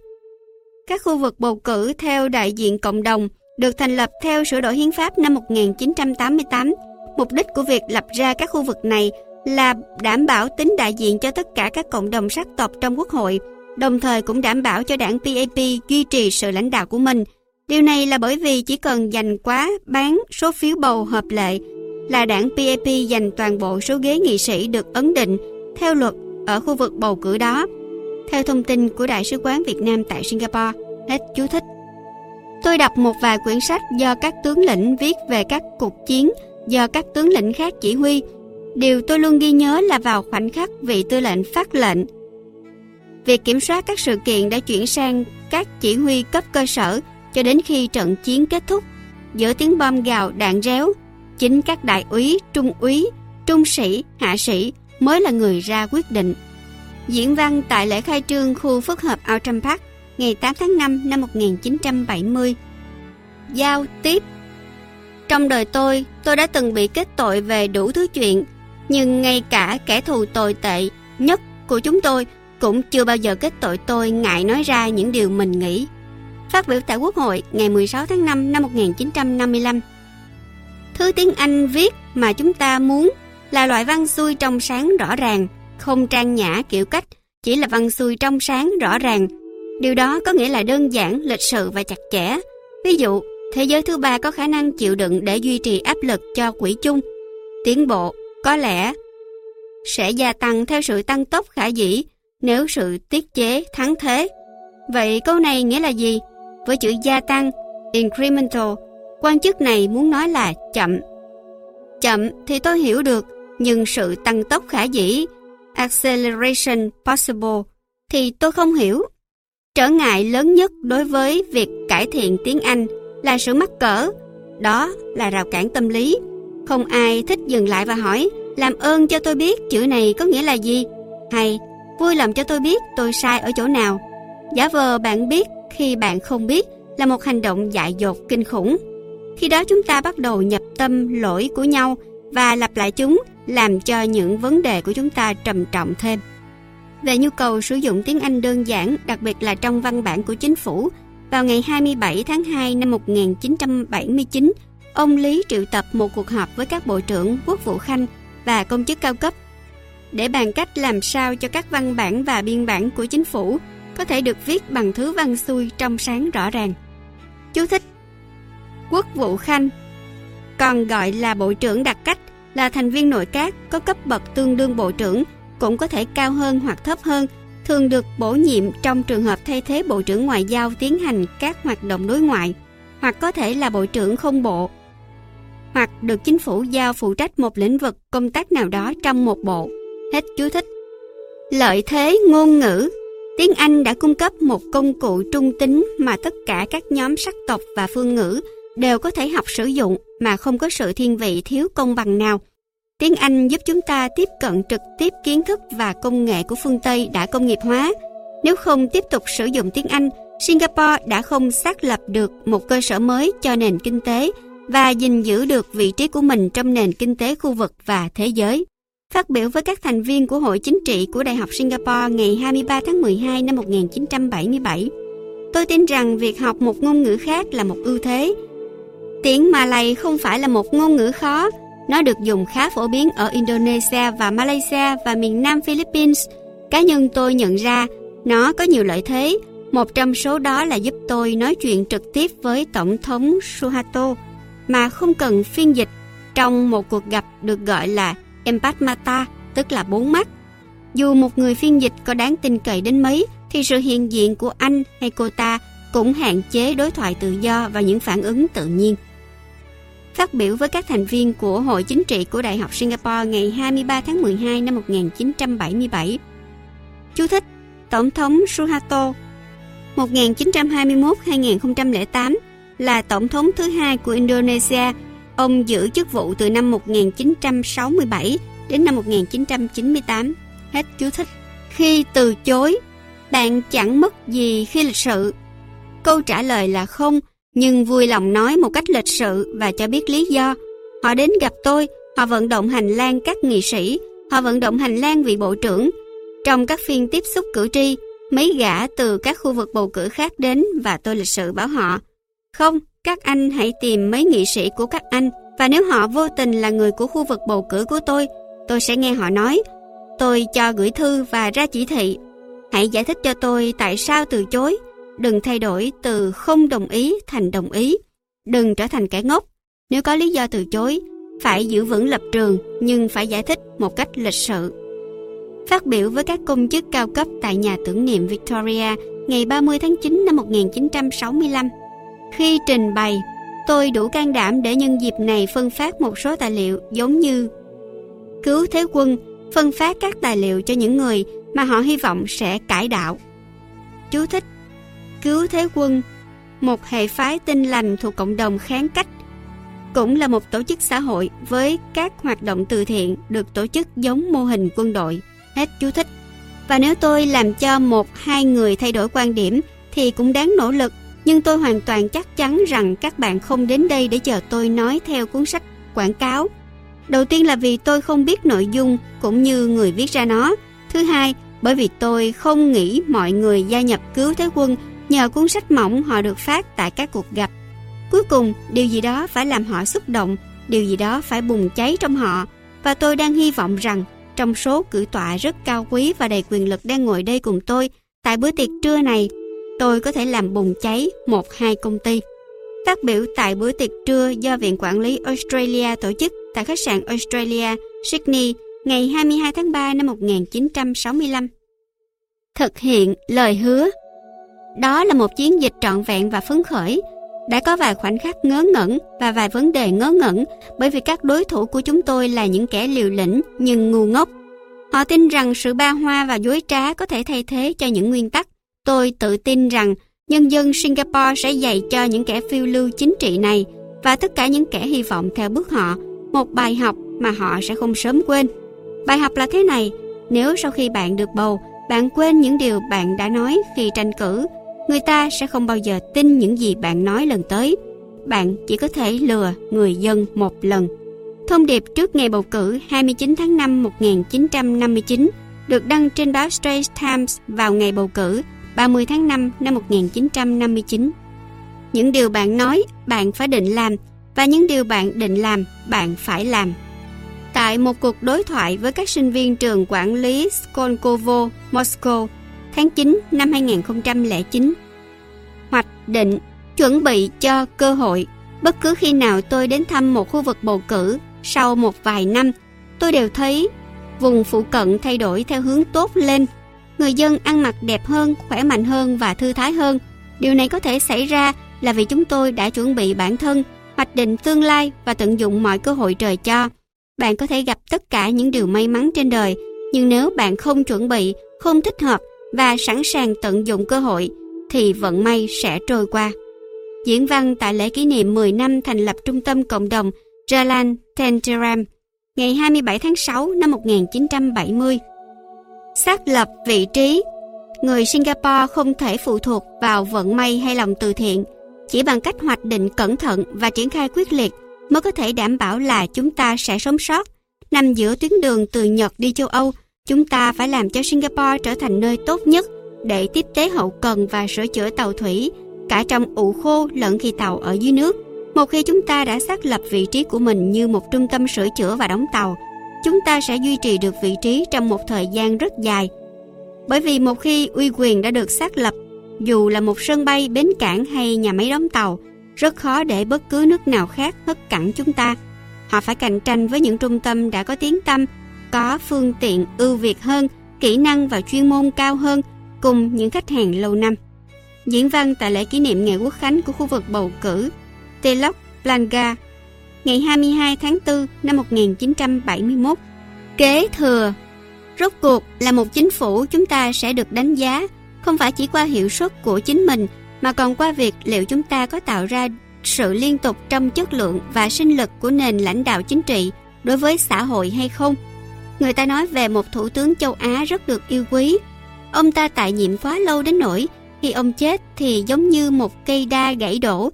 Các khu vực bầu cử theo đại diện cộng đồng được thành lập theo sửa đổi hiến pháp năm 1988. Mục đích của việc lập ra các khu vực này là đảm bảo tính đại diện cho tất cả các cộng đồng sắc tộc trong quốc hội, đồng thời cũng đảm bảo cho đảng PAP duy trì sự lãnh đạo của mình. Điều này là bởi vì chỉ cần giành quá bán số phiếu bầu hợp lệ là đảng PAP giành toàn bộ số ghế nghị sĩ được ấn định theo luật ở khu vực bầu cử đó. Theo thông tin của Đại sứ quán Việt Nam tại Singapore, hết chú thích. Tôi đọc một vài quyển sách do các tướng lĩnh viết về các cuộc chiến do các tướng lĩnh khác chỉ huy. Điều tôi luôn ghi nhớ là vào khoảnh khắc vị tư lệnh phát lệnh. Việc kiểm soát các sự kiện đã chuyển sang các chỉ huy cấp cơ sở cho đến khi trận chiến kết thúc. Giữa tiếng bom gào đạn réo, chính các đại úy, trung úy, trung sĩ, hạ sĩ mới là người ra quyết định. Diễn văn tại lễ khai trương khu phức hợp Outram Park ngày 8 tháng 5 năm 1970. Giao tiếp Trong đời tôi, tôi đã từng bị kết tội về đủ thứ chuyện, nhưng ngay cả kẻ thù tồi tệ nhất của chúng tôi cũng chưa bao giờ kết tội tôi ngại nói ra những điều mình nghĩ. Phát biểu tại Quốc hội ngày 16 tháng 5 năm 1955. Thứ tiếng Anh viết mà chúng ta muốn là loại văn xuôi trong sáng rõ ràng, không trang nhã kiểu cách, chỉ là văn xuôi trong sáng rõ ràng. Điều đó có nghĩa là đơn giản, lịch sự và chặt chẽ. Ví dụ, thế giới thứ ba có khả năng chịu đựng để duy trì áp lực cho quỹ chung. Tiến bộ có lẽ sẽ gia tăng theo sự tăng tốc khả dĩ nếu sự tiết chế thắng thế. Vậy câu này nghĩa là gì? Với chữ gia tăng, incremental, quan chức này muốn nói là chậm. Chậm thì tôi hiểu được, nhưng sự tăng tốc khả dĩ, acceleration possible, thì tôi không hiểu. Trở ngại lớn nhất đối với việc cải thiện tiếng Anh là sự mắc cỡ, đó là rào cản tâm lý. Không ai thích dừng lại và hỏi, làm ơn cho tôi biết chữ này có nghĩa là gì, hay vui lòng cho tôi biết tôi sai ở chỗ nào. Giả vờ bạn biết khi bạn không biết là một hành động dại dột kinh khủng. Khi đó chúng ta bắt đầu nhập tâm lỗi của nhau và lặp lại chúng làm cho những vấn đề của chúng ta trầm trọng thêm. Về nhu cầu sử dụng tiếng Anh đơn giản, đặc biệt là trong văn bản của chính phủ, vào ngày 27 tháng 2 năm 1979, ông Lý triệu tập một cuộc họp với các bộ trưởng quốc vụ khanh và công chức cao cấp để bàn cách làm sao cho các văn bản và biên bản của chính phủ có thể được viết bằng thứ văn xuôi trong sáng rõ ràng. Chú thích Quốc vụ Khanh, còn gọi là Bộ trưởng đặc cách, là thành viên nội các có cấp bậc tương đương Bộ trưởng, cũng có thể cao hơn hoặc thấp hơn, thường được bổ nhiệm trong trường hợp thay thế Bộ trưởng Ngoại giao tiến hành các hoạt động đối ngoại, hoặc có thể là Bộ trưởng không bộ, hoặc được chính phủ giao phụ trách một lĩnh vực công tác nào đó trong một bộ. Hết chú thích. Lợi thế ngôn ngữ Tiếng Anh đã cung cấp một công cụ trung tính mà tất cả các nhóm sắc tộc và phương ngữ đều có thể học sử dụng mà không có sự thiên vị thiếu công bằng nào. Tiếng Anh giúp chúng ta tiếp cận trực tiếp kiến thức và công nghệ của phương Tây đã công nghiệp hóa. Nếu không tiếp tục sử dụng tiếng Anh, Singapore đã không xác lập được một cơ sở mới cho nền kinh tế và gìn giữ được vị trí của mình trong nền kinh tế khu vực và thế giới. Phát biểu với các thành viên của Hội Chính trị của Đại học Singapore ngày 23 tháng 12 năm 1977, tôi tin rằng việc học một ngôn ngữ khác là một ưu thế. Tiếng Malay không phải là một ngôn ngữ khó, nó được dùng khá phổ biến ở Indonesia và Malaysia và miền Nam Philippines. Cá nhân tôi nhận ra nó có nhiều lợi thế, một trong số đó là giúp tôi nói chuyện trực tiếp với Tổng thống Suharto mà không cần phiên dịch trong một cuộc gặp được gọi là Empatmata, tức là bốn mắt. Dù một người phiên dịch có đáng tin cậy đến mấy, thì sự hiện diện của anh hay cô ta cũng hạn chế đối thoại tự do và những phản ứng tự nhiên. phát biểu với các thành viên của Hội Chính trị của Đại học Singapore ngày 23 tháng 12 năm 1977. Chú thích Tổng thống Suharto 1921-2008 là tổng thống thứ hai của Indonesia. Ông giữ chức vụ từ năm 1967 đến năm 1998. Hết chú thích. Khi từ chối, bạn chẳng mất gì khi lịch sự. Câu trả lời là không, nhưng vui lòng nói một cách lịch sự và cho biết lý do. Họ đến gặp tôi, họ vận động hành lang các nghị sĩ, họ vận động hành lang vị bộ trưởng. Trong các phiên tiếp xúc cử tri, mấy gã từ các khu vực bầu cử khác đến và tôi lịch sự bảo họ không, các anh hãy tìm mấy nghị sĩ của các anh và nếu họ vô tình là người của khu vực bầu cử của tôi, tôi sẽ nghe họ nói. Tôi cho gửi thư và ra chỉ thị. Hãy giải thích cho tôi tại sao từ chối. Đừng thay đổi từ không đồng ý thành đồng ý. Đừng trở thành kẻ ngốc. Nếu có lý do từ chối, phải giữ vững lập trường nhưng phải giải thích một cách lịch sự. Phát biểu với các công chức cao cấp tại nhà tưởng niệm Victoria ngày 30 tháng 9 năm 1965, khi trình bày, tôi đủ can đảm để nhân dịp này phân phát một số tài liệu giống như cứu thế quân phân phát các tài liệu cho những người mà họ hy vọng sẽ cải đạo. Chú thích Cứu Thế Quân Một hệ phái tinh lành thuộc cộng đồng kháng cách Cũng là một tổ chức xã hội với các hoạt động từ thiện được tổ chức giống mô hình quân đội. Hết chú thích. Và nếu tôi làm cho một hai người thay đổi quan điểm thì cũng đáng nỗ lực nhưng tôi hoàn toàn chắc chắn rằng các bạn không đến đây để chờ tôi nói theo cuốn sách quảng cáo. Đầu tiên là vì tôi không biết nội dung cũng như người viết ra nó. Thứ hai, bởi vì tôi không nghĩ mọi người gia nhập cứu thế quân nhờ cuốn sách mỏng họ được phát tại các cuộc gặp. Cuối cùng, điều gì đó phải làm họ xúc động, điều gì đó phải bùng cháy trong họ. Và tôi đang hy vọng rằng trong số cử tọa rất cao quý và đầy quyền lực đang ngồi đây cùng tôi tại bữa tiệc trưa này tôi có thể làm bùng cháy một hai công ty. Phát biểu tại bữa tiệc trưa do Viện Quản lý Australia tổ chức tại khách sạn Australia, Sydney, ngày 22 tháng 3 năm 1965. Thực hiện lời hứa Đó là một chiến dịch trọn vẹn và phấn khởi. Đã có vài khoảnh khắc ngớ ngẩn và vài vấn đề ngớ ngẩn bởi vì các đối thủ của chúng tôi là những kẻ liều lĩnh nhưng ngu ngốc. Họ tin rằng sự ba hoa và dối trá có thể thay thế cho những nguyên tắc Tôi tự tin rằng nhân dân Singapore sẽ dạy cho những kẻ phiêu lưu chính trị này và tất cả những kẻ hy vọng theo bước họ một bài học mà họ sẽ không sớm quên. Bài học là thế này, nếu sau khi bạn được bầu, bạn quên những điều bạn đã nói khi tranh cử, người ta sẽ không bao giờ tin những gì bạn nói lần tới. Bạn chỉ có thể lừa người dân một lần. Thông điệp trước ngày bầu cử 29 tháng 5 1959 được đăng trên báo Straits Times vào ngày bầu cử 30 tháng 5 năm 1959. Những điều bạn nói, bạn phải định làm và những điều bạn định làm, bạn phải làm. Tại một cuộc đối thoại với các sinh viên trường quản lý Skolkovo, Moscow, tháng 9 năm 2009. Hoạch định, chuẩn bị cho cơ hội. Bất cứ khi nào tôi đến thăm một khu vực bầu cử, sau một vài năm, tôi đều thấy vùng phụ cận thay đổi theo hướng tốt lên người dân ăn mặc đẹp hơn, khỏe mạnh hơn và thư thái hơn. Điều này có thể xảy ra là vì chúng tôi đã chuẩn bị bản thân, hoạch định tương lai và tận dụng mọi cơ hội trời cho. Bạn có thể gặp tất cả những điều may mắn trên đời, nhưng nếu bạn không chuẩn bị, không thích hợp và sẵn sàng tận dụng cơ hội, thì vận may sẽ trôi qua. Diễn văn tại lễ kỷ niệm 10 năm thành lập Trung tâm Cộng đồng Jalan Tenteram ngày 27 tháng 6 năm 1970 xác lập vị trí. Người Singapore không thể phụ thuộc vào vận may hay lòng từ thiện, chỉ bằng cách hoạch định cẩn thận và triển khai quyết liệt mới có thể đảm bảo là chúng ta sẽ sống sót. Nằm giữa tuyến đường từ Nhật đi châu Âu, chúng ta phải làm cho Singapore trở thành nơi tốt nhất để tiếp tế hậu cần và sửa chữa tàu thủy, cả trong ụ khô lẫn khi tàu ở dưới nước. Một khi chúng ta đã xác lập vị trí của mình như một trung tâm sửa chữa và đóng tàu, chúng ta sẽ duy trì được vị trí trong một thời gian rất dài. Bởi vì một khi uy quyền đã được xác lập, dù là một sân bay, bến cảng hay nhà máy đóng tàu, rất khó để bất cứ nước nào khác hất cẳng chúng ta. Họ phải cạnh tranh với những trung tâm đã có tiếng tăm, có phương tiện ưu việt hơn, kỹ năng và chuyên môn cao hơn, cùng những khách hàng lâu năm. Diễn văn tại lễ kỷ niệm ngày quốc khánh của khu vực bầu cử Telok Blangah ngày 22 tháng 4 năm 1971. Kế thừa Rốt cuộc là một chính phủ chúng ta sẽ được đánh giá không phải chỉ qua hiệu suất của chính mình, mà còn qua việc liệu chúng ta có tạo ra sự liên tục trong chất lượng và sinh lực của nền lãnh đạo chính trị đối với xã hội hay không. Người ta nói về một thủ tướng châu Á rất được yêu quý. Ông ta tại nhiệm quá lâu đến nỗi khi ông chết thì giống như một cây đa gãy đổ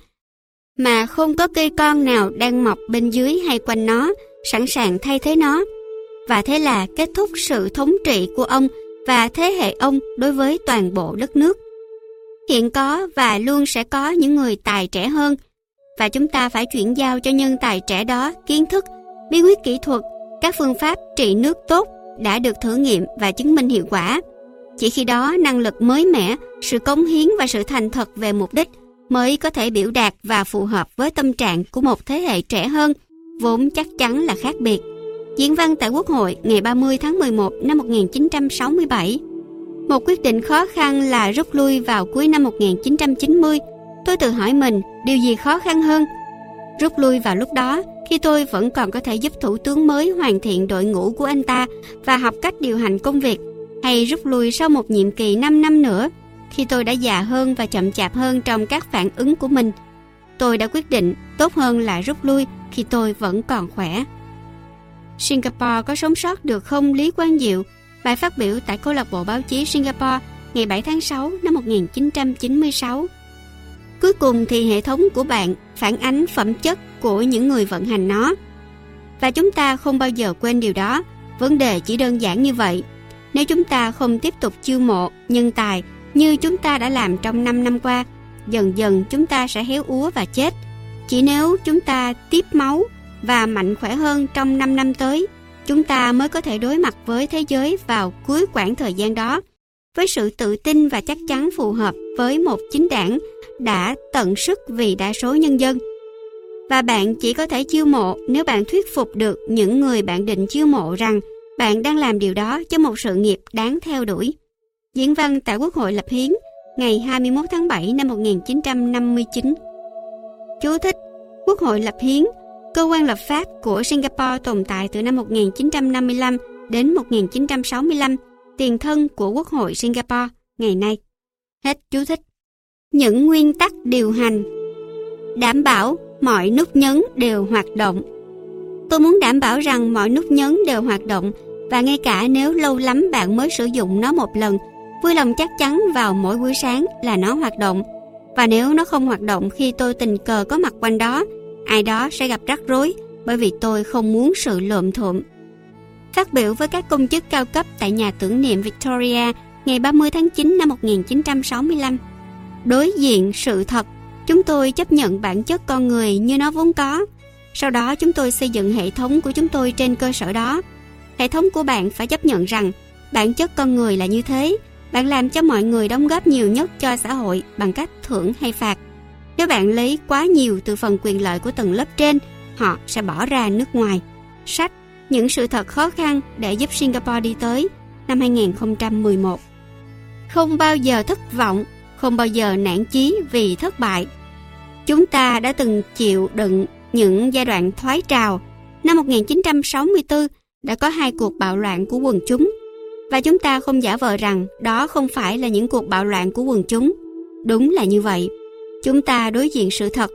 mà không có cây con nào đang mọc bên dưới hay quanh nó sẵn sàng thay thế nó. Và thế là kết thúc sự thống trị của ông và thế hệ ông đối với toàn bộ đất nước. Hiện có và luôn sẽ có những người tài trẻ hơn và chúng ta phải chuyển giao cho nhân tài trẻ đó kiến thức, bí quyết kỹ thuật, các phương pháp trị nước tốt đã được thử nghiệm và chứng minh hiệu quả. Chỉ khi đó năng lực mới mẻ, sự cống hiến và sự thành thật về mục đích mới có thể biểu đạt và phù hợp với tâm trạng của một thế hệ trẻ hơn, vốn chắc chắn là khác biệt. Diễn văn tại Quốc hội ngày 30 tháng 11 năm 1967 Một quyết định khó khăn là rút lui vào cuối năm 1990. Tôi tự hỏi mình, điều gì khó khăn hơn? Rút lui vào lúc đó, khi tôi vẫn còn có thể giúp thủ tướng mới hoàn thiện đội ngũ của anh ta và học cách điều hành công việc, hay rút lui sau một nhiệm kỳ 5 năm nữa, khi tôi đã già hơn và chậm chạp hơn trong các phản ứng của mình. Tôi đã quyết định tốt hơn là rút lui khi tôi vẫn còn khỏe. Singapore có sống sót được không Lý Quang Diệu? Bài phát biểu tại câu lạc bộ báo chí Singapore ngày 7 tháng 6 năm 1996. Cuối cùng thì hệ thống của bạn phản ánh phẩm chất của những người vận hành nó. Và chúng ta không bao giờ quên điều đó. Vấn đề chỉ đơn giản như vậy. Nếu chúng ta không tiếp tục chiêu mộ, nhân tài như chúng ta đã làm trong 5 năm qua, dần dần chúng ta sẽ héo úa và chết. Chỉ nếu chúng ta tiếp máu và mạnh khỏe hơn trong 5 năm tới, chúng ta mới có thể đối mặt với thế giới vào cuối quãng thời gian đó với sự tự tin và chắc chắn phù hợp với một chính đảng đã tận sức vì đa số nhân dân. Và bạn chỉ có thể chiêu mộ nếu bạn thuyết phục được những người bạn định chiêu mộ rằng bạn đang làm điều đó cho một sự nghiệp đáng theo đuổi. Diễn văn tại Quốc hội lập hiến ngày 21 tháng 7 năm 1959. Chú thích Quốc hội lập hiến Cơ quan lập pháp của Singapore tồn tại từ năm 1955 đến 1965, tiền thân của Quốc hội Singapore ngày nay. Hết chú thích. Những nguyên tắc điều hành Đảm bảo mọi nút nhấn đều hoạt động. Tôi muốn đảm bảo rằng mọi nút nhấn đều hoạt động và ngay cả nếu lâu lắm bạn mới sử dụng nó một lần, vui lòng chắc chắn vào mỗi buổi sáng là nó hoạt động. Và nếu nó không hoạt động khi tôi tình cờ có mặt quanh đó, ai đó sẽ gặp rắc rối bởi vì tôi không muốn sự lộm thuộm. Phát biểu với các công chức cao cấp tại nhà tưởng niệm Victoria ngày 30 tháng 9 năm 1965. Đối diện sự thật, chúng tôi chấp nhận bản chất con người như nó vốn có. Sau đó chúng tôi xây dựng hệ thống của chúng tôi trên cơ sở đó. Hệ thống của bạn phải chấp nhận rằng bản chất con người là như thế. Bạn làm cho mọi người đóng góp nhiều nhất cho xã hội bằng cách thưởng hay phạt. Nếu bạn lấy quá nhiều từ phần quyền lợi của tầng lớp trên, họ sẽ bỏ ra nước ngoài. Sách Những sự thật khó khăn để giúp Singapore đi tới năm 2011 Không bao giờ thất vọng, không bao giờ nản chí vì thất bại. Chúng ta đã từng chịu đựng những giai đoạn thoái trào. Năm 1964 đã có hai cuộc bạo loạn của quần chúng và chúng ta không giả vờ rằng đó không phải là những cuộc bạo loạn của quần chúng. Đúng là như vậy chúng ta đối diện sự thật.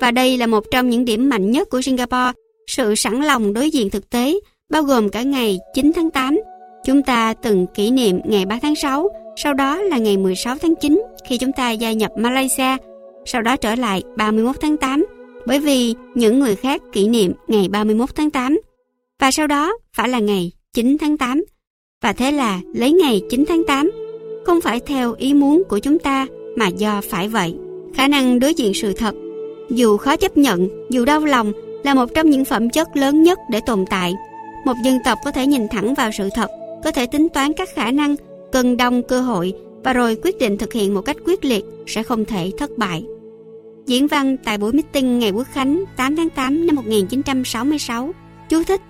Và đây là một trong những điểm mạnh nhất của Singapore, sự sẵn lòng đối diện thực tế, bao gồm cả ngày 9 tháng 8. Chúng ta từng kỷ niệm ngày 3 tháng 6, sau đó là ngày 16 tháng 9 khi chúng ta gia nhập Malaysia, sau đó trở lại 31 tháng 8, bởi vì những người khác kỷ niệm ngày 31 tháng 8. Và sau đó phải là ngày 9 tháng 8. Và thế là lấy ngày 9 tháng 8, không phải theo ý muốn của chúng ta mà do phải vậy. Khả năng đối diện sự thật dù khó chấp nhận dù đau lòng là một trong những phẩm chất lớn nhất để tồn tại. Một dân tộc có thể nhìn thẳng vào sự thật có thể tính toán các khả năng cân đông cơ hội và rồi quyết định thực hiện một cách quyết liệt sẽ không thể thất bại. Diễn văn tại buổi meeting ngày quốc khánh 8 tháng 8 năm 1966 chú thích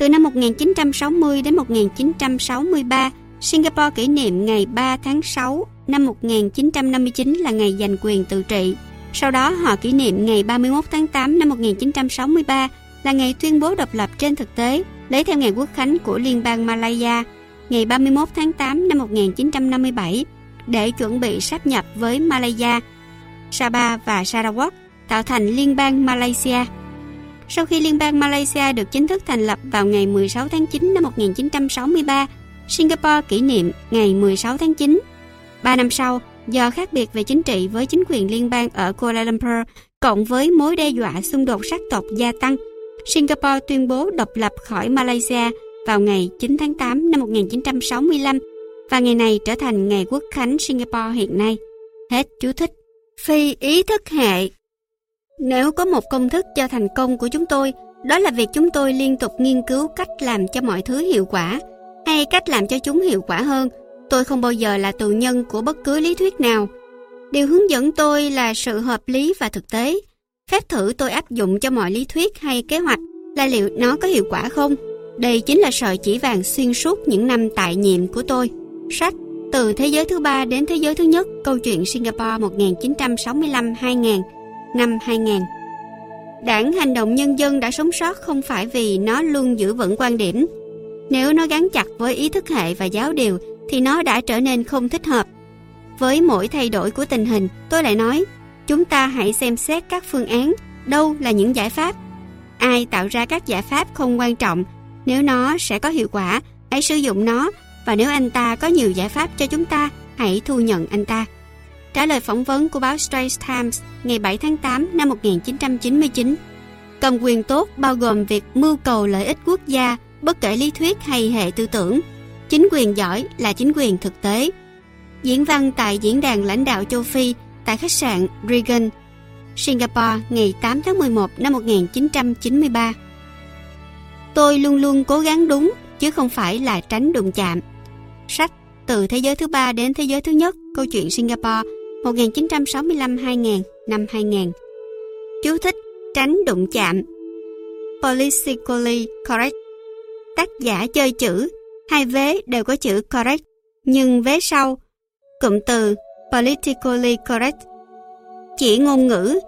từ năm 1960 đến 1963 Singapore kỷ niệm ngày 3 tháng 6 năm 1959 là ngày giành quyền tự trị. Sau đó họ kỷ niệm ngày 31 tháng 8 năm 1963 là ngày tuyên bố độc lập trên thực tế, lấy theo ngày quốc khánh của Liên bang Malaya, ngày 31 tháng 8 năm 1957 để chuẩn bị sáp nhập với Malaya, Sabah và Sarawak tạo thành Liên bang Malaysia. Sau khi Liên bang Malaysia được chính thức thành lập vào ngày 16 tháng 9 năm 1963, Singapore kỷ niệm ngày 16 tháng 9. Ba năm sau, do khác biệt về chính trị với chính quyền liên bang ở Kuala Lumpur, cộng với mối đe dọa xung đột sắc tộc gia tăng, Singapore tuyên bố độc lập khỏi Malaysia vào ngày 9 tháng 8 năm 1965 và ngày này trở thành ngày quốc khánh Singapore hiện nay. Hết chú thích. Phi ý thức hệ nếu có một công thức cho thành công của chúng tôi, đó là việc chúng tôi liên tục nghiên cứu cách làm cho mọi thứ hiệu quả hay cách làm cho chúng hiệu quả hơn. Tôi không bao giờ là tù nhân của bất cứ lý thuyết nào. Điều hướng dẫn tôi là sự hợp lý và thực tế. Phép thử tôi áp dụng cho mọi lý thuyết hay kế hoạch là liệu nó có hiệu quả không? Đây chính là sợi chỉ vàng xuyên suốt những năm tại nhiệm của tôi. Sách Từ thế giới thứ ba đến thế giới thứ nhất Câu chuyện Singapore 1965-2000 Năm 2000 Đảng Hành động Nhân dân đã sống sót không phải vì nó luôn giữ vững quan điểm. Nếu nó gắn chặt với ý thức hệ và giáo điều thì nó đã trở nên không thích hợp. Với mỗi thay đổi của tình hình, tôi lại nói, chúng ta hãy xem xét các phương án, đâu là những giải pháp. Ai tạo ra các giải pháp không quan trọng, nếu nó sẽ có hiệu quả, hãy sử dụng nó và nếu anh ta có nhiều giải pháp cho chúng ta, hãy thu nhận anh ta. Trả lời phỏng vấn của báo Straits Times ngày 7 tháng 8 năm 1999, cầm quyền tốt bao gồm việc mưu cầu lợi ích quốc gia bất kể lý thuyết hay hệ tư tưởng. Chính quyền giỏi là chính quyền thực tế. Diễn văn tại Diễn đàn lãnh đạo châu Phi tại khách sạn Regan, Singapore ngày 8 tháng 11 năm 1993. Tôi luôn luôn cố gắng đúng chứ không phải là tránh đụng chạm. Sách Từ thế giới thứ ba đến thế giới thứ nhất Câu chuyện Singapore 1965-2000 năm 2000 Chú thích Tránh đụng chạm. Politically correct. Tác giả chơi chữ Hai vế đều có chữ correct Nhưng vế sau Cụm từ politically correct. Chỉ ngôn ngữ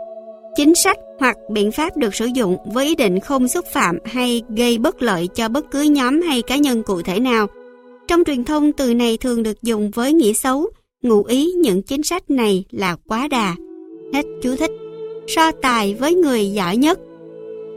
Chính sách hoặc biện pháp được sử dụng với ý định không xúc phạm hay gây bất lợi cho bất cứ nhóm hay cá nhân cụ thể nào. Trong truyền thông, từ này thường được dùng với nghĩa xấu, ngụ ý những chính sách này là quá đà. Hết chú thích. So tài với người giỏi nhất.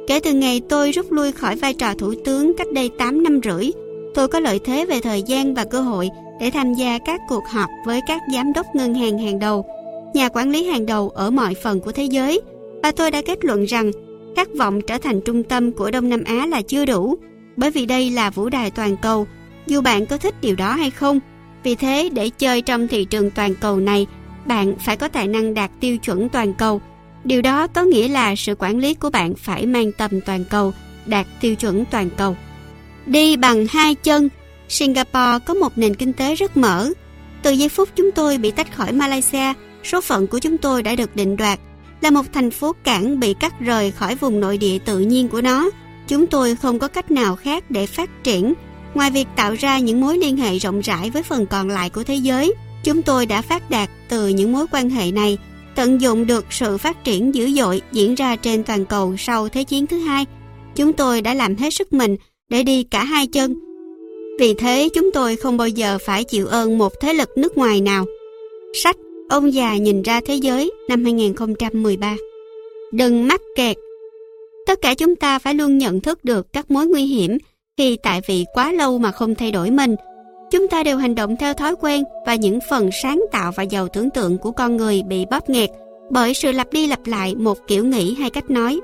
Kể từ ngày tôi rút lui khỏi vai trò thủ tướng cách đây 8 năm rưỡi, tôi có lợi thế về thời gian và cơ hội để tham gia các cuộc họp với các giám đốc ngân hàng hàng đầu, nhà quản lý hàng đầu ở mọi phần của thế giới – và tôi đã kết luận rằng khát vọng trở thành trung tâm của Đông Nam Á là chưa đủ, bởi vì đây là vũ đài toàn cầu, dù bạn có thích điều đó hay không. Vì thế, để chơi trong thị trường toàn cầu này, bạn phải có tài năng đạt tiêu chuẩn toàn cầu. Điều đó có nghĩa là sự quản lý của bạn phải mang tầm toàn cầu, đạt tiêu chuẩn toàn cầu. Đi bằng hai chân, Singapore có một nền kinh tế rất mở. Từ giây phút chúng tôi bị tách khỏi Malaysia, số phận của chúng tôi đã được định đoạt là một thành phố cảng bị cắt rời khỏi vùng nội địa tự nhiên của nó. Chúng tôi không có cách nào khác để phát triển ngoài việc tạo ra những mối liên hệ rộng rãi với phần còn lại của thế giới. Chúng tôi đã phát đạt từ những mối quan hệ này, tận dụng được sự phát triển dữ dội diễn ra trên toàn cầu sau Thế chiến thứ hai. Chúng tôi đã làm hết sức mình để đi cả hai chân. Vì thế chúng tôi không bao giờ phải chịu ơn một thế lực nước ngoài nào. Sách Ông già nhìn ra thế giới năm 2013 Đừng mắc kẹt Tất cả chúng ta phải luôn nhận thức được các mối nguy hiểm khi tại vị quá lâu mà không thay đổi mình. Chúng ta đều hành động theo thói quen và những phần sáng tạo và giàu tưởng tượng của con người bị bóp nghẹt bởi sự lặp đi lặp lại một kiểu nghĩ hay cách nói.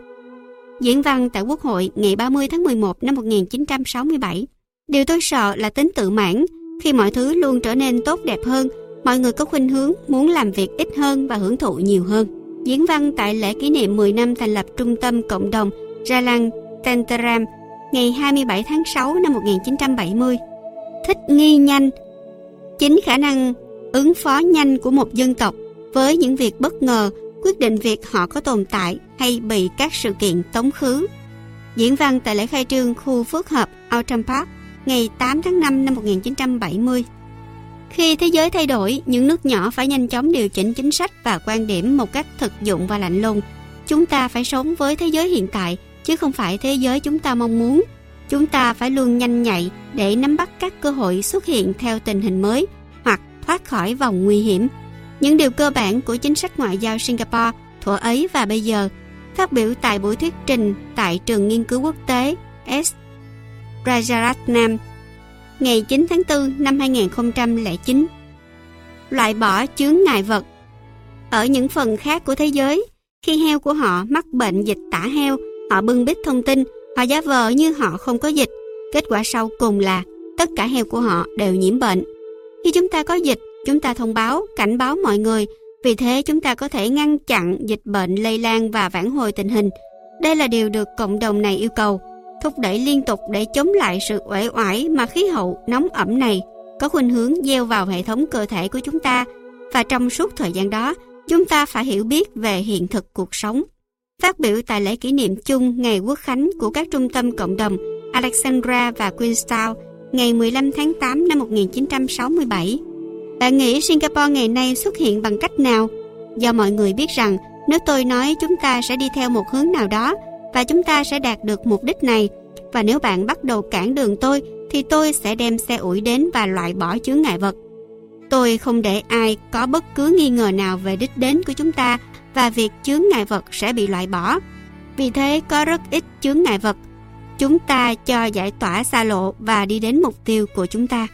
Diễn văn tại Quốc hội ngày 30 tháng 11 năm 1967 Điều tôi sợ là tính tự mãn, khi mọi thứ luôn trở nên tốt đẹp hơn, mọi người có khuynh hướng muốn làm việc ít hơn và hưởng thụ nhiều hơn. Diễn văn tại lễ kỷ niệm 10 năm thành lập Trung tâm Cộng đồng Jalan Tenteram ngày 27 tháng 6 năm 1970. Thích nghi nhanh Chính khả năng ứng phó nhanh của một dân tộc với những việc bất ngờ quyết định việc họ có tồn tại hay bị các sự kiện tống khứ. Diễn văn tại lễ khai trương khu phức hợp Outram Park ngày 8 tháng 5 năm 1970. Khi thế giới thay đổi, những nước nhỏ phải nhanh chóng điều chỉnh chính sách và quan điểm một cách thực dụng và lạnh lùng. Chúng ta phải sống với thế giới hiện tại, chứ không phải thế giới chúng ta mong muốn. Chúng ta phải luôn nhanh nhạy để nắm bắt các cơ hội xuất hiện theo tình hình mới hoặc thoát khỏi vòng nguy hiểm. Những điều cơ bản của chính sách ngoại giao Singapore thuở ấy và bây giờ phát biểu tại buổi thuyết trình tại trường nghiên cứu quốc tế S. Rajaratnam ngày 9 tháng 4 năm 2009. Loại bỏ chướng ngại vật Ở những phần khác của thế giới, khi heo của họ mắc bệnh dịch tả heo, họ bưng bít thông tin, họ giả vờ như họ không có dịch. Kết quả sau cùng là tất cả heo của họ đều nhiễm bệnh. Khi chúng ta có dịch, chúng ta thông báo, cảnh báo mọi người. Vì thế chúng ta có thể ngăn chặn dịch bệnh lây lan và vãn hồi tình hình. Đây là điều được cộng đồng này yêu cầu thúc đẩy liên tục để chống lại sự uể oải mà khí hậu nóng ẩm này có khuynh hướng gieo vào hệ thống cơ thể của chúng ta và trong suốt thời gian đó chúng ta phải hiểu biết về hiện thực cuộc sống. Phát biểu tại lễ kỷ niệm chung Ngày Quốc Khánh của các trung tâm cộng đồng Alexandra và Queenstown ngày 15 tháng 8 năm 1967. Bạn nghĩ Singapore ngày nay xuất hiện bằng cách nào? Do mọi người biết rằng nếu tôi nói chúng ta sẽ đi theo một hướng nào đó và chúng ta sẽ đạt được mục đích này. Và nếu bạn bắt đầu cản đường tôi, thì tôi sẽ đem xe ủi đến và loại bỏ chướng ngại vật. Tôi không để ai có bất cứ nghi ngờ nào về đích đến của chúng ta và việc chướng ngại vật sẽ bị loại bỏ. Vì thế có rất ít chướng ngại vật. Chúng ta cho giải tỏa xa lộ và đi đến mục tiêu của chúng ta.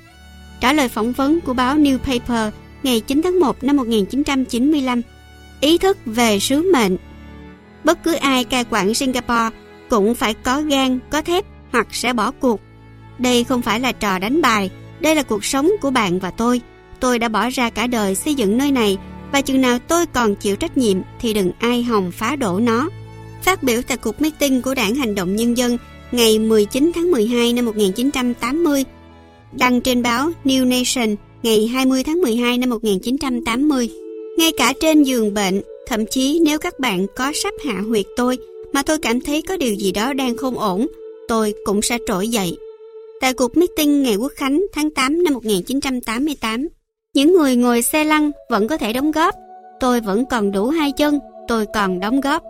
Trả lời phỏng vấn của báo New Paper ngày 9 tháng 1 năm 1995, ý thức về sứ mệnh bất cứ ai cai quản Singapore cũng phải có gan, có thép hoặc sẽ bỏ cuộc. Đây không phải là trò đánh bài, đây là cuộc sống của bạn và tôi. Tôi đã bỏ ra cả đời xây dựng nơi này và chừng nào tôi còn chịu trách nhiệm thì đừng ai hòng phá đổ nó. Phát biểu tại cuộc meeting của Đảng Hành động Nhân dân ngày 19 tháng 12 năm 1980, đăng trên báo New Nation ngày 20 tháng 12 năm 1980. Ngay cả trên giường bệnh, Thậm chí nếu các bạn có sắp hạ huyệt tôi mà tôi cảm thấy có điều gì đó đang không ổn, tôi cũng sẽ trỗi dậy. Tại cuộc meeting ngày Quốc Khánh tháng 8 năm 1988, những người ngồi xe lăn vẫn có thể đóng góp. Tôi vẫn còn đủ hai chân, tôi còn đóng góp.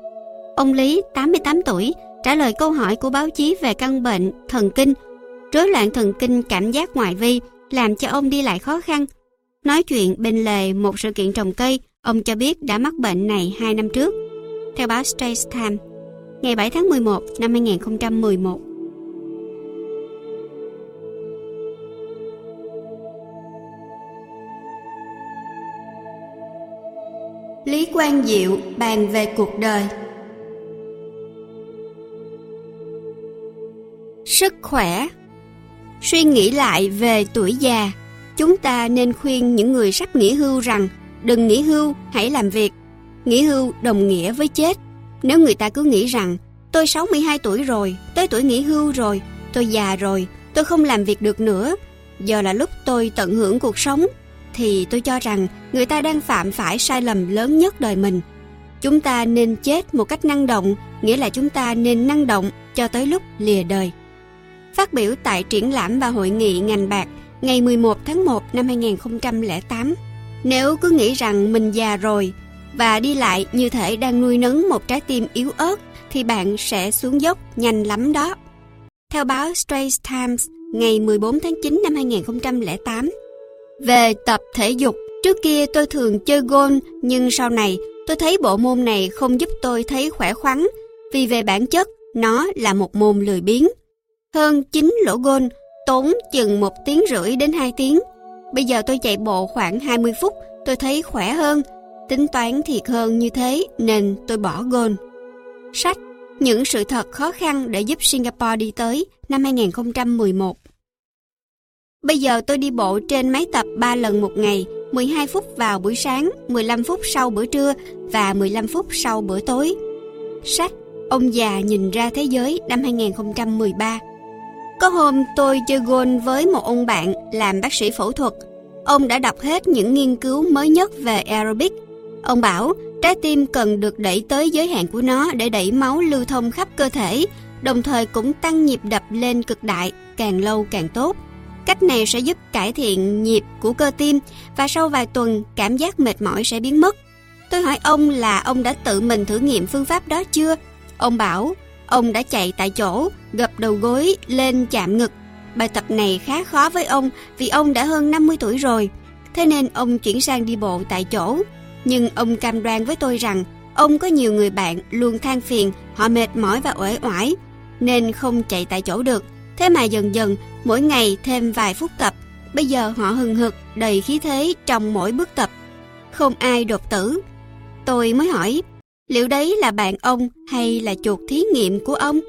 Ông Lý, 88 tuổi, trả lời câu hỏi của báo chí về căn bệnh thần kinh, rối loạn thần kinh cảm giác ngoại vi làm cho ông đi lại khó khăn. Nói chuyện bên lề một sự kiện trồng cây Ông cho biết đã mắc bệnh này 2 năm trước. Theo báo Straits Times, ngày 7 tháng 11 năm 2011. Lý Quang Diệu bàn về cuộc đời Sức khỏe Suy nghĩ lại về tuổi già, chúng ta nên khuyên những người sắp nghỉ hưu rằng Đừng nghỉ hưu, hãy làm việc. Nghỉ hưu đồng nghĩa với chết. Nếu người ta cứ nghĩ rằng tôi 62 tuổi rồi, tới tuổi nghỉ hưu rồi, tôi già rồi, tôi không làm việc được nữa, giờ là lúc tôi tận hưởng cuộc sống, thì tôi cho rằng người ta đang phạm phải sai lầm lớn nhất đời mình. Chúng ta nên chết một cách năng động, nghĩa là chúng ta nên năng động cho tới lúc lìa đời. Phát biểu tại triển lãm và hội nghị ngành bạc ngày 11 tháng 1 năm 2008, nếu cứ nghĩ rằng mình già rồi và đi lại như thể đang nuôi nấng một trái tim yếu ớt thì bạn sẽ xuống dốc nhanh lắm đó. Theo báo Straits Times ngày 14 tháng 9 năm 2008, về tập thể dục, trước kia tôi thường chơi golf nhưng sau này tôi thấy bộ môn này không giúp tôi thấy khỏe khoắn vì về bản chất nó là một môn lười biếng. Hơn 9 lỗ golf tốn chừng một tiếng rưỡi đến 2 tiếng Bây giờ tôi chạy bộ khoảng 20 phút, tôi thấy khỏe hơn. Tính toán thiệt hơn như thế nên tôi bỏ gôn. Sách Những sự thật khó khăn để giúp Singapore đi tới năm 2011 Bây giờ tôi đi bộ trên máy tập 3 lần một ngày, 12 phút vào buổi sáng, 15 phút sau bữa trưa và 15 phút sau bữa tối. Sách Ông già nhìn ra thế giới năm 2013 có hôm tôi chơi golf với một ông bạn làm bác sĩ phẫu thuật. Ông đã đọc hết những nghiên cứu mới nhất về aerobic. Ông bảo trái tim cần được đẩy tới giới hạn của nó để đẩy máu lưu thông khắp cơ thể, đồng thời cũng tăng nhịp đập lên cực đại, càng lâu càng tốt. Cách này sẽ giúp cải thiện nhịp của cơ tim và sau vài tuần cảm giác mệt mỏi sẽ biến mất. Tôi hỏi ông là ông đã tự mình thử nghiệm phương pháp đó chưa? Ông bảo ông đã chạy tại chỗ, gập đầu gối lên chạm ngực. Bài tập này khá khó với ông vì ông đã hơn 50 tuổi rồi. Thế nên ông chuyển sang đi bộ tại chỗ. Nhưng ông cam đoan với tôi rằng ông có nhiều người bạn luôn than phiền họ mệt mỏi và uể oải nên không chạy tại chỗ được. Thế mà dần dần, mỗi ngày thêm vài phút tập, bây giờ họ hừng hực, đầy khí thế trong mỗi bước tập. Không ai đột tử. Tôi mới hỏi, liệu đấy là bạn ông hay là chuột thí nghiệm của ông?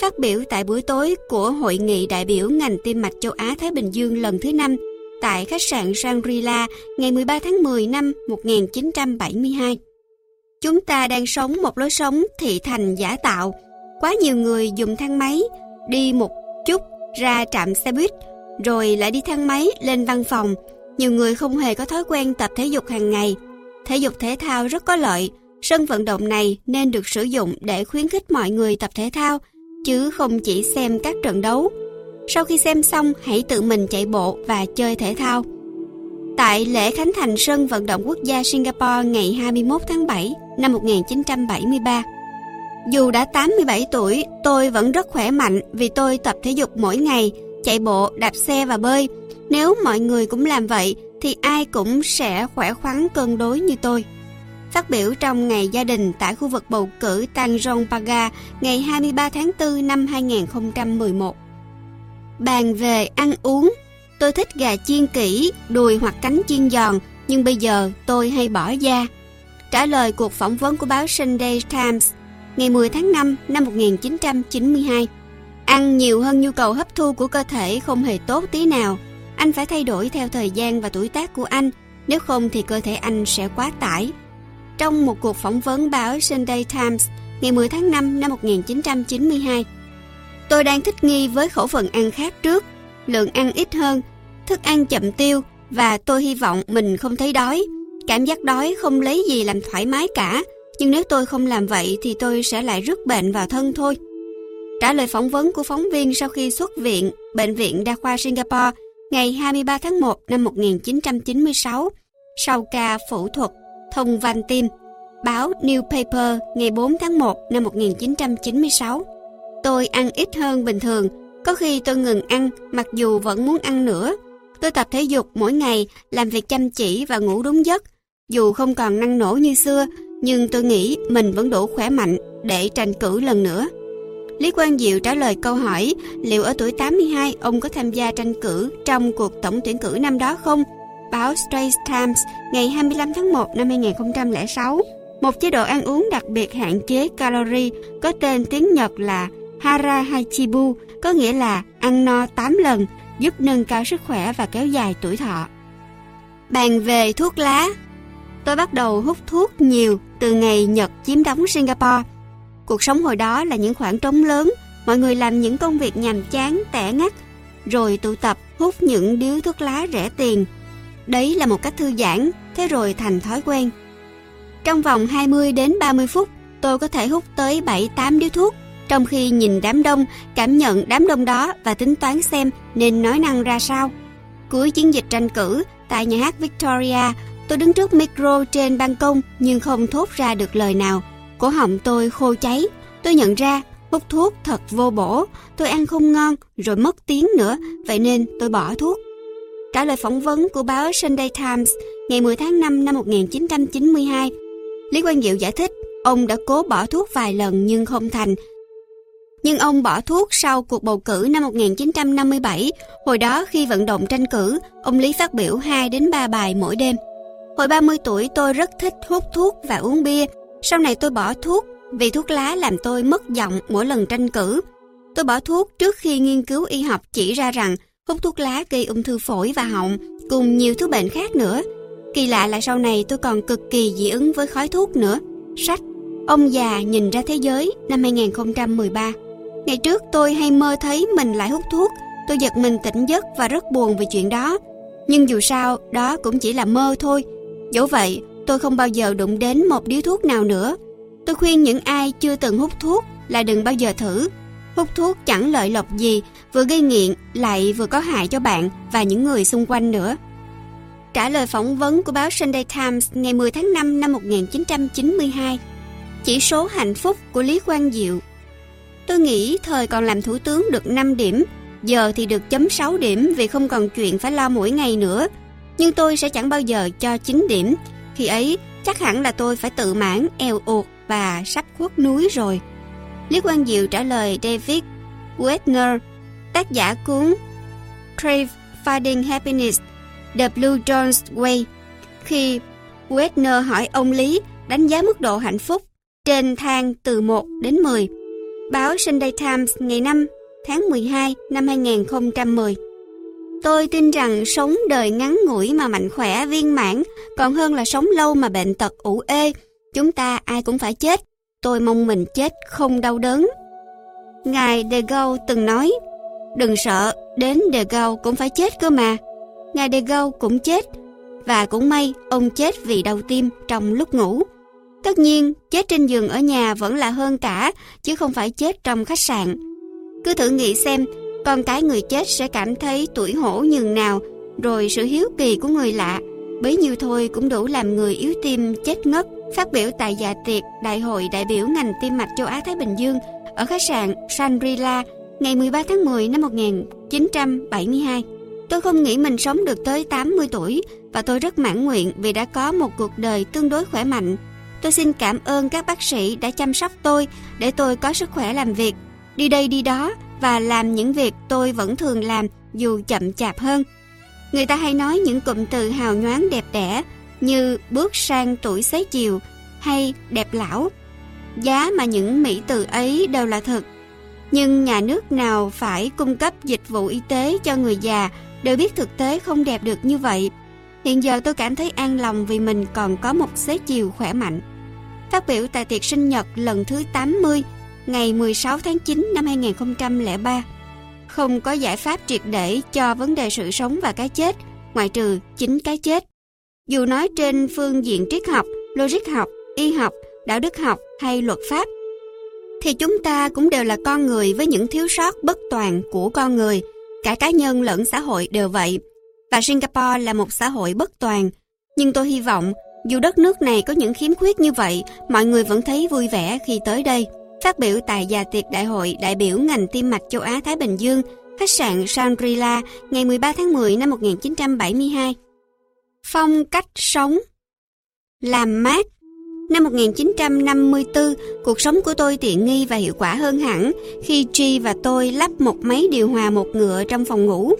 Phát biểu tại buổi tối của Hội nghị đại biểu ngành tim mạch châu Á-Thái Bình Dương lần thứ năm tại khách sạn Shangri-La ngày 13 tháng 10 năm 1972. Chúng ta đang sống một lối sống thị thành giả tạo. Quá nhiều người dùng thang máy, đi một ra trạm xe buýt, rồi lại đi thang máy lên văn phòng. Nhiều người không hề có thói quen tập thể dục hàng ngày. Thể dục thể thao rất có lợi. Sân vận động này nên được sử dụng để khuyến khích mọi người tập thể thao, chứ không chỉ xem các trận đấu. Sau khi xem xong, hãy tự mình chạy bộ và chơi thể thao. Tại lễ khánh thành sân vận động quốc gia Singapore ngày 21 tháng 7 năm 1973, dù đã 87 tuổi, tôi vẫn rất khỏe mạnh vì tôi tập thể dục mỗi ngày, chạy bộ, đạp xe và bơi. Nếu mọi người cũng làm vậy thì ai cũng sẽ khỏe khoắn cân đối như tôi. Phát biểu trong ngày gia đình tại khu vực bầu cử Tanjong Pagar ngày 23 tháng 4 năm 2011. Bàn về ăn uống, tôi thích gà chiên kỹ, đùi hoặc cánh chiên giòn, nhưng bây giờ tôi hay bỏ da. Trả lời cuộc phỏng vấn của báo Sunday Times ngày 10 tháng 5 năm 1992. Ăn nhiều hơn nhu cầu hấp thu của cơ thể không hề tốt tí nào. Anh phải thay đổi theo thời gian và tuổi tác của anh, nếu không thì cơ thể anh sẽ quá tải. Trong một cuộc phỏng vấn báo Sunday Times ngày 10 tháng 5 năm 1992, tôi đang thích nghi với khẩu phần ăn khác trước, lượng ăn ít hơn, thức ăn chậm tiêu và tôi hy vọng mình không thấy đói. Cảm giác đói không lấy gì làm thoải mái cả, nhưng nếu tôi không làm vậy thì tôi sẽ lại rước bệnh vào thân thôi. Trả lời phỏng vấn của phóng viên sau khi xuất viện, Bệnh viện Đa khoa Singapore ngày 23 tháng 1 năm 1996, sau ca phẫu thuật thông van tim, báo New Paper ngày 4 tháng 1 năm 1996. Tôi ăn ít hơn bình thường, có khi tôi ngừng ăn mặc dù vẫn muốn ăn nữa. Tôi tập thể dục mỗi ngày, làm việc chăm chỉ và ngủ đúng giấc. Dù không còn năng nổ như xưa, nhưng tôi nghĩ mình vẫn đủ khỏe mạnh để tranh cử lần nữa. Lý Quang Diệu trả lời câu hỏi, liệu ở tuổi 82 ông có tham gia tranh cử trong cuộc tổng tuyển cử năm đó không? Báo Straits Times, ngày 25 tháng 1 năm 2006 một chế độ ăn uống đặc biệt hạn chế calorie, có tên tiếng Nhật là Hara Hachibu có nghĩa là ăn no 8 lần, giúp nâng cao sức khỏe và kéo dài tuổi thọ. Bàn về thuốc lá, Tôi bắt đầu hút thuốc nhiều từ ngày Nhật chiếm đóng Singapore. Cuộc sống hồi đó là những khoảng trống lớn, mọi người làm những công việc nhàm chán, tẻ ngắt, rồi tụ tập hút những điếu thuốc lá rẻ tiền. Đấy là một cách thư giãn, thế rồi thành thói quen. Trong vòng 20 đến 30 phút, tôi có thể hút tới 7-8 điếu thuốc, trong khi nhìn đám đông, cảm nhận đám đông đó và tính toán xem nên nói năng ra sao. Cuối chiến dịch tranh cử, tại nhà hát Victoria, Tôi đứng trước micro trên ban công nhưng không thốt ra được lời nào. Cổ họng tôi khô cháy. Tôi nhận ra hút thuốc thật vô bổ. Tôi ăn không ngon rồi mất tiếng nữa. Vậy nên tôi bỏ thuốc. Trả lời phỏng vấn của báo Sunday Times ngày 10 tháng 5 năm 1992, Lý Quang Diệu giải thích ông đã cố bỏ thuốc vài lần nhưng không thành. Nhưng ông bỏ thuốc sau cuộc bầu cử năm 1957, hồi đó khi vận động tranh cử, ông Lý phát biểu 2 đến 3 bài mỗi đêm. Hồi 30 tuổi tôi rất thích hút thuốc và uống bia. Sau này tôi bỏ thuốc, vì thuốc lá làm tôi mất giọng mỗi lần tranh cử. Tôi bỏ thuốc trước khi nghiên cứu y học chỉ ra rằng hút thuốc lá gây ung thư phổi và họng, cùng nhiều thứ bệnh khác nữa. Kỳ lạ là sau này tôi còn cực kỳ dị ứng với khói thuốc nữa. Sách Ông già nhìn ra thế giới năm 2013 Ngày trước tôi hay mơ thấy mình lại hút thuốc Tôi giật mình tỉnh giấc và rất buồn về chuyện đó Nhưng dù sao, đó cũng chỉ là mơ thôi Dẫu vậy, tôi không bao giờ đụng đến một điếu thuốc nào nữa. Tôi khuyên những ai chưa từng hút thuốc là đừng bao giờ thử. Hút thuốc chẳng lợi lộc gì, vừa gây nghiện lại vừa có hại cho bạn và những người xung quanh nữa. Trả lời phỏng vấn của báo Sunday Times ngày 10 tháng 5 năm 1992, chỉ số hạnh phúc của Lý Quang Diệu. Tôi nghĩ thời còn làm thủ tướng được 5 điểm, giờ thì được chấm 6 điểm vì không còn chuyện phải lo mỗi ngày nữa. Nhưng tôi sẽ chẳng bao giờ cho 9 điểm, khi ấy chắc hẳn là tôi phải tự mãn, eo uột và sắp khuất núi rồi. Lý Quang Diệu trả lời David wetner tác giả cuốn Crave Finding Happiness, The Blue Jones Way. Khi wetner hỏi ông Lý đánh giá mức độ hạnh phúc trên thang từ 1 đến 10. Báo Sunday Times ngày 5 tháng 12 năm 2010. Tôi tin rằng sống đời ngắn ngủi mà mạnh khỏe viên mãn còn hơn là sống lâu mà bệnh tật ủ ê. Chúng ta ai cũng phải chết. Tôi mong mình chết không đau đớn. Ngài De Gaulle từng nói, đừng sợ, đến De Gaulle cũng phải chết cơ mà. Ngài De Gaulle cũng chết, và cũng may ông chết vì đau tim trong lúc ngủ. Tất nhiên, chết trên giường ở nhà vẫn là hơn cả, chứ không phải chết trong khách sạn. Cứ thử nghĩ xem, con cái người chết sẽ cảm thấy tuổi hổ nhường nào, rồi sự hiếu kỳ của người lạ, bấy nhiêu thôi cũng đủ làm người yếu tim chết ngất. Phát biểu tại dạ tiệc Đại hội đại biểu ngành tim mạch châu Á Thái Bình Dương ở khách sạn Shangri-La ngày 13 tháng 10 năm 1972. Tôi không nghĩ mình sống được tới 80 tuổi và tôi rất mãn nguyện vì đã có một cuộc đời tương đối khỏe mạnh. Tôi xin cảm ơn các bác sĩ đã chăm sóc tôi để tôi có sức khỏe làm việc, đi đây đi đó và làm những việc tôi vẫn thường làm, dù chậm chạp hơn. Người ta hay nói những cụm từ hào nhoáng đẹp đẽ, như bước sang tuổi xế chiều hay đẹp lão. Giá mà những mỹ từ ấy đều là thật. Nhưng nhà nước nào phải cung cấp dịch vụ y tế cho người già đều biết thực tế không đẹp được như vậy. Hiện giờ tôi cảm thấy an lòng vì mình còn có một xế chiều khỏe mạnh. Phát biểu tại tiệc sinh nhật lần thứ 80 ngày 16 tháng 9 năm 2003. Không có giải pháp triệt để cho vấn đề sự sống và cái chết, ngoại trừ chính cái chết. Dù nói trên phương diện triết học, logic học, y học, đạo đức học hay luật pháp, thì chúng ta cũng đều là con người với những thiếu sót bất toàn của con người, cả cá nhân lẫn xã hội đều vậy. Và Singapore là một xã hội bất toàn, nhưng tôi hy vọng dù đất nước này có những khiếm khuyết như vậy, mọi người vẫn thấy vui vẻ khi tới đây. Phát biểu tại già tiệc đại hội đại biểu ngành tim mạch châu Á Thái Bình Dương, khách sạn Shangri-La ngày 13 tháng 10 năm 1972. Phong cách sống Làm mát Năm 1954, cuộc sống của tôi tiện nghi và hiệu quả hơn hẳn khi Tri và tôi lắp một máy điều hòa một ngựa trong phòng ngủ.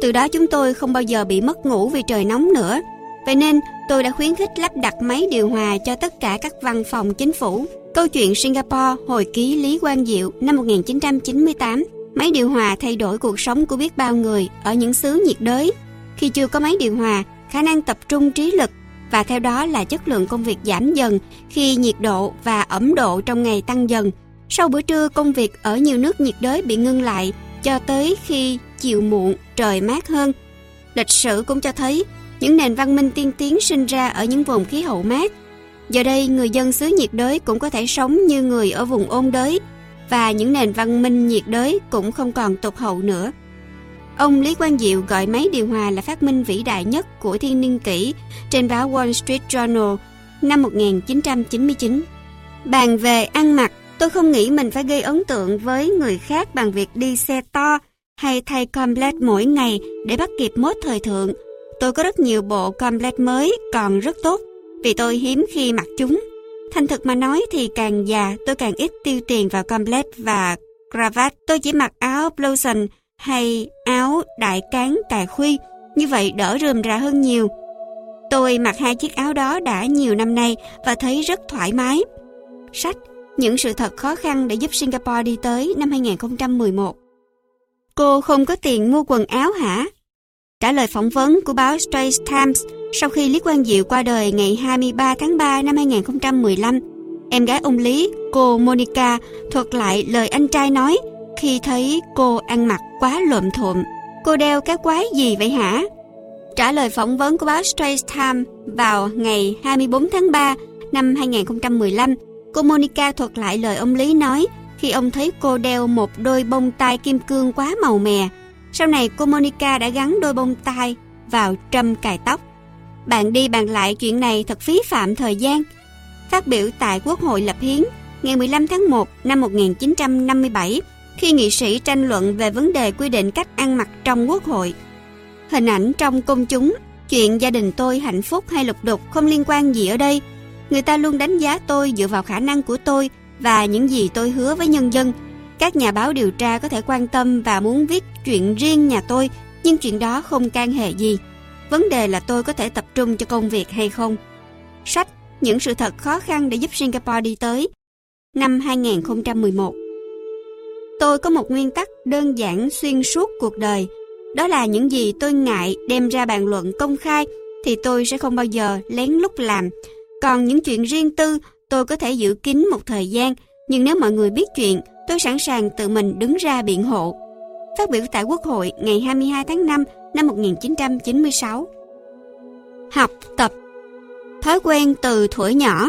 Từ đó chúng tôi không bao giờ bị mất ngủ vì trời nóng nữa. Vậy nên tôi đã khuyến khích lắp đặt máy điều hòa cho tất cả các văn phòng chính phủ. Câu chuyện Singapore hồi ký Lý Quang Diệu năm 1998 Máy điều hòa thay đổi cuộc sống của biết bao người ở những xứ nhiệt đới. Khi chưa có máy điều hòa, khả năng tập trung trí lực và theo đó là chất lượng công việc giảm dần khi nhiệt độ và ẩm độ trong ngày tăng dần. Sau bữa trưa, công việc ở nhiều nước nhiệt đới bị ngưng lại cho tới khi chiều muộn trời mát hơn. Lịch sử cũng cho thấy những nền văn minh tiên tiến sinh ra ở những vùng khí hậu mát. Giờ đây, người dân xứ nhiệt đới cũng có thể sống như người ở vùng ôn đới và những nền văn minh nhiệt đới cũng không còn tụt hậu nữa. Ông Lý Quang Diệu gọi máy điều hòa là phát minh vĩ đại nhất của thiên niên kỷ trên báo Wall Street Journal năm 1999. Bàn về ăn mặc, tôi không nghĩ mình phải gây ấn tượng với người khác bằng việc đi xe to hay thay complet mỗi ngày để bắt kịp mốt thời thượng. Tôi có rất nhiều bộ complet mới còn rất tốt vì tôi hiếm khi mặc chúng. Thành thực mà nói thì càng già tôi càng ít tiêu tiền vào complet và cravat. Tôi chỉ mặc áo blouson hay áo đại cán cài khuy, như vậy đỡ rườm rà hơn nhiều. Tôi mặc hai chiếc áo đó đã nhiều năm nay và thấy rất thoải mái. Sách Những sự thật khó khăn để giúp Singapore đi tới năm 2011 Cô không có tiền mua quần áo hả? Trả lời phỏng vấn của báo Straits Times sau khi Lý Quang Diệu qua đời ngày 23 tháng 3 năm 2015, em gái ông Lý, cô Monica, thuật lại lời anh trai nói khi thấy cô ăn mặc quá lộm thuộm. Cô đeo cái quái gì vậy hả? Trả lời phỏng vấn của báo Straits Times vào ngày 24 tháng 3 năm 2015, cô Monica thuật lại lời ông Lý nói khi ông thấy cô đeo một đôi bông tai kim cương quá màu mè. Sau này cô Monica đã gắn đôi bông tai vào trâm cài tóc. Bạn đi bàn lại chuyện này thật phí phạm thời gian. Phát biểu tại Quốc hội lập hiến ngày 15 tháng 1 năm 1957 khi nghị sĩ tranh luận về vấn đề quy định cách ăn mặc trong Quốc hội. Hình ảnh trong công chúng, chuyện gia đình tôi hạnh phúc hay lục đục không liên quan gì ở đây. Người ta luôn đánh giá tôi dựa vào khả năng của tôi và những gì tôi hứa với nhân dân. Các nhà báo điều tra có thể quan tâm và muốn viết chuyện riêng nhà tôi, nhưng chuyện đó không can hệ gì. Vấn đề là tôi có thể tập trung cho công việc hay không. Sách Những sự thật khó khăn để giúp Singapore đi tới năm 2011 Tôi có một nguyên tắc đơn giản xuyên suốt cuộc đời. Đó là những gì tôi ngại đem ra bàn luận công khai thì tôi sẽ không bao giờ lén lút làm. Còn những chuyện riêng tư tôi có thể giữ kín một thời gian, nhưng nếu mọi người biết chuyện, tôi sẵn sàng tự mình đứng ra biện hộ. Phát biểu tại Quốc hội ngày 22 tháng 5 năm 1996. Học tập Thói quen từ tuổi nhỏ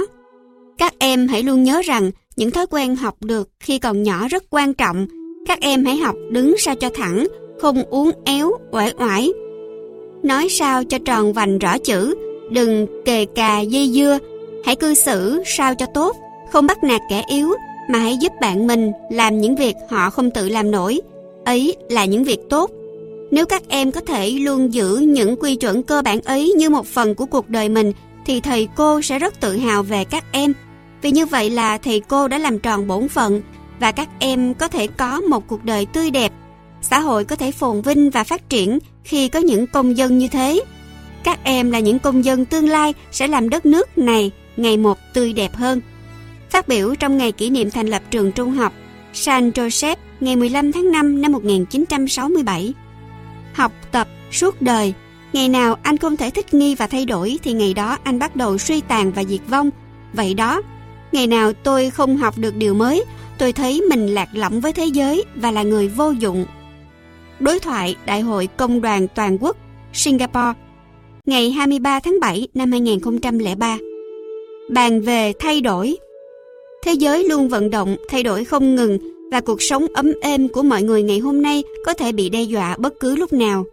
Các em hãy luôn nhớ rằng những thói quen học được khi còn nhỏ rất quan trọng. Các em hãy học đứng sao cho thẳng, không uốn éo, oải oải. Nói sao cho tròn vành rõ chữ, đừng kề cà dây dưa. Hãy cư xử sao cho tốt, không bắt nạt kẻ yếu, mà hãy giúp bạn mình làm những việc họ không tự làm nổi. Ấy là những việc tốt. Nếu các em có thể luôn giữ những quy chuẩn cơ bản ấy như một phần của cuộc đời mình, thì thầy cô sẽ rất tự hào về các em. Vì như vậy là thầy cô đã làm tròn bổn phận và các em có thể có một cuộc đời tươi đẹp. Xã hội có thể phồn vinh và phát triển khi có những công dân như thế. Các em là những công dân tương lai sẽ làm đất nước này ngày một tươi đẹp hơn. Phát biểu trong ngày kỷ niệm thành lập trường trung học San Joseph ngày 15 tháng 5 năm 1967. Học tập suốt đời, ngày nào anh không thể thích nghi và thay đổi thì ngày đó anh bắt đầu suy tàn và diệt vong. Vậy đó, Ngày nào tôi không học được điều mới, tôi thấy mình lạc lõng với thế giới và là người vô dụng. Đối thoại Đại hội Công đoàn Toàn quốc Singapore ngày 23 tháng 7 năm 2003 Bàn về thay đổi Thế giới luôn vận động, thay đổi không ngừng và cuộc sống ấm êm của mọi người ngày hôm nay có thể bị đe dọa bất cứ lúc nào.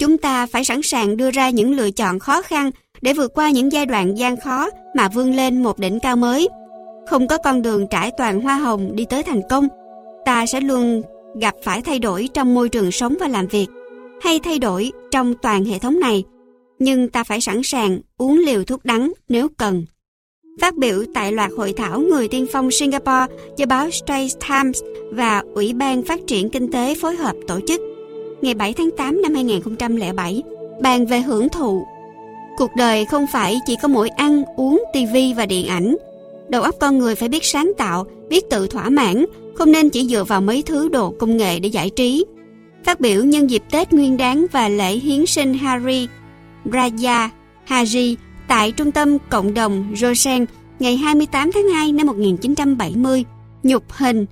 Chúng ta phải sẵn sàng đưa ra những lựa chọn khó khăn để vượt qua những giai đoạn gian khó mà vươn lên một đỉnh cao mới. Không có con đường trải toàn hoa hồng đi tới thành công. Ta sẽ luôn gặp phải thay đổi trong môi trường sống và làm việc, hay thay đổi trong toàn hệ thống này. Nhưng ta phải sẵn sàng uống liều thuốc đắng nếu cần. Phát biểu tại loạt hội thảo người tiên phong Singapore do báo Straits Times và Ủy ban Phát triển Kinh tế phối hợp tổ chức ngày 7 tháng 8 năm 2007 bàn về hưởng thụ. Cuộc đời không phải chỉ có mỗi ăn, uống, tivi và điện ảnh, Đầu óc con người phải biết sáng tạo, biết tự thỏa mãn, không nên chỉ dựa vào mấy thứ đồ công nghệ để giải trí. Phát biểu nhân dịp Tết Nguyên đán và lễ hiến sinh Hari Raja Haji tại Trung tâm Cộng đồng Rosen ngày 28 tháng 2 năm 1970, nhục hình.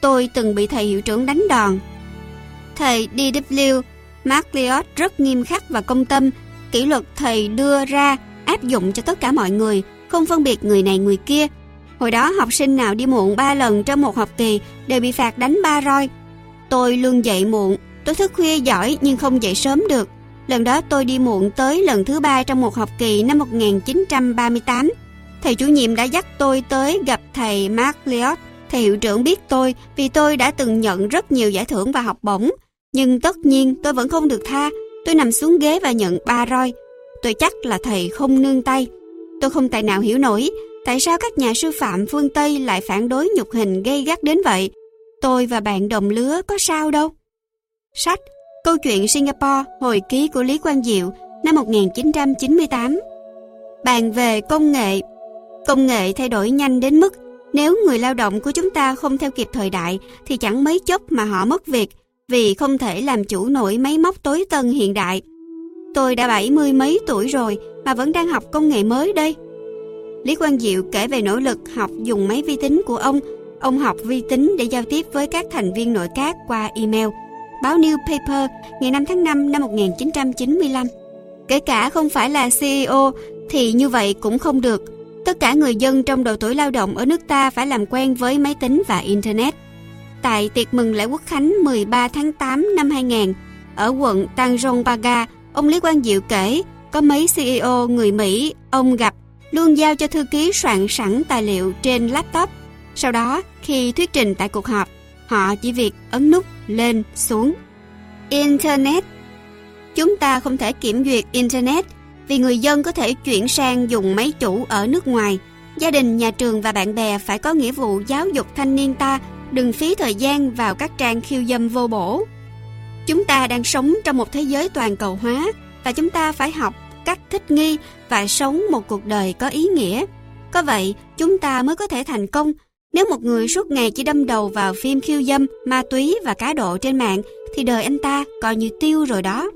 Tôi từng bị thầy hiệu trưởng đánh đòn. Thầy D.W. MacLeod rất nghiêm khắc và công tâm, kỷ luật thầy đưa ra áp dụng cho tất cả mọi người, không phân biệt người này người kia. Hồi đó học sinh nào đi muộn 3 lần trong một học kỳ đều bị phạt đánh ba roi. Tôi luôn dậy muộn, tôi thức khuya giỏi nhưng không dậy sớm được. Lần đó tôi đi muộn tới lần thứ ba trong một học kỳ năm 1938. Thầy chủ nhiệm đã dắt tôi tới gặp thầy Mark Leot. Thầy hiệu trưởng biết tôi vì tôi đã từng nhận rất nhiều giải thưởng và học bổng. Nhưng tất nhiên tôi vẫn không được tha. Tôi nằm xuống ghế và nhận ba roi. Tôi chắc là thầy không nương tay. Tôi không tài nào hiểu nổi tại sao các nhà sư phạm phương Tây lại phản đối nhục hình gây gắt đến vậy. Tôi và bạn đồng lứa có sao đâu. Sách Câu chuyện Singapore, hồi ký của Lý Quang Diệu, năm 1998 Bàn về công nghệ Công nghệ thay đổi nhanh đến mức nếu người lao động của chúng ta không theo kịp thời đại thì chẳng mấy chốc mà họ mất việc vì không thể làm chủ nổi máy móc tối tân hiện đại. Tôi đã bảy mươi mấy tuổi rồi mà vẫn đang học công nghệ mới đây. Lý Quang Diệu kể về nỗ lực học dùng máy vi tính của ông. Ông học vi tính để giao tiếp với các thành viên nội các qua email. Báo New Paper ngày 5 tháng 5 năm 1995. Kể cả không phải là CEO thì như vậy cũng không được. Tất cả người dân trong độ tuổi lao động ở nước ta phải làm quen với máy tính và Internet. Tại tiệc mừng lễ quốc khánh 13 tháng 8 năm 2000, ở quận Tanjong ông Lý Quang Diệu kể có mấy CEO người Mỹ ông gặp luôn giao cho thư ký soạn sẵn tài liệu trên laptop. Sau đó, khi thuyết trình tại cuộc họp, họ chỉ việc ấn nút lên xuống. Internet Chúng ta không thể kiểm duyệt Internet vì người dân có thể chuyển sang dùng máy chủ ở nước ngoài. Gia đình, nhà trường và bạn bè phải có nghĩa vụ giáo dục thanh niên ta đừng phí thời gian vào các trang khiêu dâm vô bổ. Chúng ta đang sống trong một thế giới toàn cầu hóa và chúng ta phải học cách thích nghi và sống một cuộc đời có ý nghĩa. Có vậy, chúng ta mới có thể thành công. Nếu một người suốt ngày chỉ đâm đầu vào phim khiêu dâm, ma túy và cá độ trên mạng, thì đời anh ta coi như tiêu rồi đó.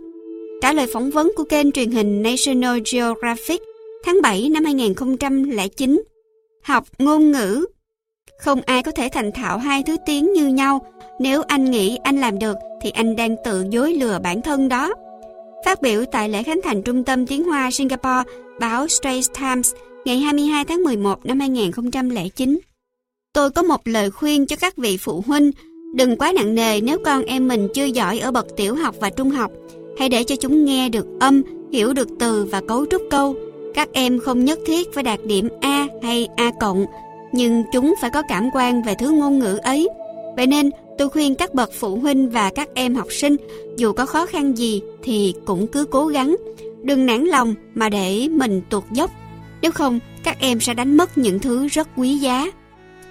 Trả lời phỏng vấn của kênh truyền hình National Geographic tháng 7 năm 2009. Học ngôn ngữ Không ai có thể thành thạo hai thứ tiếng như nhau. Nếu anh nghĩ anh làm được thì anh đang tự dối lừa bản thân đó. Phát biểu tại lễ khánh thành Trung tâm Tiếng Hoa Singapore, báo Straits Times ngày 22 tháng 11 năm 2009. Tôi có một lời khuyên cho các vị phụ huynh, đừng quá nặng nề nếu con em mình chưa giỏi ở bậc tiểu học và trung học. Hãy để cho chúng nghe được âm, hiểu được từ và cấu trúc câu. Các em không nhất thiết phải đạt điểm A hay A cộng, nhưng chúng phải có cảm quan về thứ ngôn ngữ ấy. Vậy nên tôi khuyên các bậc phụ huynh và các em học sinh dù có khó khăn gì thì cũng cứ cố gắng. Đừng nản lòng mà để mình tuột dốc. Nếu không, các em sẽ đánh mất những thứ rất quý giá.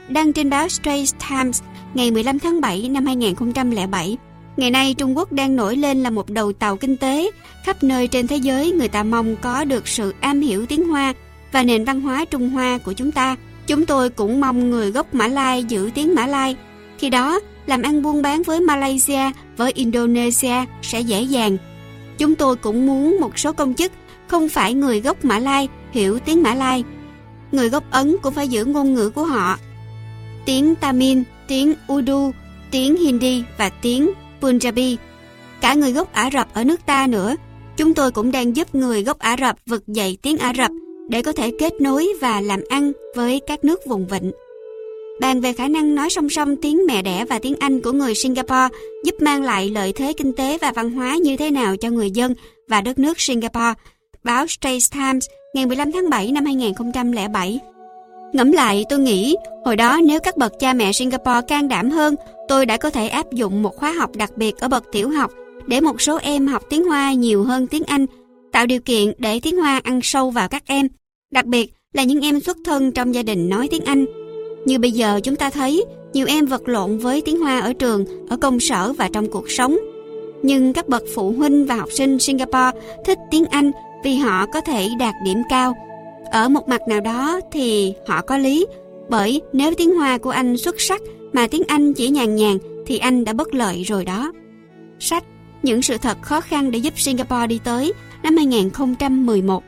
Đăng trên báo Straits Times ngày 15 tháng 7 năm 2007. Ngày nay Trung Quốc đang nổi lên là một đầu tàu kinh tế. Khắp nơi trên thế giới người ta mong có được sự am hiểu tiếng Hoa và nền văn hóa Trung Hoa của chúng ta. Chúng tôi cũng mong người gốc Mã Lai giữ tiếng Mã Lai. Khi đó, làm ăn buôn bán với Malaysia, với Indonesia sẽ dễ dàng. Chúng tôi cũng muốn một số công chức không phải người gốc Mã Lai hiểu tiếng Mã Lai. Người gốc Ấn cũng phải giữ ngôn ngữ của họ. Tiếng Tamil, tiếng Urdu, tiếng Hindi và tiếng Punjabi. Cả người gốc Ả Rập ở nước ta nữa. Chúng tôi cũng đang giúp người gốc Ả Rập vực dậy tiếng Ả Rập để có thể kết nối và làm ăn với các nước vùng vịnh. Bàn về khả năng nói song song tiếng mẹ đẻ và tiếng Anh của người Singapore giúp mang lại lợi thế kinh tế và văn hóa như thế nào cho người dân và đất nước Singapore. Báo Straits Times ngày 15 tháng 7 năm 2007 Ngẫm lại tôi nghĩ hồi đó nếu các bậc cha mẹ Singapore can đảm hơn tôi đã có thể áp dụng một khóa học đặc biệt ở bậc tiểu học để một số em học tiếng Hoa nhiều hơn tiếng Anh tạo điều kiện để tiếng Hoa ăn sâu vào các em đặc biệt là những em xuất thân trong gia đình nói tiếng Anh như bây giờ chúng ta thấy, nhiều em vật lộn với tiếng Hoa ở trường, ở công sở và trong cuộc sống. Nhưng các bậc phụ huynh và học sinh Singapore thích tiếng Anh vì họ có thể đạt điểm cao. Ở một mặt nào đó thì họ có lý, bởi nếu tiếng Hoa của anh xuất sắc mà tiếng Anh chỉ nhàn nhàn thì anh đã bất lợi rồi đó. Sách Những sự thật khó khăn để giúp Singapore đi tới năm 2011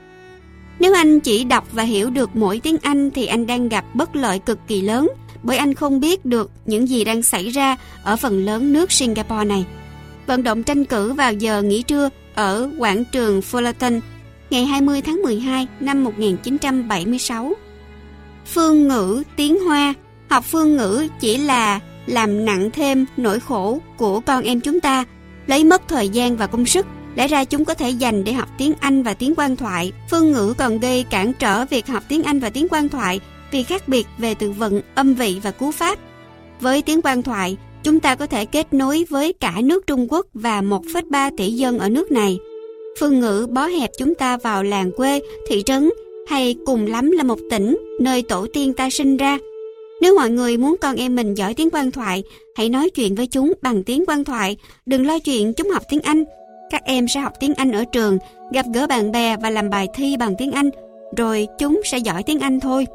nếu anh chỉ đọc và hiểu được mỗi tiếng Anh thì anh đang gặp bất lợi cực kỳ lớn bởi anh không biết được những gì đang xảy ra ở phần lớn nước Singapore này. Vận động tranh cử vào giờ nghỉ trưa ở quảng trường Fullerton ngày 20 tháng 12 năm 1976. Phương ngữ tiếng Hoa Học phương ngữ chỉ là làm nặng thêm nỗi khổ của con em chúng ta, lấy mất thời gian và công sức Lẽ ra chúng có thể dành để học tiếng Anh và tiếng quan thoại. Phương ngữ còn gây cản trở việc học tiếng Anh và tiếng quan thoại vì khác biệt về từ vựng, âm vị và cú pháp. Với tiếng quan thoại, chúng ta có thể kết nối với cả nước Trung Quốc và 1,3 tỷ dân ở nước này. Phương ngữ bó hẹp chúng ta vào làng quê, thị trấn hay cùng lắm là một tỉnh nơi tổ tiên ta sinh ra. Nếu mọi người muốn con em mình giỏi tiếng quan thoại, hãy nói chuyện với chúng bằng tiếng quan thoại, đừng lo chuyện chúng học tiếng Anh các em sẽ học tiếng Anh ở trường, gặp gỡ bạn bè và làm bài thi bằng tiếng Anh, rồi chúng sẽ giỏi tiếng Anh thôi.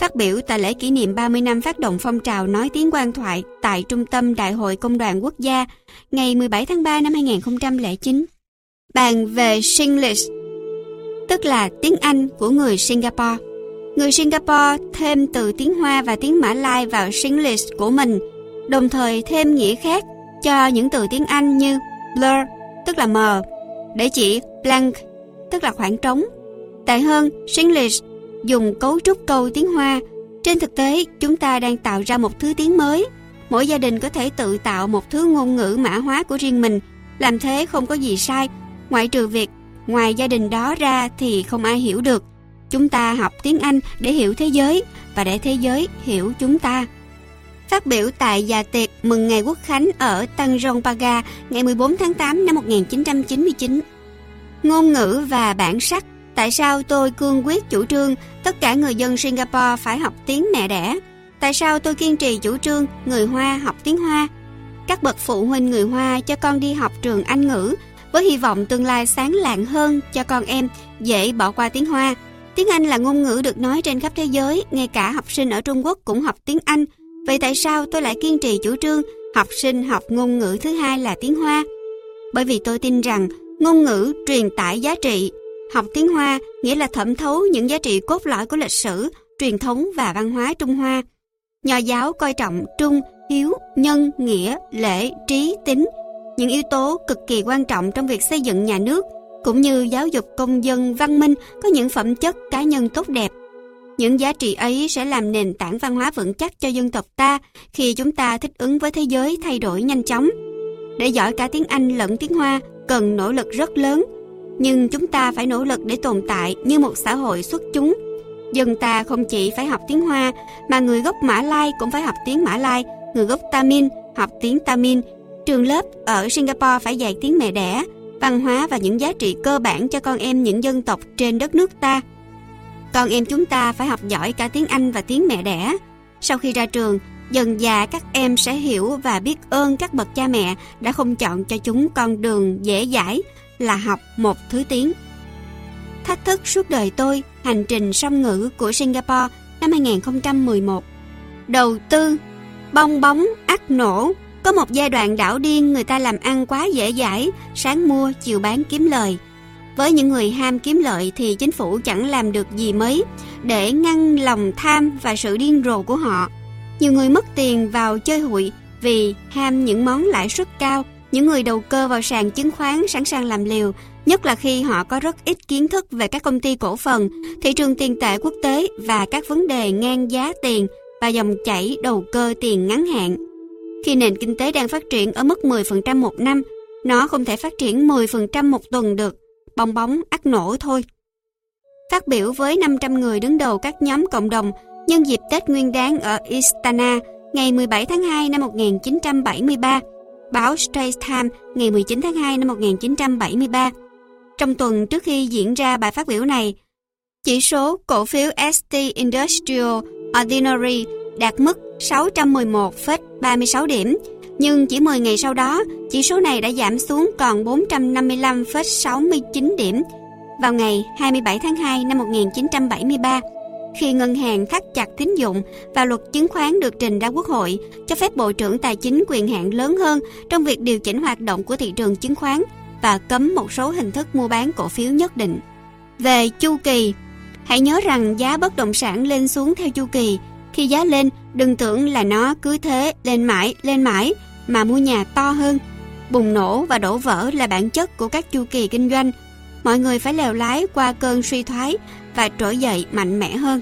Phát biểu tại lễ kỷ niệm 30 năm phát động phong trào nói tiếng quan thoại tại Trung tâm Đại hội Công đoàn Quốc gia ngày 17 tháng 3 năm 2009. Bàn về Singlish, tức là tiếng Anh của người Singapore. Người Singapore thêm từ tiếng Hoa và tiếng Mã Lai vào Singlish của mình, đồng thời thêm nghĩa khác cho những từ tiếng Anh như blur, tức là mờ, để chỉ blank, tức là khoảng trống. Tệ hơn, Singlish dùng cấu trúc câu tiếng Hoa. Trên thực tế, chúng ta đang tạo ra một thứ tiếng mới. Mỗi gia đình có thể tự tạo một thứ ngôn ngữ mã hóa của riêng mình. Làm thế không có gì sai, ngoại trừ việc ngoài gia đình đó ra thì không ai hiểu được. Chúng ta học tiếng Anh để hiểu thế giới và để thế giới hiểu chúng ta. Phát biểu tại già tiệc mừng ngày quốc khánh ở Tanjong Paga, ngày 14 tháng 8 năm 1999. Ngôn ngữ và bản sắc, Tại sao tôi cương quyết chủ trương tất cả người dân Singapore phải học tiếng mẹ đẻ? Tại sao tôi kiên trì chủ trương người Hoa học tiếng Hoa? Các bậc phụ huynh người Hoa cho con đi học trường Anh ngữ với hy vọng tương lai sáng lạng hơn cho con em dễ bỏ qua tiếng Hoa. Tiếng Anh là ngôn ngữ được nói trên khắp thế giới, ngay cả học sinh ở Trung Quốc cũng học tiếng Anh. Vậy tại sao tôi lại kiên trì chủ trương học sinh học ngôn ngữ thứ hai là tiếng Hoa? Bởi vì tôi tin rằng ngôn ngữ truyền tải giá trị. Học tiếng Hoa nghĩa là thẩm thấu những giá trị cốt lõi của lịch sử, truyền thống và văn hóa Trung Hoa. Nho giáo coi trọng trung, hiếu, nhân, nghĩa, lễ, trí, tính, những yếu tố cực kỳ quan trọng trong việc xây dựng nhà nước, cũng như giáo dục công dân văn minh có những phẩm chất cá nhân tốt đẹp. Những giá trị ấy sẽ làm nền tảng văn hóa vững chắc cho dân tộc ta khi chúng ta thích ứng với thế giới thay đổi nhanh chóng. Để giỏi cả tiếng Anh lẫn tiếng Hoa cần nỗ lực rất lớn, nhưng chúng ta phải nỗ lực để tồn tại như một xã hội xuất chúng. Dân ta không chỉ phải học tiếng Hoa, mà người gốc Mã Lai cũng phải học tiếng Mã Lai, người gốc Tamin học tiếng Tamin Trường lớp ở Singapore phải dạy tiếng mẹ đẻ, văn hóa và những giá trị cơ bản cho con em những dân tộc trên đất nước ta. Con em chúng ta phải học giỏi cả tiếng Anh và tiếng mẹ đẻ. Sau khi ra trường, dần già các em sẽ hiểu và biết ơn các bậc cha mẹ đã không chọn cho chúng con đường dễ dãi là học một thứ tiếng. Thách thức suốt đời tôi, hành trình song ngữ của Singapore năm 2011. Đầu tư, bong bóng, ắt nổ. Có một giai đoạn đảo điên người ta làm ăn quá dễ dãi, sáng mua, chiều bán kiếm lời. Với những người ham kiếm lợi thì chính phủ chẳng làm được gì mấy để ngăn lòng tham và sự điên rồ của họ. Nhiều người mất tiền vào chơi hụi vì ham những món lãi suất cao. Những người đầu cơ vào sàn chứng khoán sẵn sàng làm liều, nhất là khi họ có rất ít kiến thức về các công ty cổ phần, thị trường tiền tệ quốc tế và các vấn đề ngang giá tiền và dòng chảy đầu cơ tiền ngắn hạn. Khi nền kinh tế đang phát triển ở mức 10% một năm, nó không thể phát triển 10% một tuần được bong bóng ắt nổ thôi. Phát biểu với 500 người đứng đầu các nhóm cộng đồng nhân dịp Tết Nguyên đán ở Istana ngày 17 tháng 2 năm 1973, báo Straits Times ngày 19 tháng 2 năm 1973. Trong tuần trước khi diễn ra bài phát biểu này, chỉ số cổ phiếu ST Industrial Ordinary đạt mức 611,36 điểm, nhưng chỉ 10 ngày sau đó, chỉ số này đã giảm xuống còn 455,69 điểm vào ngày 27 tháng 2 năm 1973 khi ngân hàng thắt chặt tín dụng và luật chứng khoán được trình ra Quốc hội cho phép Bộ trưởng Tài chính quyền hạn lớn hơn trong việc điều chỉnh hoạt động của thị trường chứng khoán và cấm một số hình thức mua bán cổ phiếu nhất định. Về chu kỳ, hãy nhớ rằng giá bất động sản lên xuống theo chu kỳ. Khi giá lên, đừng tưởng là nó cứ thế lên mãi, lên mãi mà mua nhà to hơn. Bùng nổ và đổ vỡ là bản chất của các chu kỳ kinh doanh. Mọi người phải lèo lái qua cơn suy thoái và trỗi dậy mạnh mẽ hơn.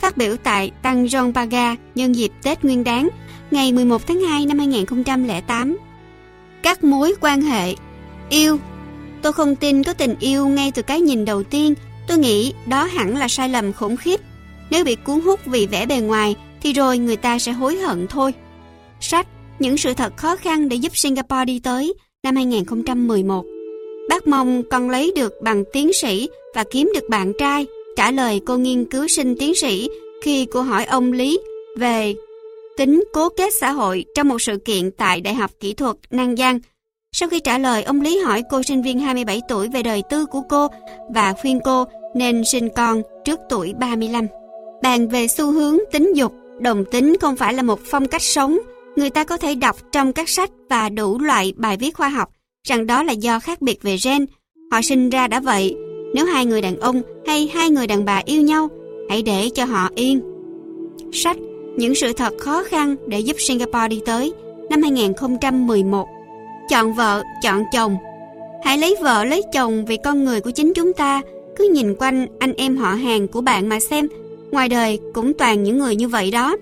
Phát biểu tại Tăng Rong Paga nhân dịp Tết Nguyên đán ngày 11 tháng 2 năm 2008. Các mối quan hệ Yêu Tôi không tin có tình yêu ngay từ cái nhìn đầu tiên. Tôi nghĩ đó hẳn là sai lầm khủng khiếp. Nếu bị cuốn hút vì vẻ bề ngoài thì rồi người ta sẽ hối hận thôi. Sách những sự thật khó khăn để giúp Singapore đi tới năm 2011. Bác mong con lấy được bằng tiến sĩ và kiếm được bạn trai. Trả lời cô nghiên cứu sinh tiến sĩ khi cô hỏi ông Lý về tính cố kết xã hội trong một sự kiện tại Đại học Kỹ thuật Nan Giang. Sau khi trả lời, ông Lý hỏi cô sinh viên 27 tuổi về đời tư của cô và khuyên cô nên sinh con trước tuổi 35. Bàn về xu hướng tính dục, đồng tính không phải là một phong cách sống người ta có thể đọc trong các sách và đủ loại bài viết khoa học rằng đó là do khác biệt về gen. Họ sinh ra đã vậy. Nếu hai người đàn ông hay hai người đàn bà yêu nhau, hãy để cho họ yên. Sách Những sự thật khó khăn để giúp Singapore đi tới năm 2011. Chọn vợ, chọn chồng. Hãy lấy vợ lấy chồng vì con người của chính chúng ta Cứ nhìn quanh anh em họ hàng của bạn mà xem, ngoài đời cũng toàn những người như vậy đó.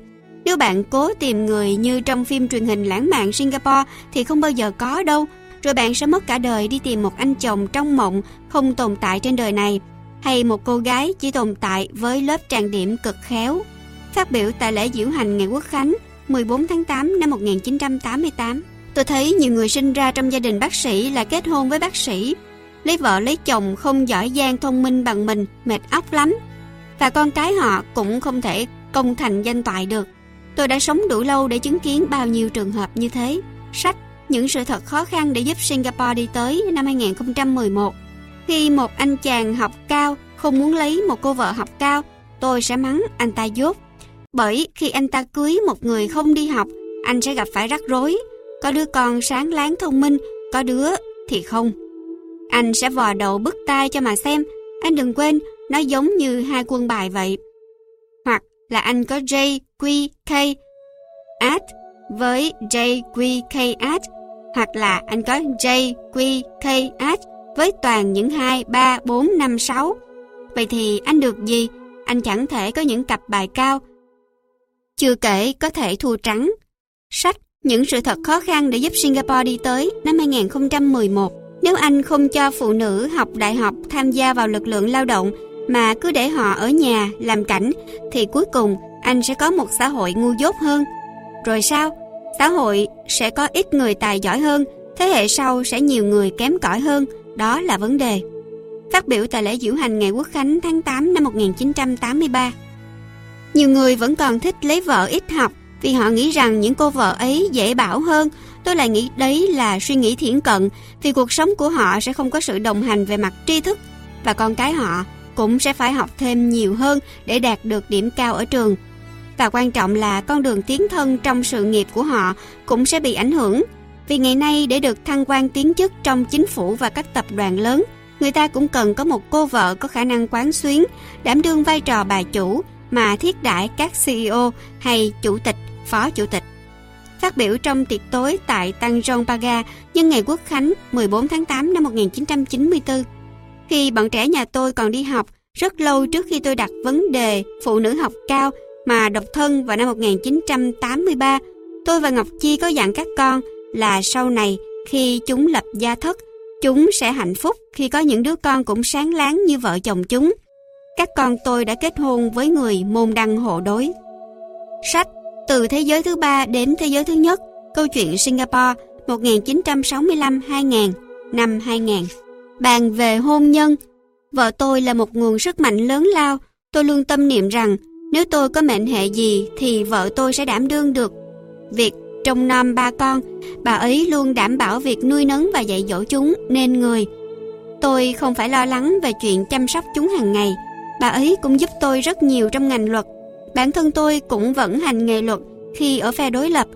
Nếu bạn cố tìm người như trong phim truyền hình lãng mạn Singapore thì không bao giờ có đâu. Rồi bạn sẽ mất cả đời đi tìm một anh chồng trong mộng không tồn tại trên đời này. Hay một cô gái chỉ tồn tại với lớp trang điểm cực khéo. Phát biểu tại lễ diễu hành ngày Quốc Khánh 14 tháng 8 năm 1988. Tôi thấy nhiều người sinh ra trong gia đình bác sĩ là kết hôn với bác sĩ. Lấy vợ lấy chồng không giỏi giang thông minh bằng mình, mệt óc lắm. Và con cái họ cũng không thể công thành danh toại được. Tôi đã sống đủ lâu để chứng kiến bao nhiêu trường hợp như thế. Sách Những sự thật khó khăn để giúp Singapore đi tới năm 2011. Khi một anh chàng học cao không muốn lấy một cô vợ học cao, tôi sẽ mắng anh ta dốt. Bởi khi anh ta cưới một người không đi học, anh sẽ gặp phải rắc rối. Có đứa con sáng láng thông minh, có đứa thì không. Anh sẽ vò đầu bứt tai cho mà xem. Anh đừng quên, nó giống như hai quân bài vậy. Hoặc là anh có J, Q, K, at với J, Q, K, at. Hoặc là anh có J, Q, K, at với toàn những 2, 3, 4, 5, 6. Vậy thì anh được gì? Anh chẳng thể có những cặp bài cao. Chưa kể có thể thua trắng. Sách Những sự thật khó khăn để giúp Singapore đi tới năm 2011. Nếu anh không cho phụ nữ học đại học tham gia vào lực lượng lao động mà cứ để họ ở nhà làm cảnh thì cuối cùng anh sẽ có một xã hội ngu dốt hơn. Rồi sao? Xã hội sẽ có ít người tài giỏi hơn, thế hệ sau sẽ nhiều người kém cỏi hơn, đó là vấn đề. Phát biểu tại lễ diễu hành ngày Quốc khánh tháng 8 năm 1983. Nhiều người vẫn còn thích lấy vợ ít học vì họ nghĩ rằng những cô vợ ấy dễ bảo hơn. Tôi lại nghĩ đấy là suy nghĩ thiển cận vì cuộc sống của họ sẽ không có sự đồng hành về mặt tri thức và con cái họ cũng sẽ phải học thêm nhiều hơn để đạt được điểm cao ở trường. Và quan trọng là con đường tiến thân trong sự nghiệp của họ cũng sẽ bị ảnh hưởng. Vì ngày nay để được thăng quan tiến chức trong chính phủ và các tập đoàn lớn, người ta cũng cần có một cô vợ có khả năng quán xuyến, đảm đương vai trò bà chủ mà thiết đãi các CEO hay chủ tịch, phó chủ tịch. Phát biểu trong tiệc tối tại Tăng Rong Paga nhân ngày Quốc Khánh 14 tháng 8 năm 1994, khi bọn trẻ nhà tôi còn đi học, rất lâu trước khi tôi đặt vấn đề phụ nữ học cao mà độc thân vào năm 1983, tôi và Ngọc Chi có dặn các con là sau này khi chúng lập gia thất, chúng sẽ hạnh phúc khi có những đứa con cũng sáng láng như vợ chồng chúng. Các con tôi đã kết hôn với người môn đăng hộ đối. Sách Từ thế giới thứ ba đến thế giới thứ nhất Câu chuyện Singapore 1965-2000 Năm 2000 Bàn về hôn nhân Vợ tôi là một nguồn sức mạnh lớn lao Tôi luôn tâm niệm rằng Nếu tôi có mệnh hệ gì Thì vợ tôi sẽ đảm đương được Việc trông nom ba con Bà ấy luôn đảm bảo việc nuôi nấng và dạy dỗ chúng Nên người Tôi không phải lo lắng về chuyện chăm sóc chúng hàng ngày Bà ấy cũng giúp tôi rất nhiều trong ngành luật. Bản thân tôi cũng vẫn hành nghề luật khi ở phe đối lập.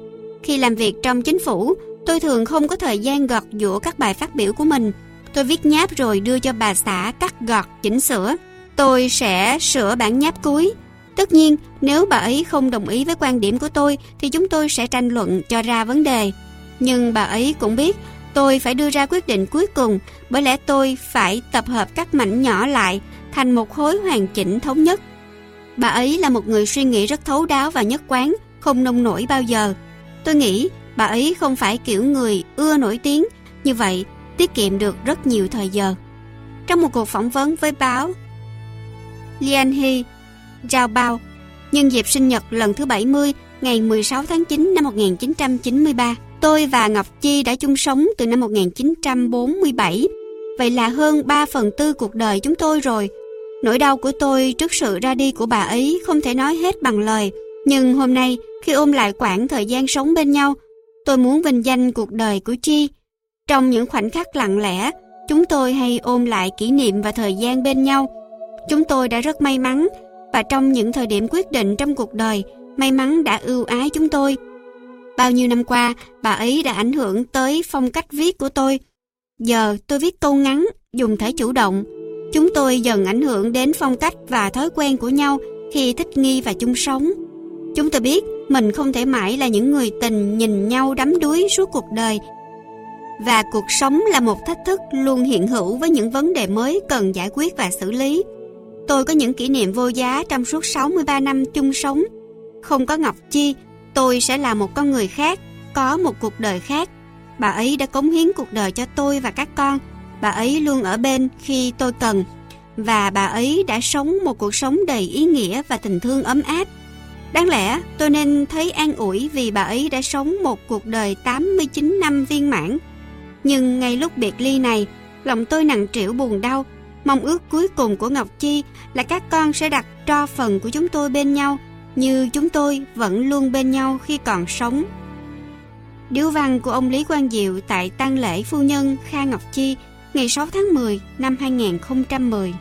Khi làm việc trong chính phủ, tôi thường không có thời gian gọt giũa các bài phát biểu của mình. Tôi viết nháp rồi đưa cho bà xã cắt gọt, chỉnh sửa. Tôi sẽ sửa bản nháp cuối. Tất nhiên, nếu bà ấy không đồng ý với quan điểm của tôi thì chúng tôi sẽ tranh luận cho ra vấn đề. Nhưng bà ấy cũng biết tôi phải đưa ra quyết định cuối cùng bởi lẽ tôi phải tập hợp các mảnh nhỏ lại thành một khối hoàn chỉnh thống nhất. Bà ấy là một người suy nghĩ rất thấu đáo và nhất quán, không nông nổi bao giờ. Tôi nghĩ bà ấy không phải kiểu người ưa nổi tiếng, như vậy tiết kiệm được rất nhiều thời giờ. Trong một cuộc phỏng vấn với báo Lian He, Zhao Bao, nhân dịp sinh nhật lần thứ 70 ngày 16 tháng 9 năm 1993, tôi và Ngọc Chi đã chung sống từ năm 1947. Vậy là hơn 3 phần tư cuộc đời chúng tôi rồi. Nỗi đau của tôi trước sự ra đi của bà ấy không thể nói hết bằng lời. Nhưng hôm nay, khi ôm lại quãng thời gian sống bên nhau, tôi muốn vinh danh cuộc đời của Chi. Trong những khoảnh khắc lặng lẽ, chúng tôi hay ôm lại kỷ niệm và thời gian bên nhau. Chúng tôi đã rất may mắn, và trong những thời điểm quyết định trong cuộc đời, may mắn đã ưu ái chúng tôi. Bao nhiêu năm qua, bà ấy đã ảnh hưởng tới phong cách viết của tôi. Giờ tôi viết câu ngắn, dùng thể chủ động, Chúng tôi dần ảnh hưởng đến phong cách và thói quen của nhau khi thích nghi và chung sống. Chúng tôi biết mình không thể mãi là những người tình nhìn nhau đắm đuối suốt cuộc đời và cuộc sống là một thách thức luôn hiện hữu với những vấn đề mới cần giải quyết và xử lý. Tôi có những kỷ niệm vô giá trong suốt 63 năm chung sống. Không có Ngọc Chi, tôi sẽ là một con người khác, có một cuộc đời khác. Bà ấy đã cống hiến cuộc đời cho tôi và các con. Bà ấy luôn ở bên khi tôi cần. Và bà ấy đã sống một cuộc sống đầy ý nghĩa và tình thương ấm áp. Đáng lẽ tôi nên thấy an ủi vì bà ấy đã sống một cuộc đời 89 năm viên mãn. Nhưng ngay lúc biệt ly này, lòng tôi nặng trĩu buồn đau. Mong ước cuối cùng của Ngọc Chi là các con sẽ đặt tro phần của chúng tôi bên nhau, như chúng tôi vẫn luôn bên nhau khi còn sống. Điếu văn của ông Lý Quang Diệu tại tang lễ phu nhân Kha Ngọc Chi ngày 6 tháng 10 năm 2010.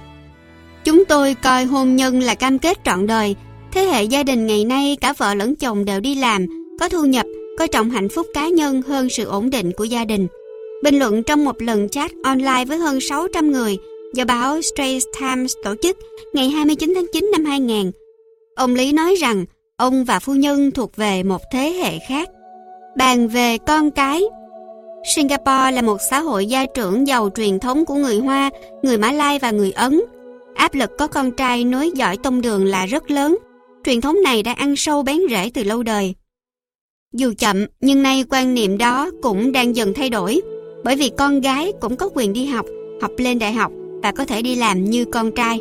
Chúng tôi coi hôn nhân là cam kết trọn đời. Thế hệ gia đình ngày nay cả vợ lẫn chồng đều đi làm, có thu nhập, coi trọng hạnh phúc cá nhân hơn sự ổn định của gia đình. Bình luận trong một lần chat online với hơn 600 người do báo Straits Times tổ chức ngày 29 tháng 9 năm 2000. Ông Lý nói rằng ông và phu nhân thuộc về một thế hệ khác. Bàn về con cái Singapore là một xã hội gia trưởng giàu truyền thống của người Hoa, người Mã Lai và người Ấn. Áp lực có con trai nối dõi tông đường là rất lớn. Truyền thống này đã ăn sâu bén rễ từ lâu đời. Dù chậm, nhưng nay quan niệm đó cũng đang dần thay đổi bởi vì con gái cũng có quyền đi học, học lên đại học và có thể đi làm như con trai.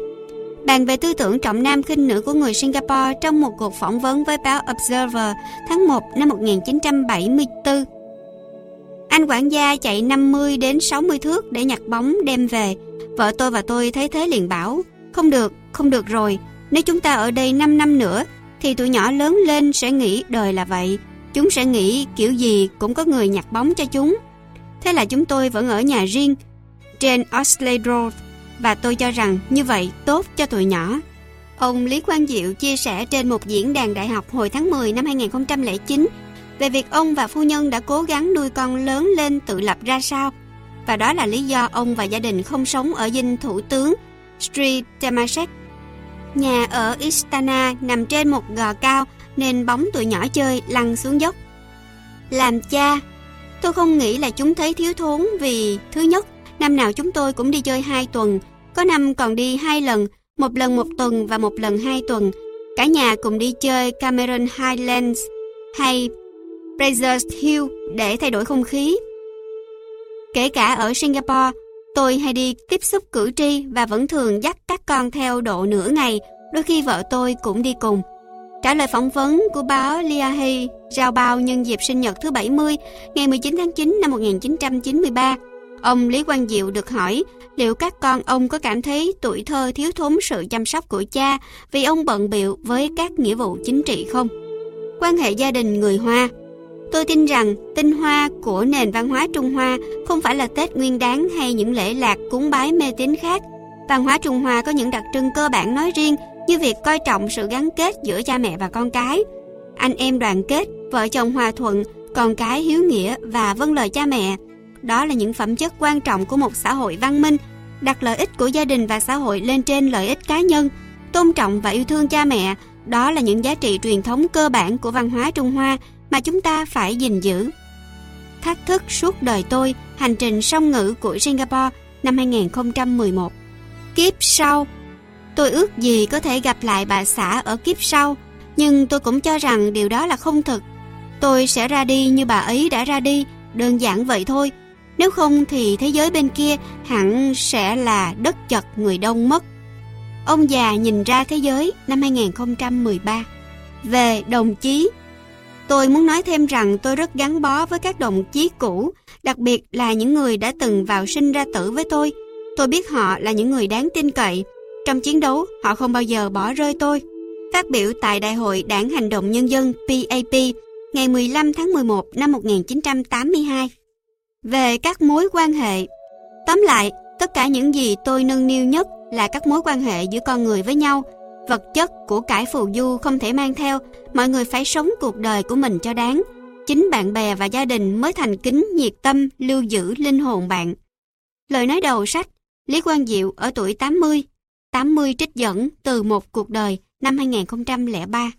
Bàn về tư tưởng trọng nam khinh nữ của người Singapore trong một cuộc phỏng vấn với báo Observer tháng 1 năm 1974. Anh quản gia chạy 50 đến 60 thước để nhặt bóng đem về. Vợ tôi và tôi thấy thế liền bảo, không được, không được rồi. Nếu chúng ta ở đây 5 năm nữa, thì tụi nhỏ lớn lên sẽ nghĩ đời là vậy. Chúng sẽ nghĩ kiểu gì cũng có người nhặt bóng cho chúng. Thế là chúng tôi vẫn ở nhà riêng trên Oxley Road và tôi cho rằng như vậy tốt cho tụi nhỏ. Ông Lý Quang Diệu chia sẻ trên một diễn đàn đại học hồi tháng 10 năm 2009 về việc ông và phu nhân đã cố gắng nuôi con lớn lên tự lập ra sao. Và đó là lý do ông và gia đình không sống ở dinh thủ tướng Street Temasek. Nhà ở Istana nằm trên một gò cao nên bóng tụi nhỏ chơi lăn xuống dốc. Làm cha, Tôi không nghĩ là chúng thấy thiếu thốn vì thứ nhất, năm nào chúng tôi cũng đi chơi hai tuần, có năm còn đi hai lần, một lần một tuần và một lần hai tuần. Cả nhà cùng đi chơi Cameron Highlands hay Fraser's Hill để thay đổi không khí. Kể cả ở Singapore, tôi hay đi tiếp xúc cử tri và vẫn thường dắt các con theo độ nửa ngày, đôi khi vợ tôi cũng đi cùng. Trả lời phỏng vấn của báo Liahi rao bao nhân dịp sinh nhật thứ 70 ngày 19 tháng 9 năm 1993, ông Lý Quang Diệu được hỏi liệu các con ông có cảm thấy tuổi thơ thiếu thốn sự chăm sóc của cha vì ông bận biệu với các nghĩa vụ chính trị không? Quan hệ gia đình người Hoa Tôi tin rằng tinh hoa của nền văn hóa Trung Hoa không phải là Tết Nguyên Đán hay những lễ lạc cúng bái mê tín khác. Văn hóa Trung Hoa có những đặc trưng cơ bản nói riêng như việc coi trọng sự gắn kết giữa cha mẹ và con cái, anh em đoàn kết, vợ chồng hòa thuận, con cái hiếu nghĩa và vâng lời cha mẹ. Đó là những phẩm chất quan trọng của một xã hội văn minh, đặt lợi ích của gia đình và xã hội lên trên lợi ích cá nhân, tôn trọng và yêu thương cha mẹ, đó là những giá trị truyền thống cơ bản của văn hóa Trung Hoa mà chúng ta phải gìn giữ. Thách thức suốt đời tôi, hành trình song ngữ của Singapore năm 2011. Kiếp sau Tôi ước gì có thể gặp lại bà xã ở kiếp sau, nhưng tôi cũng cho rằng điều đó là không thực. Tôi sẽ ra đi như bà ấy đã ra đi, đơn giản vậy thôi. Nếu không thì thế giới bên kia hẳn sẽ là đất chật người đông mất. Ông già nhìn ra thế giới năm 2013. Về đồng chí, tôi muốn nói thêm rằng tôi rất gắn bó với các đồng chí cũ, đặc biệt là những người đã từng vào sinh ra tử với tôi. Tôi biết họ là những người đáng tin cậy, trong chiến đấu, họ không bao giờ bỏ rơi tôi. Phát biểu tại Đại hội Đảng Hành động Nhân dân PAP ngày 15 tháng 11 năm 1982. Về các mối quan hệ Tóm lại, tất cả những gì tôi nâng niu nhất là các mối quan hệ giữa con người với nhau. Vật chất của cải phù du không thể mang theo, mọi người phải sống cuộc đời của mình cho đáng. Chính bạn bè và gia đình mới thành kính, nhiệt tâm, lưu giữ linh hồn bạn. Lời nói đầu sách, Lý Quang Diệu ở tuổi 80 80 trích dẫn từ một cuộc đời năm 2003.